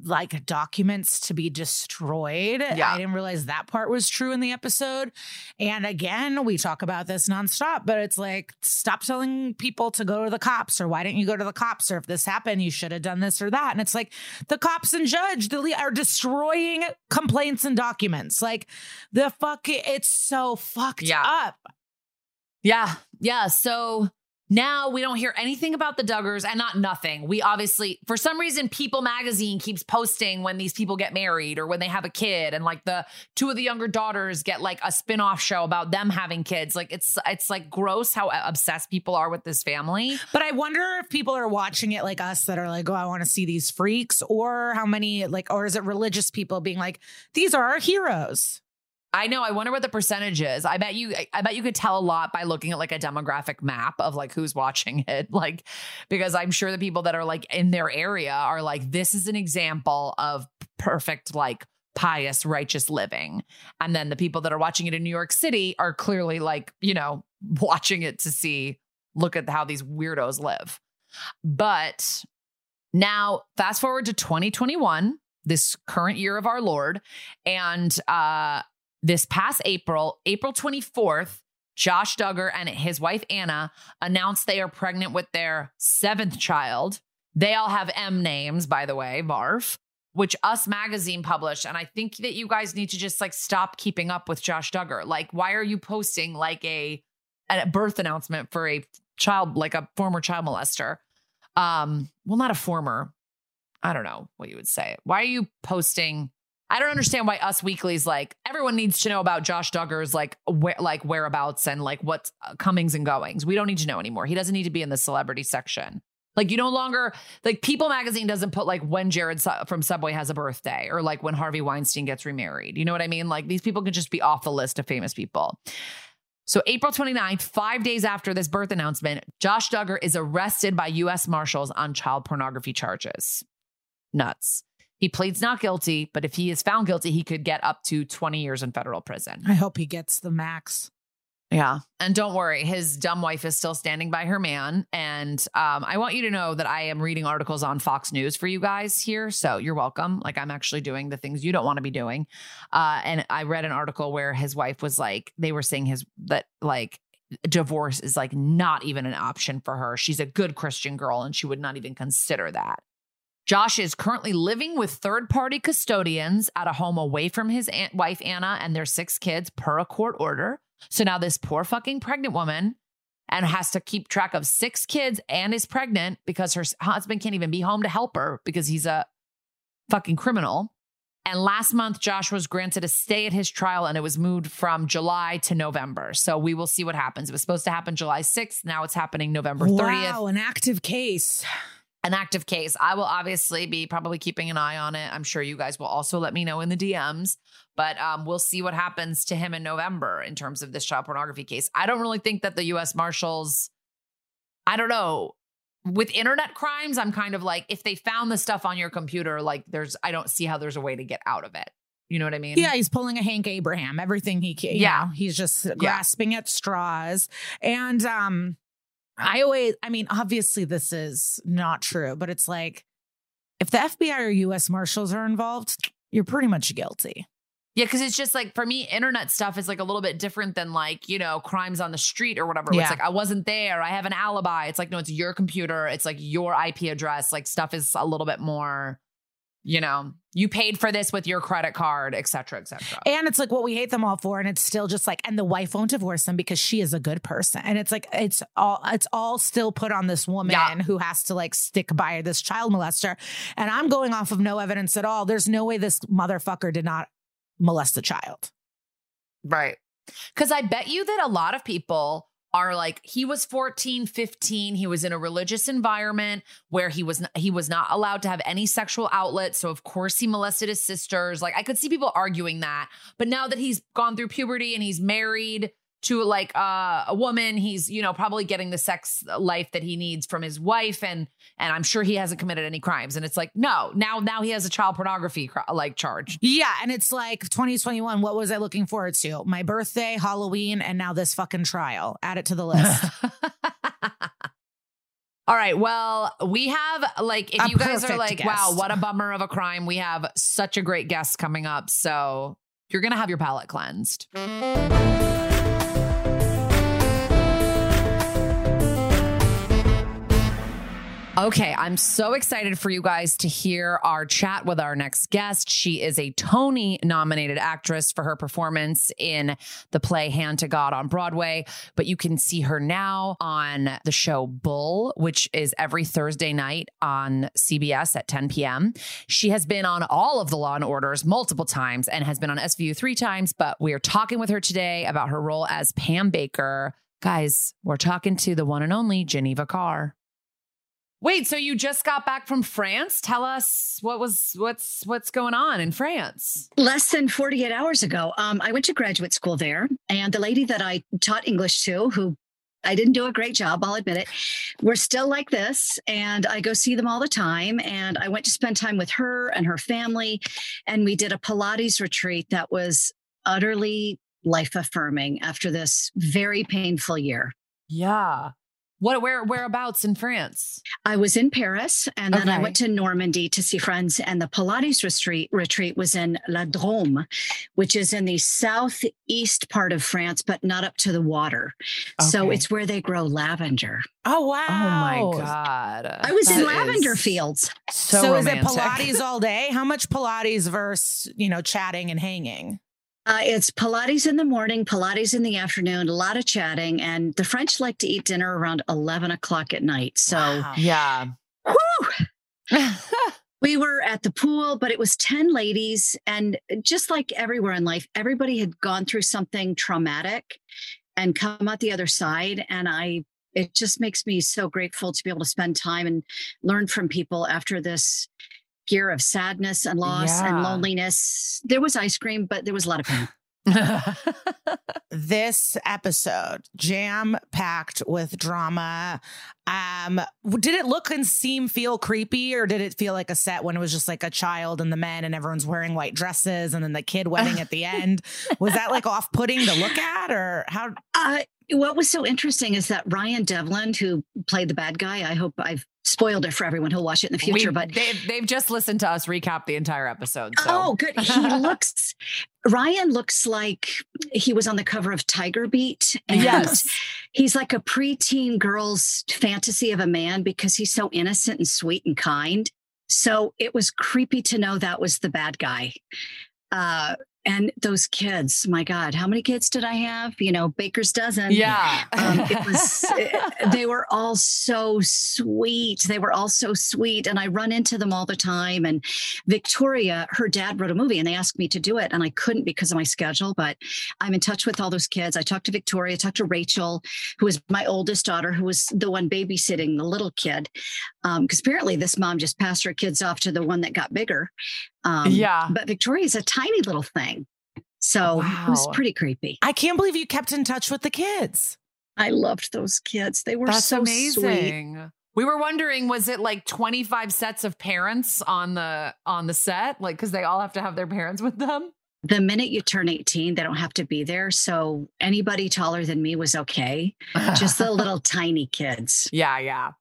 [SPEAKER 3] like documents to be destroyed.
[SPEAKER 2] Yeah.
[SPEAKER 3] I didn't realize that part was true in the episode. And again, we talk about this nonstop, but it's like, stop telling people to go to the cops or why didn't you go to the cops? Or if this happened, you should have done this or that. And it's like the cops and judge are destroying complaints and documents. Like the fuck, it's so fucked
[SPEAKER 2] Yeah.
[SPEAKER 3] up.
[SPEAKER 2] yeah, yeah. So now we don't hear anything about the Duggars and not nothing. We obviously, for some reason, People Magazine keeps posting when these people get married or when they have a kid, and like the two of the younger daughters get like a spin-off show about them having kids. Like it's it's like gross how obsessed people are with this family.
[SPEAKER 3] But I wonder if people are watching it like us that are like, oh, I want to see these freaks, or how many like, or is it religious people being like, these are our heroes?
[SPEAKER 2] I know. I wonder what the percentage is. I bet you. I bet you could tell a lot by looking at like a demographic map of like who's watching it. Like, because I'm sure the people that are like in their area are like, this is an example of perfect like pious righteous living, and then the people that are watching it in New York City are clearly like you know watching it to see look at how these weirdos live. But now, fast forward to 2021, this current year of our Lord, and uh this past April, April 24th, Josh Duggar and his wife Anna announced they are pregnant with their seventh child. They all have M names, by the way, Marv, which Us Magazine published. And I think that you guys need to just like stop keeping up with Josh Duggar. Like, why are you posting like a, a birth announcement for a child, like a former child molester? Um, well, not a former. I don't know what you would say. Why are you posting? I don't understand why Us Weekly's like everyone needs to know about Josh Duggar's like where, like whereabouts and like what's uh, comings and goings. We don't need to know anymore. He doesn't need to be in the celebrity section. Like you no longer like People Magazine doesn't put like when Jared from Subway has a birthday or like when Harvey Weinstein gets remarried. You know what I mean? Like these people can just be off the list of famous people. So April 29th, 5 days after this birth announcement, Josh Duggar is arrested by US Marshals on child pornography charges. Nuts. He pleads not guilty, but if he is found guilty, he could get up to 20 years in federal prison.
[SPEAKER 3] I hope he gets the max.
[SPEAKER 2] Yeah. And don't worry, his dumb wife is still standing by her man. And um, I want you to know that I am reading articles on Fox News for you guys here. So you're welcome. Like I'm actually doing the things you don't want to be doing. Uh, and I read an article where his wife was like, they were saying his, that like, divorce is like not even an option for her. She's a good Christian girl and she would not even consider that. Josh is currently living with third party custodians at a home away from his aunt, wife, Anna, and their six kids per a court order. So now this poor fucking pregnant woman and has to keep track of six kids and is pregnant because her husband can't even be home to help her because he's a fucking criminal. And last month, Josh was granted a stay at his trial and it was moved from July to November. So we will see what happens. It was supposed to happen July 6th. Now it's happening November 30th
[SPEAKER 3] Wow, an active case.
[SPEAKER 2] An active case. I will obviously be probably keeping an eye on it. I'm sure you guys will also let me know in the DMs, but um, we'll see what happens to him in November in terms of this child pornography case. I don't really think that the US Marshals, I don't know. With internet crimes, I'm kind of like, if they found the stuff on your computer, like there's, I don't see how there's a way to get out of it. You know what I mean?
[SPEAKER 3] Yeah, he's pulling a Hank Abraham. Everything he can.
[SPEAKER 2] Yeah.
[SPEAKER 3] Yeah, he's just grasping at straws. And um, I always, I mean, obviously this is not true, but it's like if the FBI or U.S. Marshals are involved, you're pretty much guilty.
[SPEAKER 2] Yeah, because it's just like for me, internet stuff is like a little bit different than like, you know, crimes on the street or whatever.
[SPEAKER 3] Yeah.
[SPEAKER 2] It's like I wasn't there, I have an alibi. It's like, no, it's your computer, it's like your IP address. Like stuff is a little bit more, you know, you paid for this with your credit card, et cetera, et cetera.
[SPEAKER 3] And it's like what we hate them all for, and it's still just like, and the wife won't divorce him because she is a good person, and it's like it's all it's all still put on this woman
[SPEAKER 2] Yeah.
[SPEAKER 3] who has to like stick by this child molester, and I'm going off of no evidence at all. There's no way this motherfucker did not molest a child.
[SPEAKER 2] Right. Because I bet you that a lot of people are like he was 14 15 he was in a religious environment where he was he was not allowed to have any sexual outlet so of course he molested his sisters. Like i could see people arguing that. But now that he's gone through puberty and he's married to like uh, a woman he's you know probably getting the sex life that he needs from his wife and and i'm sure he hasn't committed any crimes and it's like no now now he has a child pornography like charge
[SPEAKER 3] Yeah, and it's like 2021. What was I looking forward to? My birthday, Halloween, and now this fucking trial. Add it to the list.
[SPEAKER 2] All right. Well, we have like if
[SPEAKER 3] A
[SPEAKER 2] you guys are like, wow, what a bummer of a crime. We have such a great guest coming up. So you're gonna have your palate cleansed. Okay, I'm so excited for you guys to hear our chat with our next guest. She is a Tony nominated actress for her performance in the play Hand to God on Broadway, but you can see her now on the show Bull, which is every Thursday night on CBS at 10 p.m. She has been on all of the Law and Orders multiple times and has been on SVU three times, but we are talking with her today about her role as Pam Baker. Guys, we're talking to the one and only Geneva Carr. Wait, so you just got back from France? Tell us what was what's what's going on in France.
[SPEAKER 5] less than 48 hours ago um, i went to graduate school there and the lady that i taught english to who i didn't do a great job i'll admit it we're still like this and i go see them all the time and i went to spend time with her and her family and we did a pilates retreat that was utterly life affirming after this very painful year
[SPEAKER 2] Yeah. What where whereabouts in France?
[SPEAKER 5] I was in Paris and then I went to Normandy to see friends. And the Pilates retreat, retreat was in La Drôme, which is in the southeast part of France, but not up to the water. So it's where they grow lavender.
[SPEAKER 3] oh wow!
[SPEAKER 2] Oh my god.
[SPEAKER 5] I was in lavender fields.
[SPEAKER 2] So,
[SPEAKER 3] So,
[SPEAKER 2] romantic.
[SPEAKER 3] is it Pilates all day? How much Pilates versus you know chatting and hanging?
[SPEAKER 5] Uh, it's Pilates in the morning, Pilates in the afternoon, a lot of chatting. And the French like to eat dinner around 11 o'clock at night. So
[SPEAKER 3] Wow.
[SPEAKER 2] Yeah.
[SPEAKER 5] whew, we were at the pool, but it was 10 ladies. And just like everywhere in life, everybody had gone through something traumatic and come out the other side. And I, it just makes me so grateful to be able to spend time and learn from people after this year of sadness and loss
[SPEAKER 2] Yeah.
[SPEAKER 5] and loneliness. There was ice cream, but there was a lot of pain.
[SPEAKER 3] this episode jam packed with drama um did it look and seem feel creepy or did it feel like a set when it was just like a child and the men and everyone's wearing white dresses and then the kid wedding at the end was that like off-putting to look at or how
[SPEAKER 5] Uh, what was so interesting is that Ryan Devlin, who played the bad guy, I hope I've spoiled it for everyone who'll watch it in the future,
[SPEAKER 2] We-
[SPEAKER 5] but
[SPEAKER 2] they've they've just listened to us recap the entire episode. So
[SPEAKER 5] Oh, good. He looks, Ryan looks like he was on the cover of Tiger Beat. And
[SPEAKER 2] yes.
[SPEAKER 5] he's like a preteen girl's fantasy of a man because he's so innocent and sweet and kind. So it was creepy to know that was the bad guy. Uh, and those kids, my God, how many kids did I have? You know, Baker's dozen.
[SPEAKER 2] Yeah.
[SPEAKER 5] um, it was it- they were all so sweet. They were all so sweet. And i run into them all the time. And victoria her dad wrote a movie and they asked me to do it. And i couldn't because of my schedule but i'm in touch with all those kids. I talked to victoria I talked to rachel who is my oldest daughter who was the one babysitting the little kid. Because apparently this mom just passed her kids off to the one that got bigger um,
[SPEAKER 2] Yeah.
[SPEAKER 5] but victoria's a tiny little thing so it was pretty creepy
[SPEAKER 3] i can't believe you kept in touch with the kids
[SPEAKER 5] i loved those kids they were
[SPEAKER 2] That's
[SPEAKER 5] so sweet
[SPEAKER 2] amazing. We were wondering, was it like 25 sets of parents on the on the set? Like, because they all have to have their parents with them?
[SPEAKER 5] the minute you turn 18, they don't have to be there. So anybody taller than me was okay. Just the little tiny kids.
[SPEAKER 2] Yeah, yeah.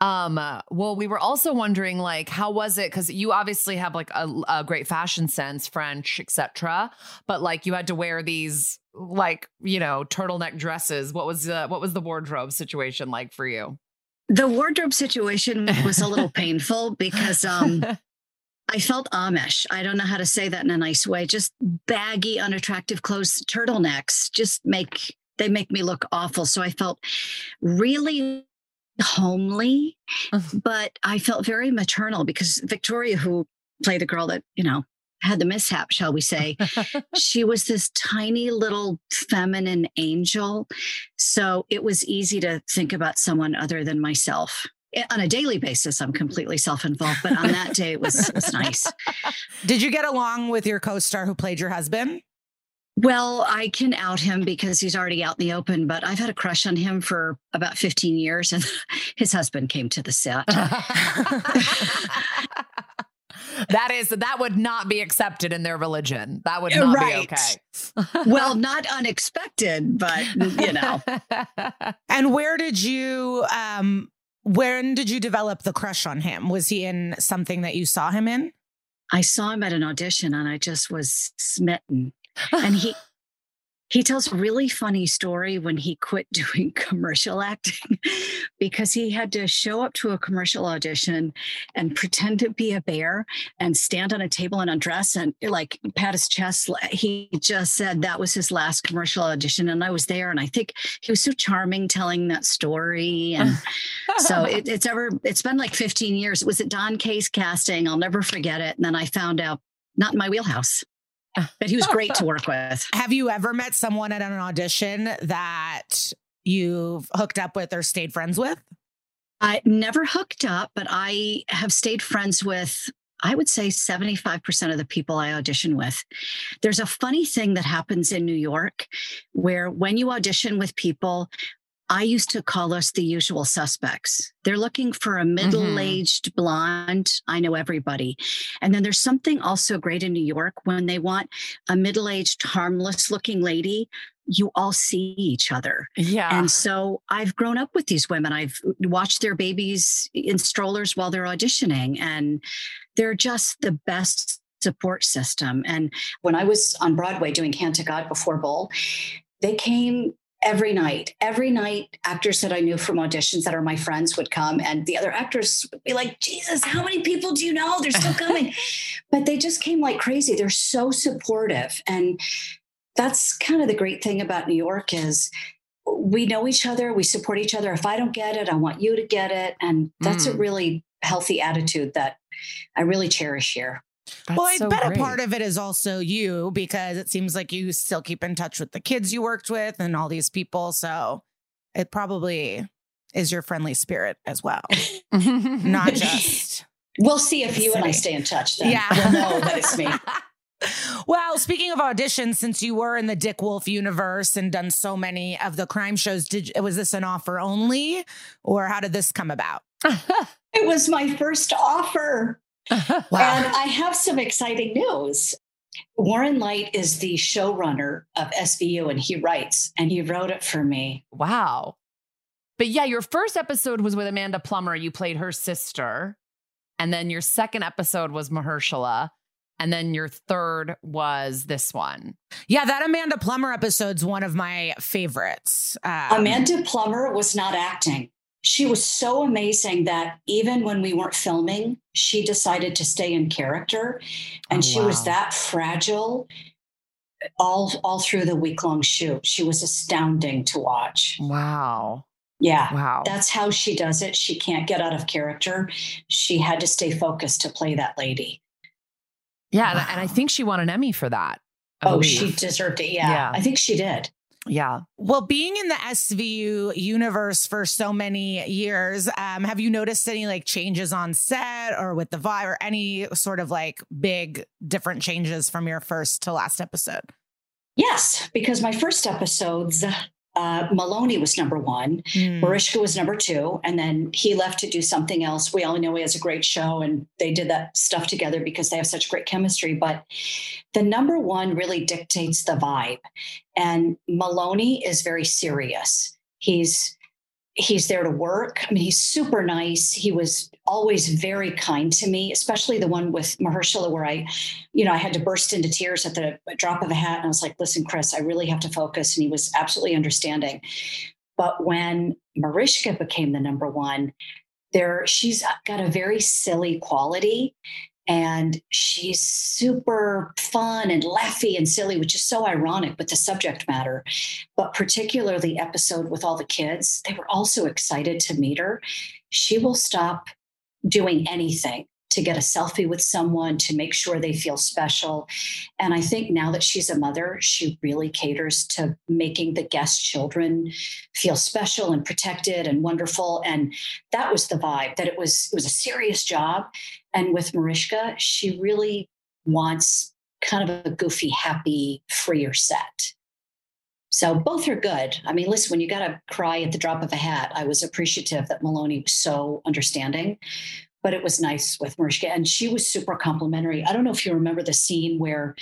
[SPEAKER 2] Um, uh, well, we were also wondering, like, how was it? Because you obviously have like a, a great fashion sense, French, etc. But like, you had to wear these like you know turtleneck dresses. What was the what was the wardrobe situation like for you?
[SPEAKER 5] The wardrobe situation was a little painful because um, I felt Amish. I don't know how to say that in a nice way. Just baggy, unattractive clothes, turtlenecks just make they make me look awful. So I felt really homely, uh-huh. but I felt very maternal because Victoria, who played the girl that, you know, had the mishap, shall we say, she was this tiny little feminine angel. So it was easy to think about someone other than myself. Eh, on a daily basis, I'm completely self involved, but on that day, it was, it was nice.
[SPEAKER 3] Did you get along with your co star who played your husband?
[SPEAKER 5] Well, I can out him because he's already out in the open, but I've had a crush on him for about 15 years, and his husband came to the set.
[SPEAKER 2] that is that would not be accepted in their religion. That would not right. be
[SPEAKER 5] okay. well, not unexpected, but you know.
[SPEAKER 3] and where did you um when did you develop the crush on him? Was he in something that you saw him in?
[SPEAKER 5] I saw him at an audition and I just was smitten. And he he tells a really funny story when he quit doing commercial acting because he had to show up to a commercial audition and pretend to be a bear and stand on a table and undress and like pat his chest. He just said that was his last commercial audition. And I was there and I think he was so charming telling that story. And so it, it's ever, it's been like 15 years. It was at Don Kaye's casting. I'll never forget it. And then I found out not in my wheelhouse but he was great to work with.
[SPEAKER 3] Have you ever met someone at an audition that you've hooked up with or stayed friends with?
[SPEAKER 5] I never hooked up, but I have stayed friends with I would say 75% of the people I audition with. There's a funny thing that happens in New York where when you audition with people, I used to call us the usual suspects. They're looking for a middle aged mm-hmm. blonde. I know everybody. And then there's something also great in New York when they want a middle aged, harmless looking lady. You all see each other.
[SPEAKER 2] Yeah.
[SPEAKER 5] And so I've grown up with these women. I've watched their babies in strollers while they're auditioning, and they're just the best support system. And when I was on Broadway doing Hand to God before Bull, they came every night. Every night, actors that I knew from auditions that are my friends would come, and the other actors would be like, Jesus, how many people do you know? They're still coming. but they just came like crazy. They're so supportive. And that's kind of the great thing about New York is we know each other, we support each other. If I don't get it, I want you to get it. And that's mm. a really healthy attitude that I really cherish here.
[SPEAKER 3] That's well, I so bet great. a part of it is also you because it seems like you still keep in touch with the kids you worked with and all these people. So it probably is your friendly spirit as well, not just.
[SPEAKER 5] We'll see if you city. and I stay in touch. Then yeah, we'll know that it's me.
[SPEAKER 3] Well, speaking of auditions, since you were in the Dick Wolf universe and done so many of the crime shows, did was this an offer only, or how did this come about?
[SPEAKER 5] it was my first offer. Wow. And I have some exciting news. Warren Leight is the showrunner of SVU and he writes, and he wrote it for me.
[SPEAKER 2] Wow. But yeah, your first episode was with Amanda Plummer. You played her sister. And then your second episode was Mahershala. And then your third was this one.
[SPEAKER 3] Yeah, that Amanda Plummer episode's one of my favorites.
[SPEAKER 5] Um, Amanda Plummer was not acting she was so amazing that even when we weren't filming, she decided to stay in character. And oh, she wow. was that fragile all all through the week long shoot. She was astounding to watch.
[SPEAKER 2] Wow.
[SPEAKER 5] Yeah.
[SPEAKER 2] Wow.
[SPEAKER 5] That's how she does it. She can't get out of character. She had to stay focused to play that lady.
[SPEAKER 2] Yeah. Wow. And I think she won an Emmy for that.
[SPEAKER 5] I oh, believe. she deserved it. Yeah, yeah. I think she did.
[SPEAKER 2] Yeah.
[SPEAKER 3] Well, being in the SVU universe for so many years, um, have you noticed any like changes on set or with the vibe or any sort of like big different changes from your first to last episode?
[SPEAKER 5] Yes, because my first episodes uh, Meloni was number one,
[SPEAKER 3] Mm.
[SPEAKER 5] Mariska was number two, and then he left to do something else. We all know he has a great show, and they did that stuff together because they have such great chemistry. But the number one really dictates the vibe, and Meloni is very serious. He's he's there to work. I mean, he's super nice. He was always very kind to me, especially the one with Mahershala, where I, you know, I had to burst into tears at the drop of a hat. And I was like, listen, Chris, I really have to focus. And he was absolutely understanding. But when Mariska became the number one, there she's got a very silly quality and she's super fun and laughy and silly which is so ironic with the subject matter but particularly episode with all the kids they were also excited to meet her she will stop doing anything to get a selfie with someone to make sure they feel special. And i think now that she's a mother she really caters to making the guest children feel special and protected and wonderful. And that was the vibe that it was it was a serious job. And with Mariska, she really wants kind of a goofy, happy, freer set. So both are good. I mean, listen, when you got to cry at the drop of a hat, I was appreciative that Meloni was so understanding, but it was nice with Mariska. And she was super complimentary. I don't know if you remember the scene where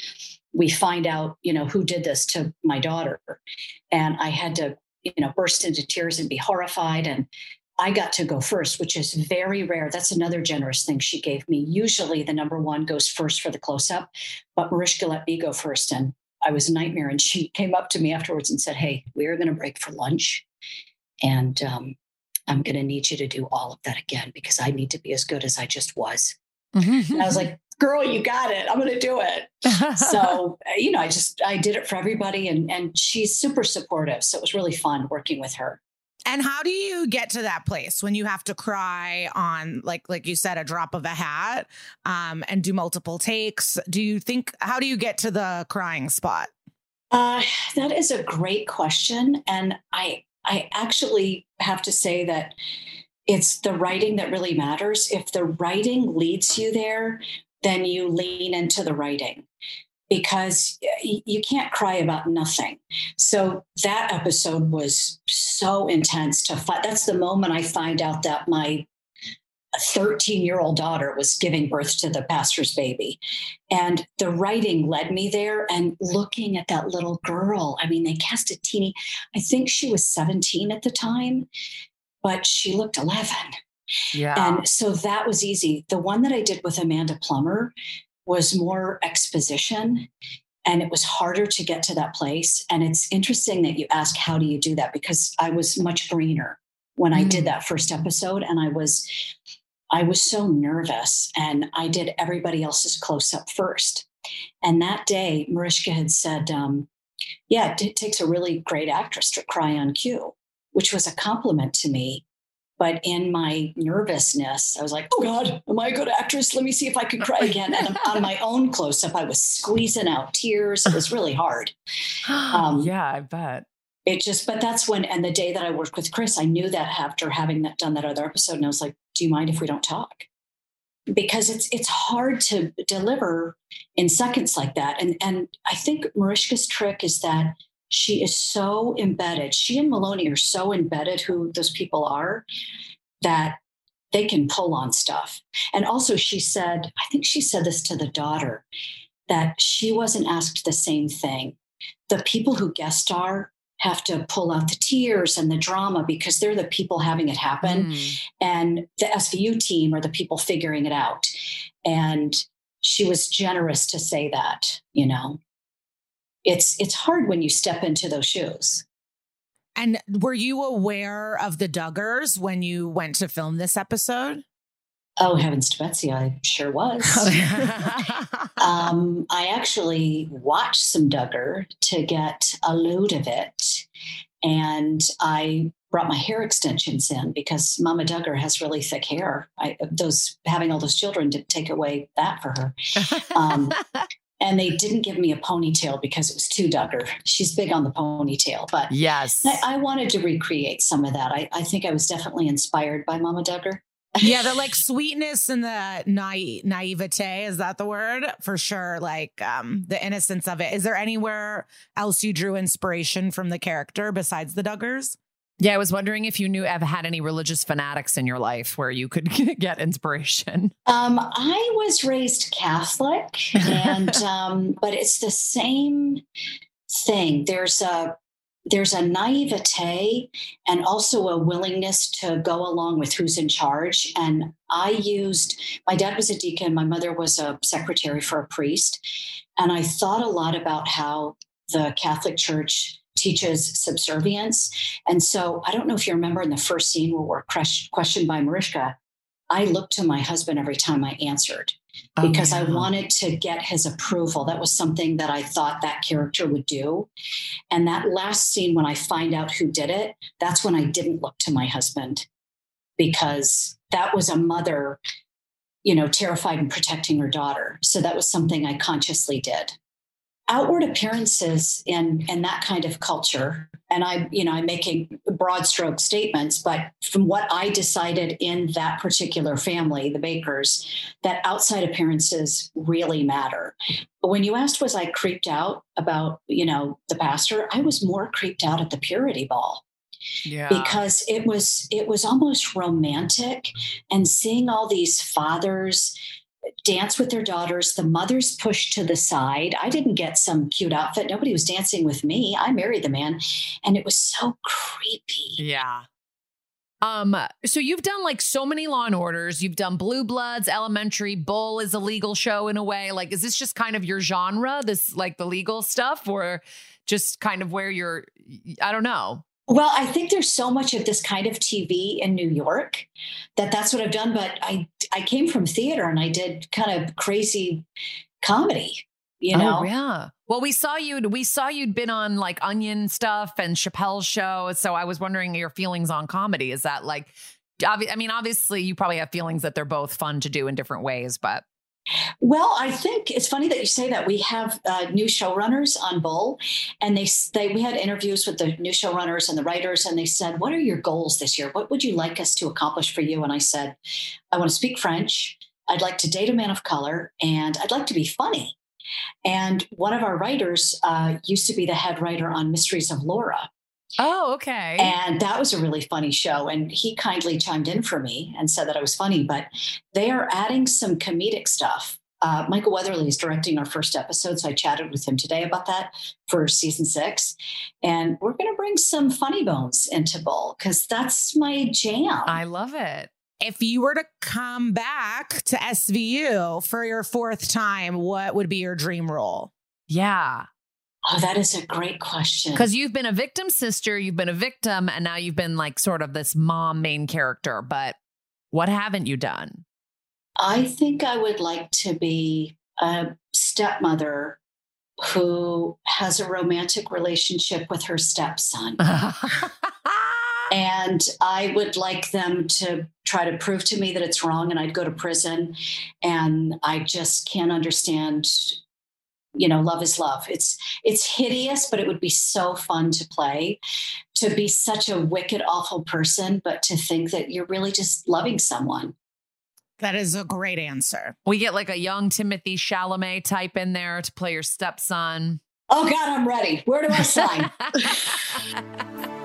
[SPEAKER 5] we find out, you know, who did this to my daughter. And I had to, you know, burst into tears and be horrified. And I got to go first, which is very rare. That's another generous thing she gave me. Usually the number one goes first for the close up, but Mariska let me go first. And I was a nightmare. And she came up to me afterwards and said, Hey, we are going to break for lunch. And um, I'm going to need you to do all of that again because I need to be as good as I just was. And I was like, Girl, you got it. I'm going to do it. so, uh, you know, I just, I did it for everybody. And, and she's super supportive. So it was really fun working with her.
[SPEAKER 3] And how do you get to that place when you have to cry on like like you said a drop of a hat um and do multiple takes? Do you think how do you get to the crying spot?
[SPEAKER 5] Uh, that is a great question, and I I actually have to say that it's the writing that really matters. If the writing leads you there, then you lean into the writing because you can't cry about nothing. So that episode was so intense to find. That's the moment I find out that my 13 year old daughter was giving birth to the pastor's baby. And the writing led me there and looking at that little girl. I mean, they cast a teeny, I think she was 17 at the time, but she looked 11.
[SPEAKER 2] Yeah.
[SPEAKER 5] And so that was easy. The one that I did with Amanda Plummer was more exposition and it was harder to get to that place. And it's interesting that you ask, how do you do that? Because I was much greener when I did that first episode and I was I was so nervous and I did everybody else's close up first. And that day, Mariska had said, um, Yeah, it takes a really great actress to cry on cue, which was a compliment to me. But in my nervousness, I was like, oh God, am I a good actress? Let me see if I could cry again. And on my own close up, I was squeezing out tears. It was really hard. Um,
[SPEAKER 2] yeah, I bet.
[SPEAKER 5] It just, but that's when, and the day that I worked with Chris, I knew that after having that done that other episode, and I was like, do you mind if we don't talk? Because it's it's hard to deliver in seconds like that. And and I think Mariska's trick is that she is so embedded. She and Meloni are so embedded who those people are that they can pull on stuff. And also, she said, I think she said this to the daughter that she wasn't asked the same thing. The people who guest star have to pull out the tears and the drama because they're the people having it happen.
[SPEAKER 2] Mm.
[SPEAKER 5] And the SVU team are the people figuring it out. And she was generous to say that, you know it's it's hard when you step into those shoes.
[SPEAKER 3] And were you aware of the Duggars when you went to film this episode?
[SPEAKER 5] Oh heavens to Betsy, I sure was. um, I actually watched some Duggar to get a load of it, and I brought my hair extensions in because Mama Duggar has really thick hair. I, those having all those children didn't take away that for her. Um, and they didn't give me a ponytail because it was too Duggar. She's big on the ponytail, but
[SPEAKER 2] yes,
[SPEAKER 5] I, I wanted to recreate some of that. I, I, think I was definitely inspired by Mama Duggar.
[SPEAKER 3] yeah, the like sweetness and the naive naivete is that the word for sure? Like um the innocence of it. Is there anywhere else you drew inspiration from the character besides the Duggars?
[SPEAKER 2] Yeah, I was wondering if you knew have had any religious fanatics in your life where you could get inspiration.
[SPEAKER 5] Um, I was raised Catholic, and um, but it's the same thing. There's a there's a naivete and also a willingness to go along with who's in charge. And I used my dad was a deacon, my mother was a secretary for a priest, and I thought a lot about how the Catholic Church teaches subservience. And so I don't know if you remember in the first scene where we're questioned by Mariska, I looked to my husband every time I answered oh, because yeah. I wanted to get his approval. That was something that I thought that character would do. And that last scene, when I find out who did it, that's when I didn't look to my husband because that was a mother, you know, terrified and protecting her daughter. So that was something I consciously did outward appearances in in that kind of culture. And i you know i'm making broad stroke statements but from what i decided in that particular family the bakers that outside appearances really matter. When you asked was i creeped out about you know the pastor i was more creeped out at the purity ball. Yeah. because it was it was almost romantic and seeing all these fathers dance with their daughters. The mothers pushed to the side. I didn't get some cute outfit. Nobody was dancing with me. I married the man. And it was so creepy.
[SPEAKER 2] Yeah. Um, so you've done like so many law and orders. You've done Blue Bloods, Elementary, Bull is a legal show in a way. Like, is this just kind of your genre, this like the legal stuff, or just kind of where you're, I don't know.
[SPEAKER 5] Well, I think there's so much of this kind of TV in New York that that's what I've done. But I I came from theater and I did kind of crazy comedy. You oh, know?
[SPEAKER 2] Oh, yeah. Well, we saw you. We saw you'd been on like Onion stuff and Chappelle's show. So I was wondering your feelings on comedy. Is that like? I mean, obviously, you probably have feelings that they're both fun to do in different ways, but
[SPEAKER 5] well, I think it's funny that you say that. We have uh, new showrunners on Bull, and they they we had interviews with the new showrunners and the writers, and they said, "What are your goals this year? What would you like us to accomplish for you?" And I said, "I want to speak French. I'd like to date a man of color, and I'd like to be funny." And one of our writers uh, used to be the head writer on Mysteries of Laura.
[SPEAKER 2] Oh, okay.
[SPEAKER 5] And that was a really funny show. And he kindly chimed in for me and said that I was funny, but they are adding some comedic stuff. Uh, Michael Weatherly is directing our first episode. So I chatted with him today about that for season six. And we're going to bring some funny bones into Bull because that's my jam.
[SPEAKER 2] I love it.
[SPEAKER 3] If you were to come back to SVU for your fourth time, what would be your dream role?
[SPEAKER 2] Yeah.
[SPEAKER 5] Oh, that is a great question.
[SPEAKER 2] Because you've been a victim sister, you've been a victim, and now you've been like sort of this mom main character. But what haven't you done?
[SPEAKER 5] I think I would like to be a stepmother who has a romantic relationship with her stepson. and I would like them to try to prove to me that it's wrong and I'd go to prison. And I just can't understand you know love is love. It's it's hideous but it would be so fun to play. To be such a wicked awful person but to think that you're really just loving someone.
[SPEAKER 3] That is a great answer.
[SPEAKER 2] We get like a young Timothée Chalamet type in there to play your stepson.
[SPEAKER 5] Oh god i'm ready. Where do i sign?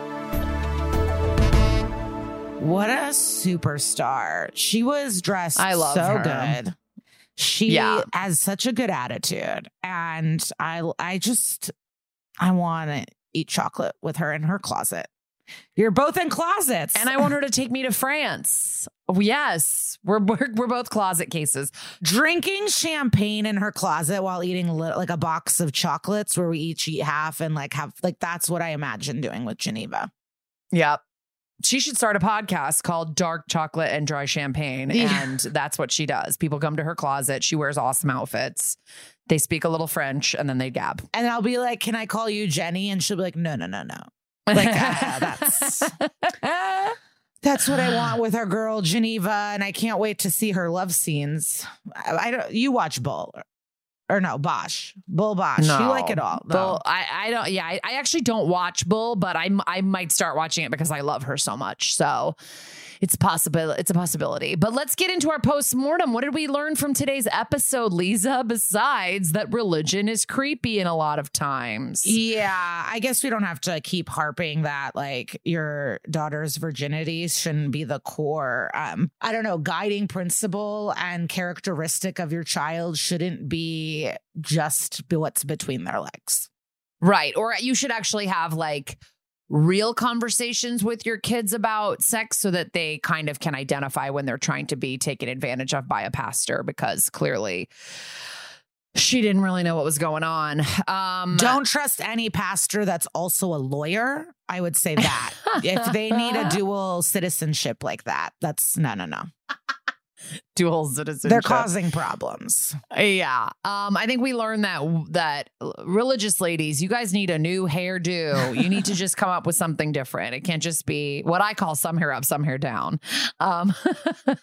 [SPEAKER 3] What a superstar. She was dressed i love so her. good she yeah. has such a good attitude. And I I just I want to eat chocolate with her in her closet. You're both in closets.
[SPEAKER 2] And I want her to take me to France. Yes, we're, we're, we're both closet cases.
[SPEAKER 3] Drinking champagne in her closet while eating li- like a box of chocolates where we each eat half and like have like that's what I imagine doing with Geneva.
[SPEAKER 2] Yep she should start a podcast called Dark Chocolate and Dry Champagne. Yeah. And that's what she does. People come to her closet. She wears awesome outfits. They speak a little French and then they gab.
[SPEAKER 3] And I'll be like, Can I call you Jenny? And she'll be like, No, no, no, no. Like, uh, that's. That's what I want with our girl Geneva, and I can't wait to see her love scenes. I, I don't. You watch Bull, or no Bosch, Bull Bosch. You like it all.
[SPEAKER 2] Bull, I, I don't. Yeah, I, I actually don't watch Bull, but I I might start watching it because I love her so much. So it's possible. It's a possibility. But let's get into our post mortem. What did we learn from today's episode, Liza? Besides that, religion is creepy in a lot of times.
[SPEAKER 3] Yeah, I guess we don't have to keep harping that like your daughter's virginity shouldn't be the core. Um, I don't know, guiding principle and characteristic of your child shouldn't be just what's between their legs.
[SPEAKER 2] Right. Or you should actually have like real conversations with your kids about sex so that they kind of can identify when they're trying to be taken advantage of by a pastor because clearly she didn't really know what was going on. Um
[SPEAKER 3] Don't trust any pastor that's also a lawyer. I would say that. if they need a dual citizenship like that, that's no, no, no.
[SPEAKER 2] Dual citizenship.
[SPEAKER 3] They're causing problems.
[SPEAKER 2] Yeah. Um, I think we learned that that religious ladies, you guys need a new hairdo. You need to just come up with something different. It can't just be what I call some hair up, some hair down. Um,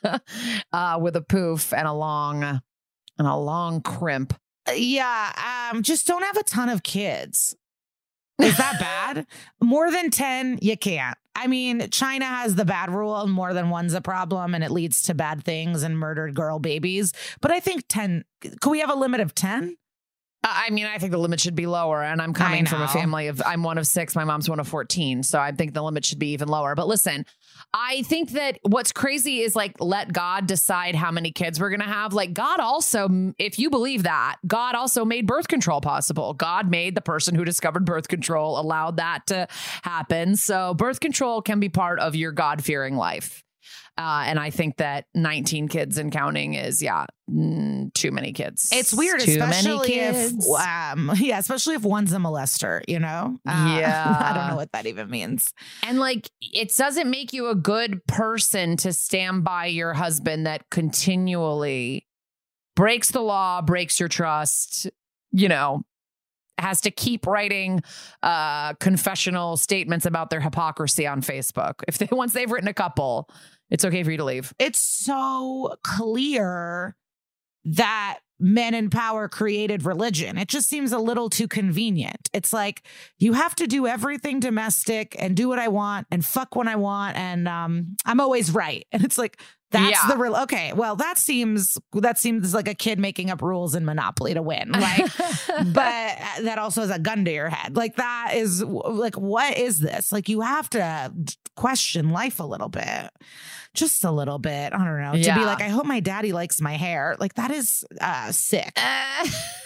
[SPEAKER 2] uh, with a poof and a long and a long crimp.
[SPEAKER 3] Yeah, um, just don't have a ton of kids. Is that bad? more than 10, you can't. I mean, China has the bad rule and more than one's a problem and it leads to bad things and murdered girl babies. But I think 10, could we have a limit of 10?
[SPEAKER 2] I mean, I think the limit should be lower. And I'm coming from a family of, I'm one of six. My mom's one of 14. So I think the limit should be even lower. But listen, I think that what's crazy is like, let God decide how many kids we're going to have. Like, God also, if you believe that, God also made birth control possible. God made the person who discovered birth control, allowed that to happen. So birth control can be part of your God fearing life. Uh, and I think that 19 kids and counting is, yeah, mm, too many kids.
[SPEAKER 3] It's weird,
[SPEAKER 2] Too
[SPEAKER 3] especially
[SPEAKER 2] many
[SPEAKER 3] if,
[SPEAKER 2] kids.
[SPEAKER 3] um, yeah, especially if one's a molester, you know? Uh,
[SPEAKER 2] Yeah.
[SPEAKER 3] I don't know what that even means.
[SPEAKER 2] And like, it doesn't make you a good person to stand by your husband that continually breaks the law, breaks your trust, you know, has to keep writing uh confessional statements about their hypocrisy on Facebook. If they once they've written a couple, it's okay for you to leave.
[SPEAKER 3] It's so clear that men in power created religion. It just seems a little too convenient. It's like you have to do everything domestic and do what I want and fuck when I want and um I'm always right. And it's like that's
[SPEAKER 2] Yeah.
[SPEAKER 3] the real okay. Well, that seems that seems like a kid making up rules in Monopoly to win. Like but that also has a gun to your head. Like that is like what is this? Like you have to question life a little bit. Just a little bit. I don't know. To be like I hope my daddy likes my hair. Like that is uh sick.
[SPEAKER 2] Uh,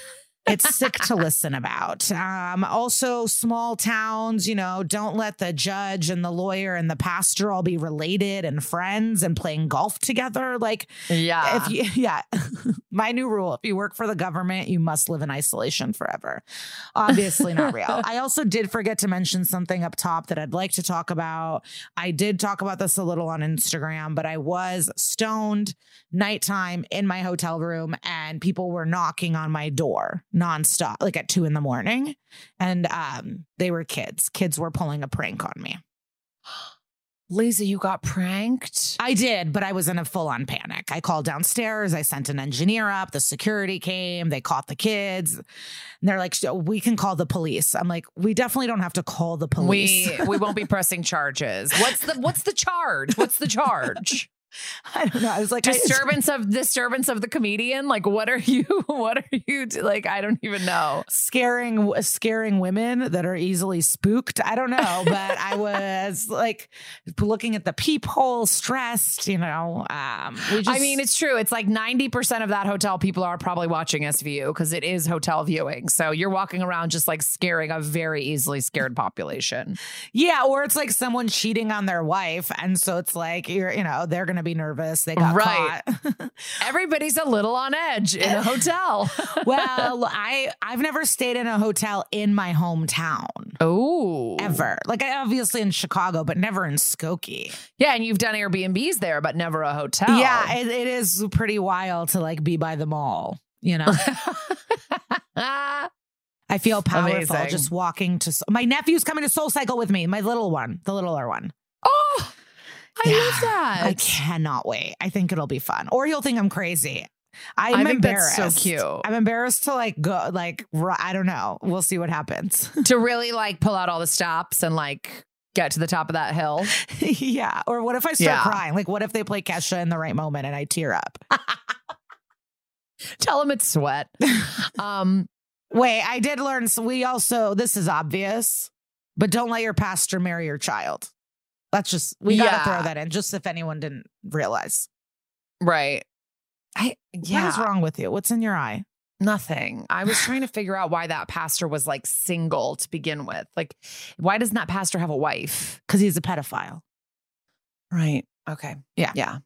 [SPEAKER 3] It's sick to listen about. Um, also, small towns, you know, don't let the judge and the lawyer and the pastor all be related and friends and playing golf together. Like,
[SPEAKER 2] yeah.
[SPEAKER 3] if you, yeah, my new rule: if you work for the government, you must live in isolation forever. Obviously, not real. I also did forget to mention something up top that I'd like to talk about. I did talk about this a little on Instagram, but I was stoned nighttime in my hotel room, and people were knocking on my door nonstop, like at two in the morning, and um, they were kids. Kids were pulling a prank on me.
[SPEAKER 2] Liza, you got pranked.
[SPEAKER 3] I did, but I was in a full on panic. I called downstairs. I sent an engineer up. The security came. They caught the kids. And they're like, we can call the police. I'm like, we definitely don't have to call the police.
[SPEAKER 2] We we won't be pressing charges. What's the what's the charge? What's the charge?
[SPEAKER 3] I don't know. I was like, I-
[SPEAKER 2] disturbance of disturbance of the comedian like what are you what are you like i don't even know
[SPEAKER 3] scaring scaring women that are easily spooked. I don't know, but I was like looking at the peephole, stressed. You know, um, we just,
[SPEAKER 2] i mean it's true it's like 90% of that hotel people are probably watching svu because it is hotel viewing so you're walking around just like scaring a very easily scared population
[SPEAKER 3] yeah, or it's like someone cheating on their wife, and so it's like you're, you know, they're gonna be nervous. They got
[SPEAKER 2] Right.
[SPEAKER 3] caught.
[SPEAKER 2] everybody's a little on edge in a hotel
[SPEAKER 3] well, I I've never stayed in a hotel in my hometown
[SPEAKER 2] oh
[SPEAKER 3] ever. Like I obviously in Chicago, but never in Skokie.
[SPEAKER 2] yeah and you've done airbnbs there but never a hotel
[SPEAKER 3] Yeah, it, it is pretty wild to like be by the mall. You know. I feel powerful
[SPEAKER 2] Amazing.
[SPEAKER 3] just walking to. My nephew's coming to Soul Cycle with me. My little one, the littler one.
[SPEAKER 2] oh i
[SPEAKER 3] Yeah,
[SPEAKER 2] love that
[SPEAKER 3] I cannot wait. I think it'll be fun. Or you'll think I'm crazy. I'm
[SPEAKER 2] I think that's
[SPEAKER 3] embarrassed.
[SPEAKER 2] so cute.
[SPEAKER 3] I'm embarrassed to like go like I don't know. We'll see what happens.
[SPEAKER 2] to really like pull out all the stops and like get to the top of that hill.
[SPEAKER 3] yeah. Or what if I start
[SPEAKER 2] Yeah.
[SPEAKER 3] crying? Like what if they play Kesha in the right moment and I tear up?
[SPEAKER 2] Tell them it's sweat. Um,
[SPEAKER 3] Wait, I did learn. So we also this is obvious, but don't let your pastor marry your child. That's just we
[SPEAKER 2] Yeah.
[SPEAKER 3] gotta throw that in, just if anyone didn't realize.
[SPEAKER 2] right. I yeah.
[SPEAKER 3] What is wrong with you? What's in your eye?
[SPEAKER 2] Nothing. I was trying to figure out why that pastor was like single to begin with. Like, why doesn't that pastor have a wife?
[SPEAKER 3] Because he's a pedophile.
[SPEAKER 2] Right. Okay.
[SPEAKER 3] Yeah.
[SPEAKER 2] Yeah.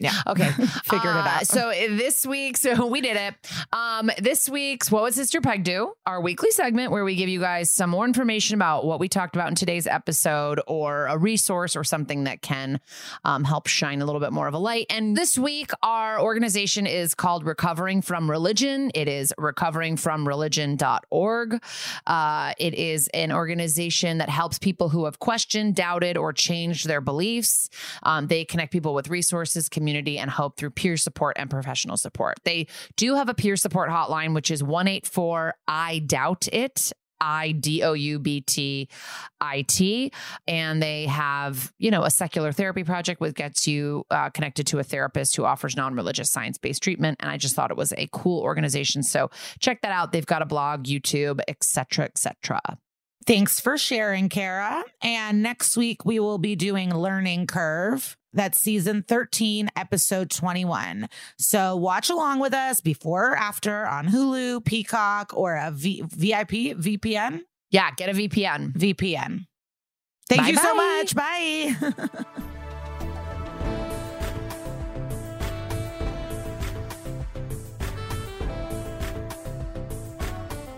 [SPEAKER 3] Yeah.
[SPEAKER 2] Okay.
[SPEAKER 3] Figured it
[SPEAKER 2] Uh,
[SPEAKER 3] out.
[SPEAKER 2] So this week, so we did it. Um, this week's What Would Sister Peg Do? Our weekly segment where we give you guys some more information about what we talked about in today's episode or a resource or something that can um, help shine a little bit more of a light. And this week, our organization is called Recovering from Religion. It is recoveringfromreligion.org. Uh, it is an organization that helps people who have questioned, doubted, or changed their beliefs. Um, they connect people with resources, community, and hope through peer support and professional support. They do have a peer support hotline, which is 184 I Doubt It. I D O U B T I T. And they have, you know, a secular therapy project which gets you uh, connected to a therapist who offers non religious science based treatment. And I just thought it was a cool organization. So check that out. They've got a blog, YouTube, etc., etc.
[SPEAKER 3] Thanks for sharing, Kara. And next week we will be doing Learning Curve. That's season 13, episode 21. So watch along with us before or after on Hulu, Peacock, or a v- VIP, VPN?
[SPEAKER 2] Yeah, get a VPN.
[SPEAKER 3] VPN. Thank you so much. Bye.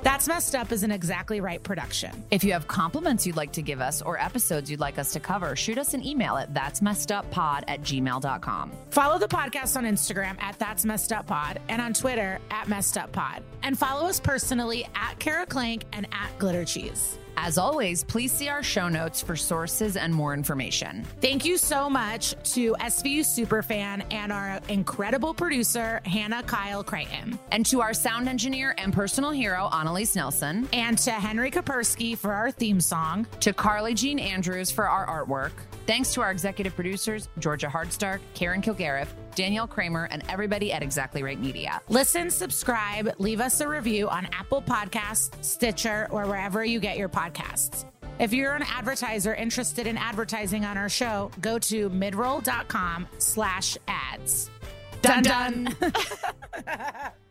[SPEAKER 3] That's Messed Up is an exactly right production.
[SPEAKER 2] If you have compliments you'd like to give us or episodes you'd like us to cover, shoot us an email at that's messed up pod at gmail.com.
[SPEAKER 3] Follow the podcast on Instagram at That's Messed Up Pod and on Twitter at Messed Up Pod. And follow us personally at Kara Klenk and at Glitter Cheese.
[SPEAKER 2] As always, please see our show notes for sources and more information.
[SPEAKER 3] Thank you so much to SVU Superfan and our incredible producer, Hannah Kyle Creighton.
[SPEAKER 2] And to our sound engineer and personal hero, Annalise Nelson,
[SPEAKER 3] And to Henry Kapersky for our theme song.
[SPEAKER 2] to Carly Jean Andrews for our artwork. Thanks to our executive producers, Georgia Hardstark, Karen Kilgariff, Danielle Kramer, and everybody at Exactly Right Media.
[SPEAKER 3] Listen, subscribe, leave us a review on Apple Podcasts, Stitcher, or wherever you get your podcasts. If you're an advertiser interested in advertising on our show, go to midroll.com slash ads. Dun dun.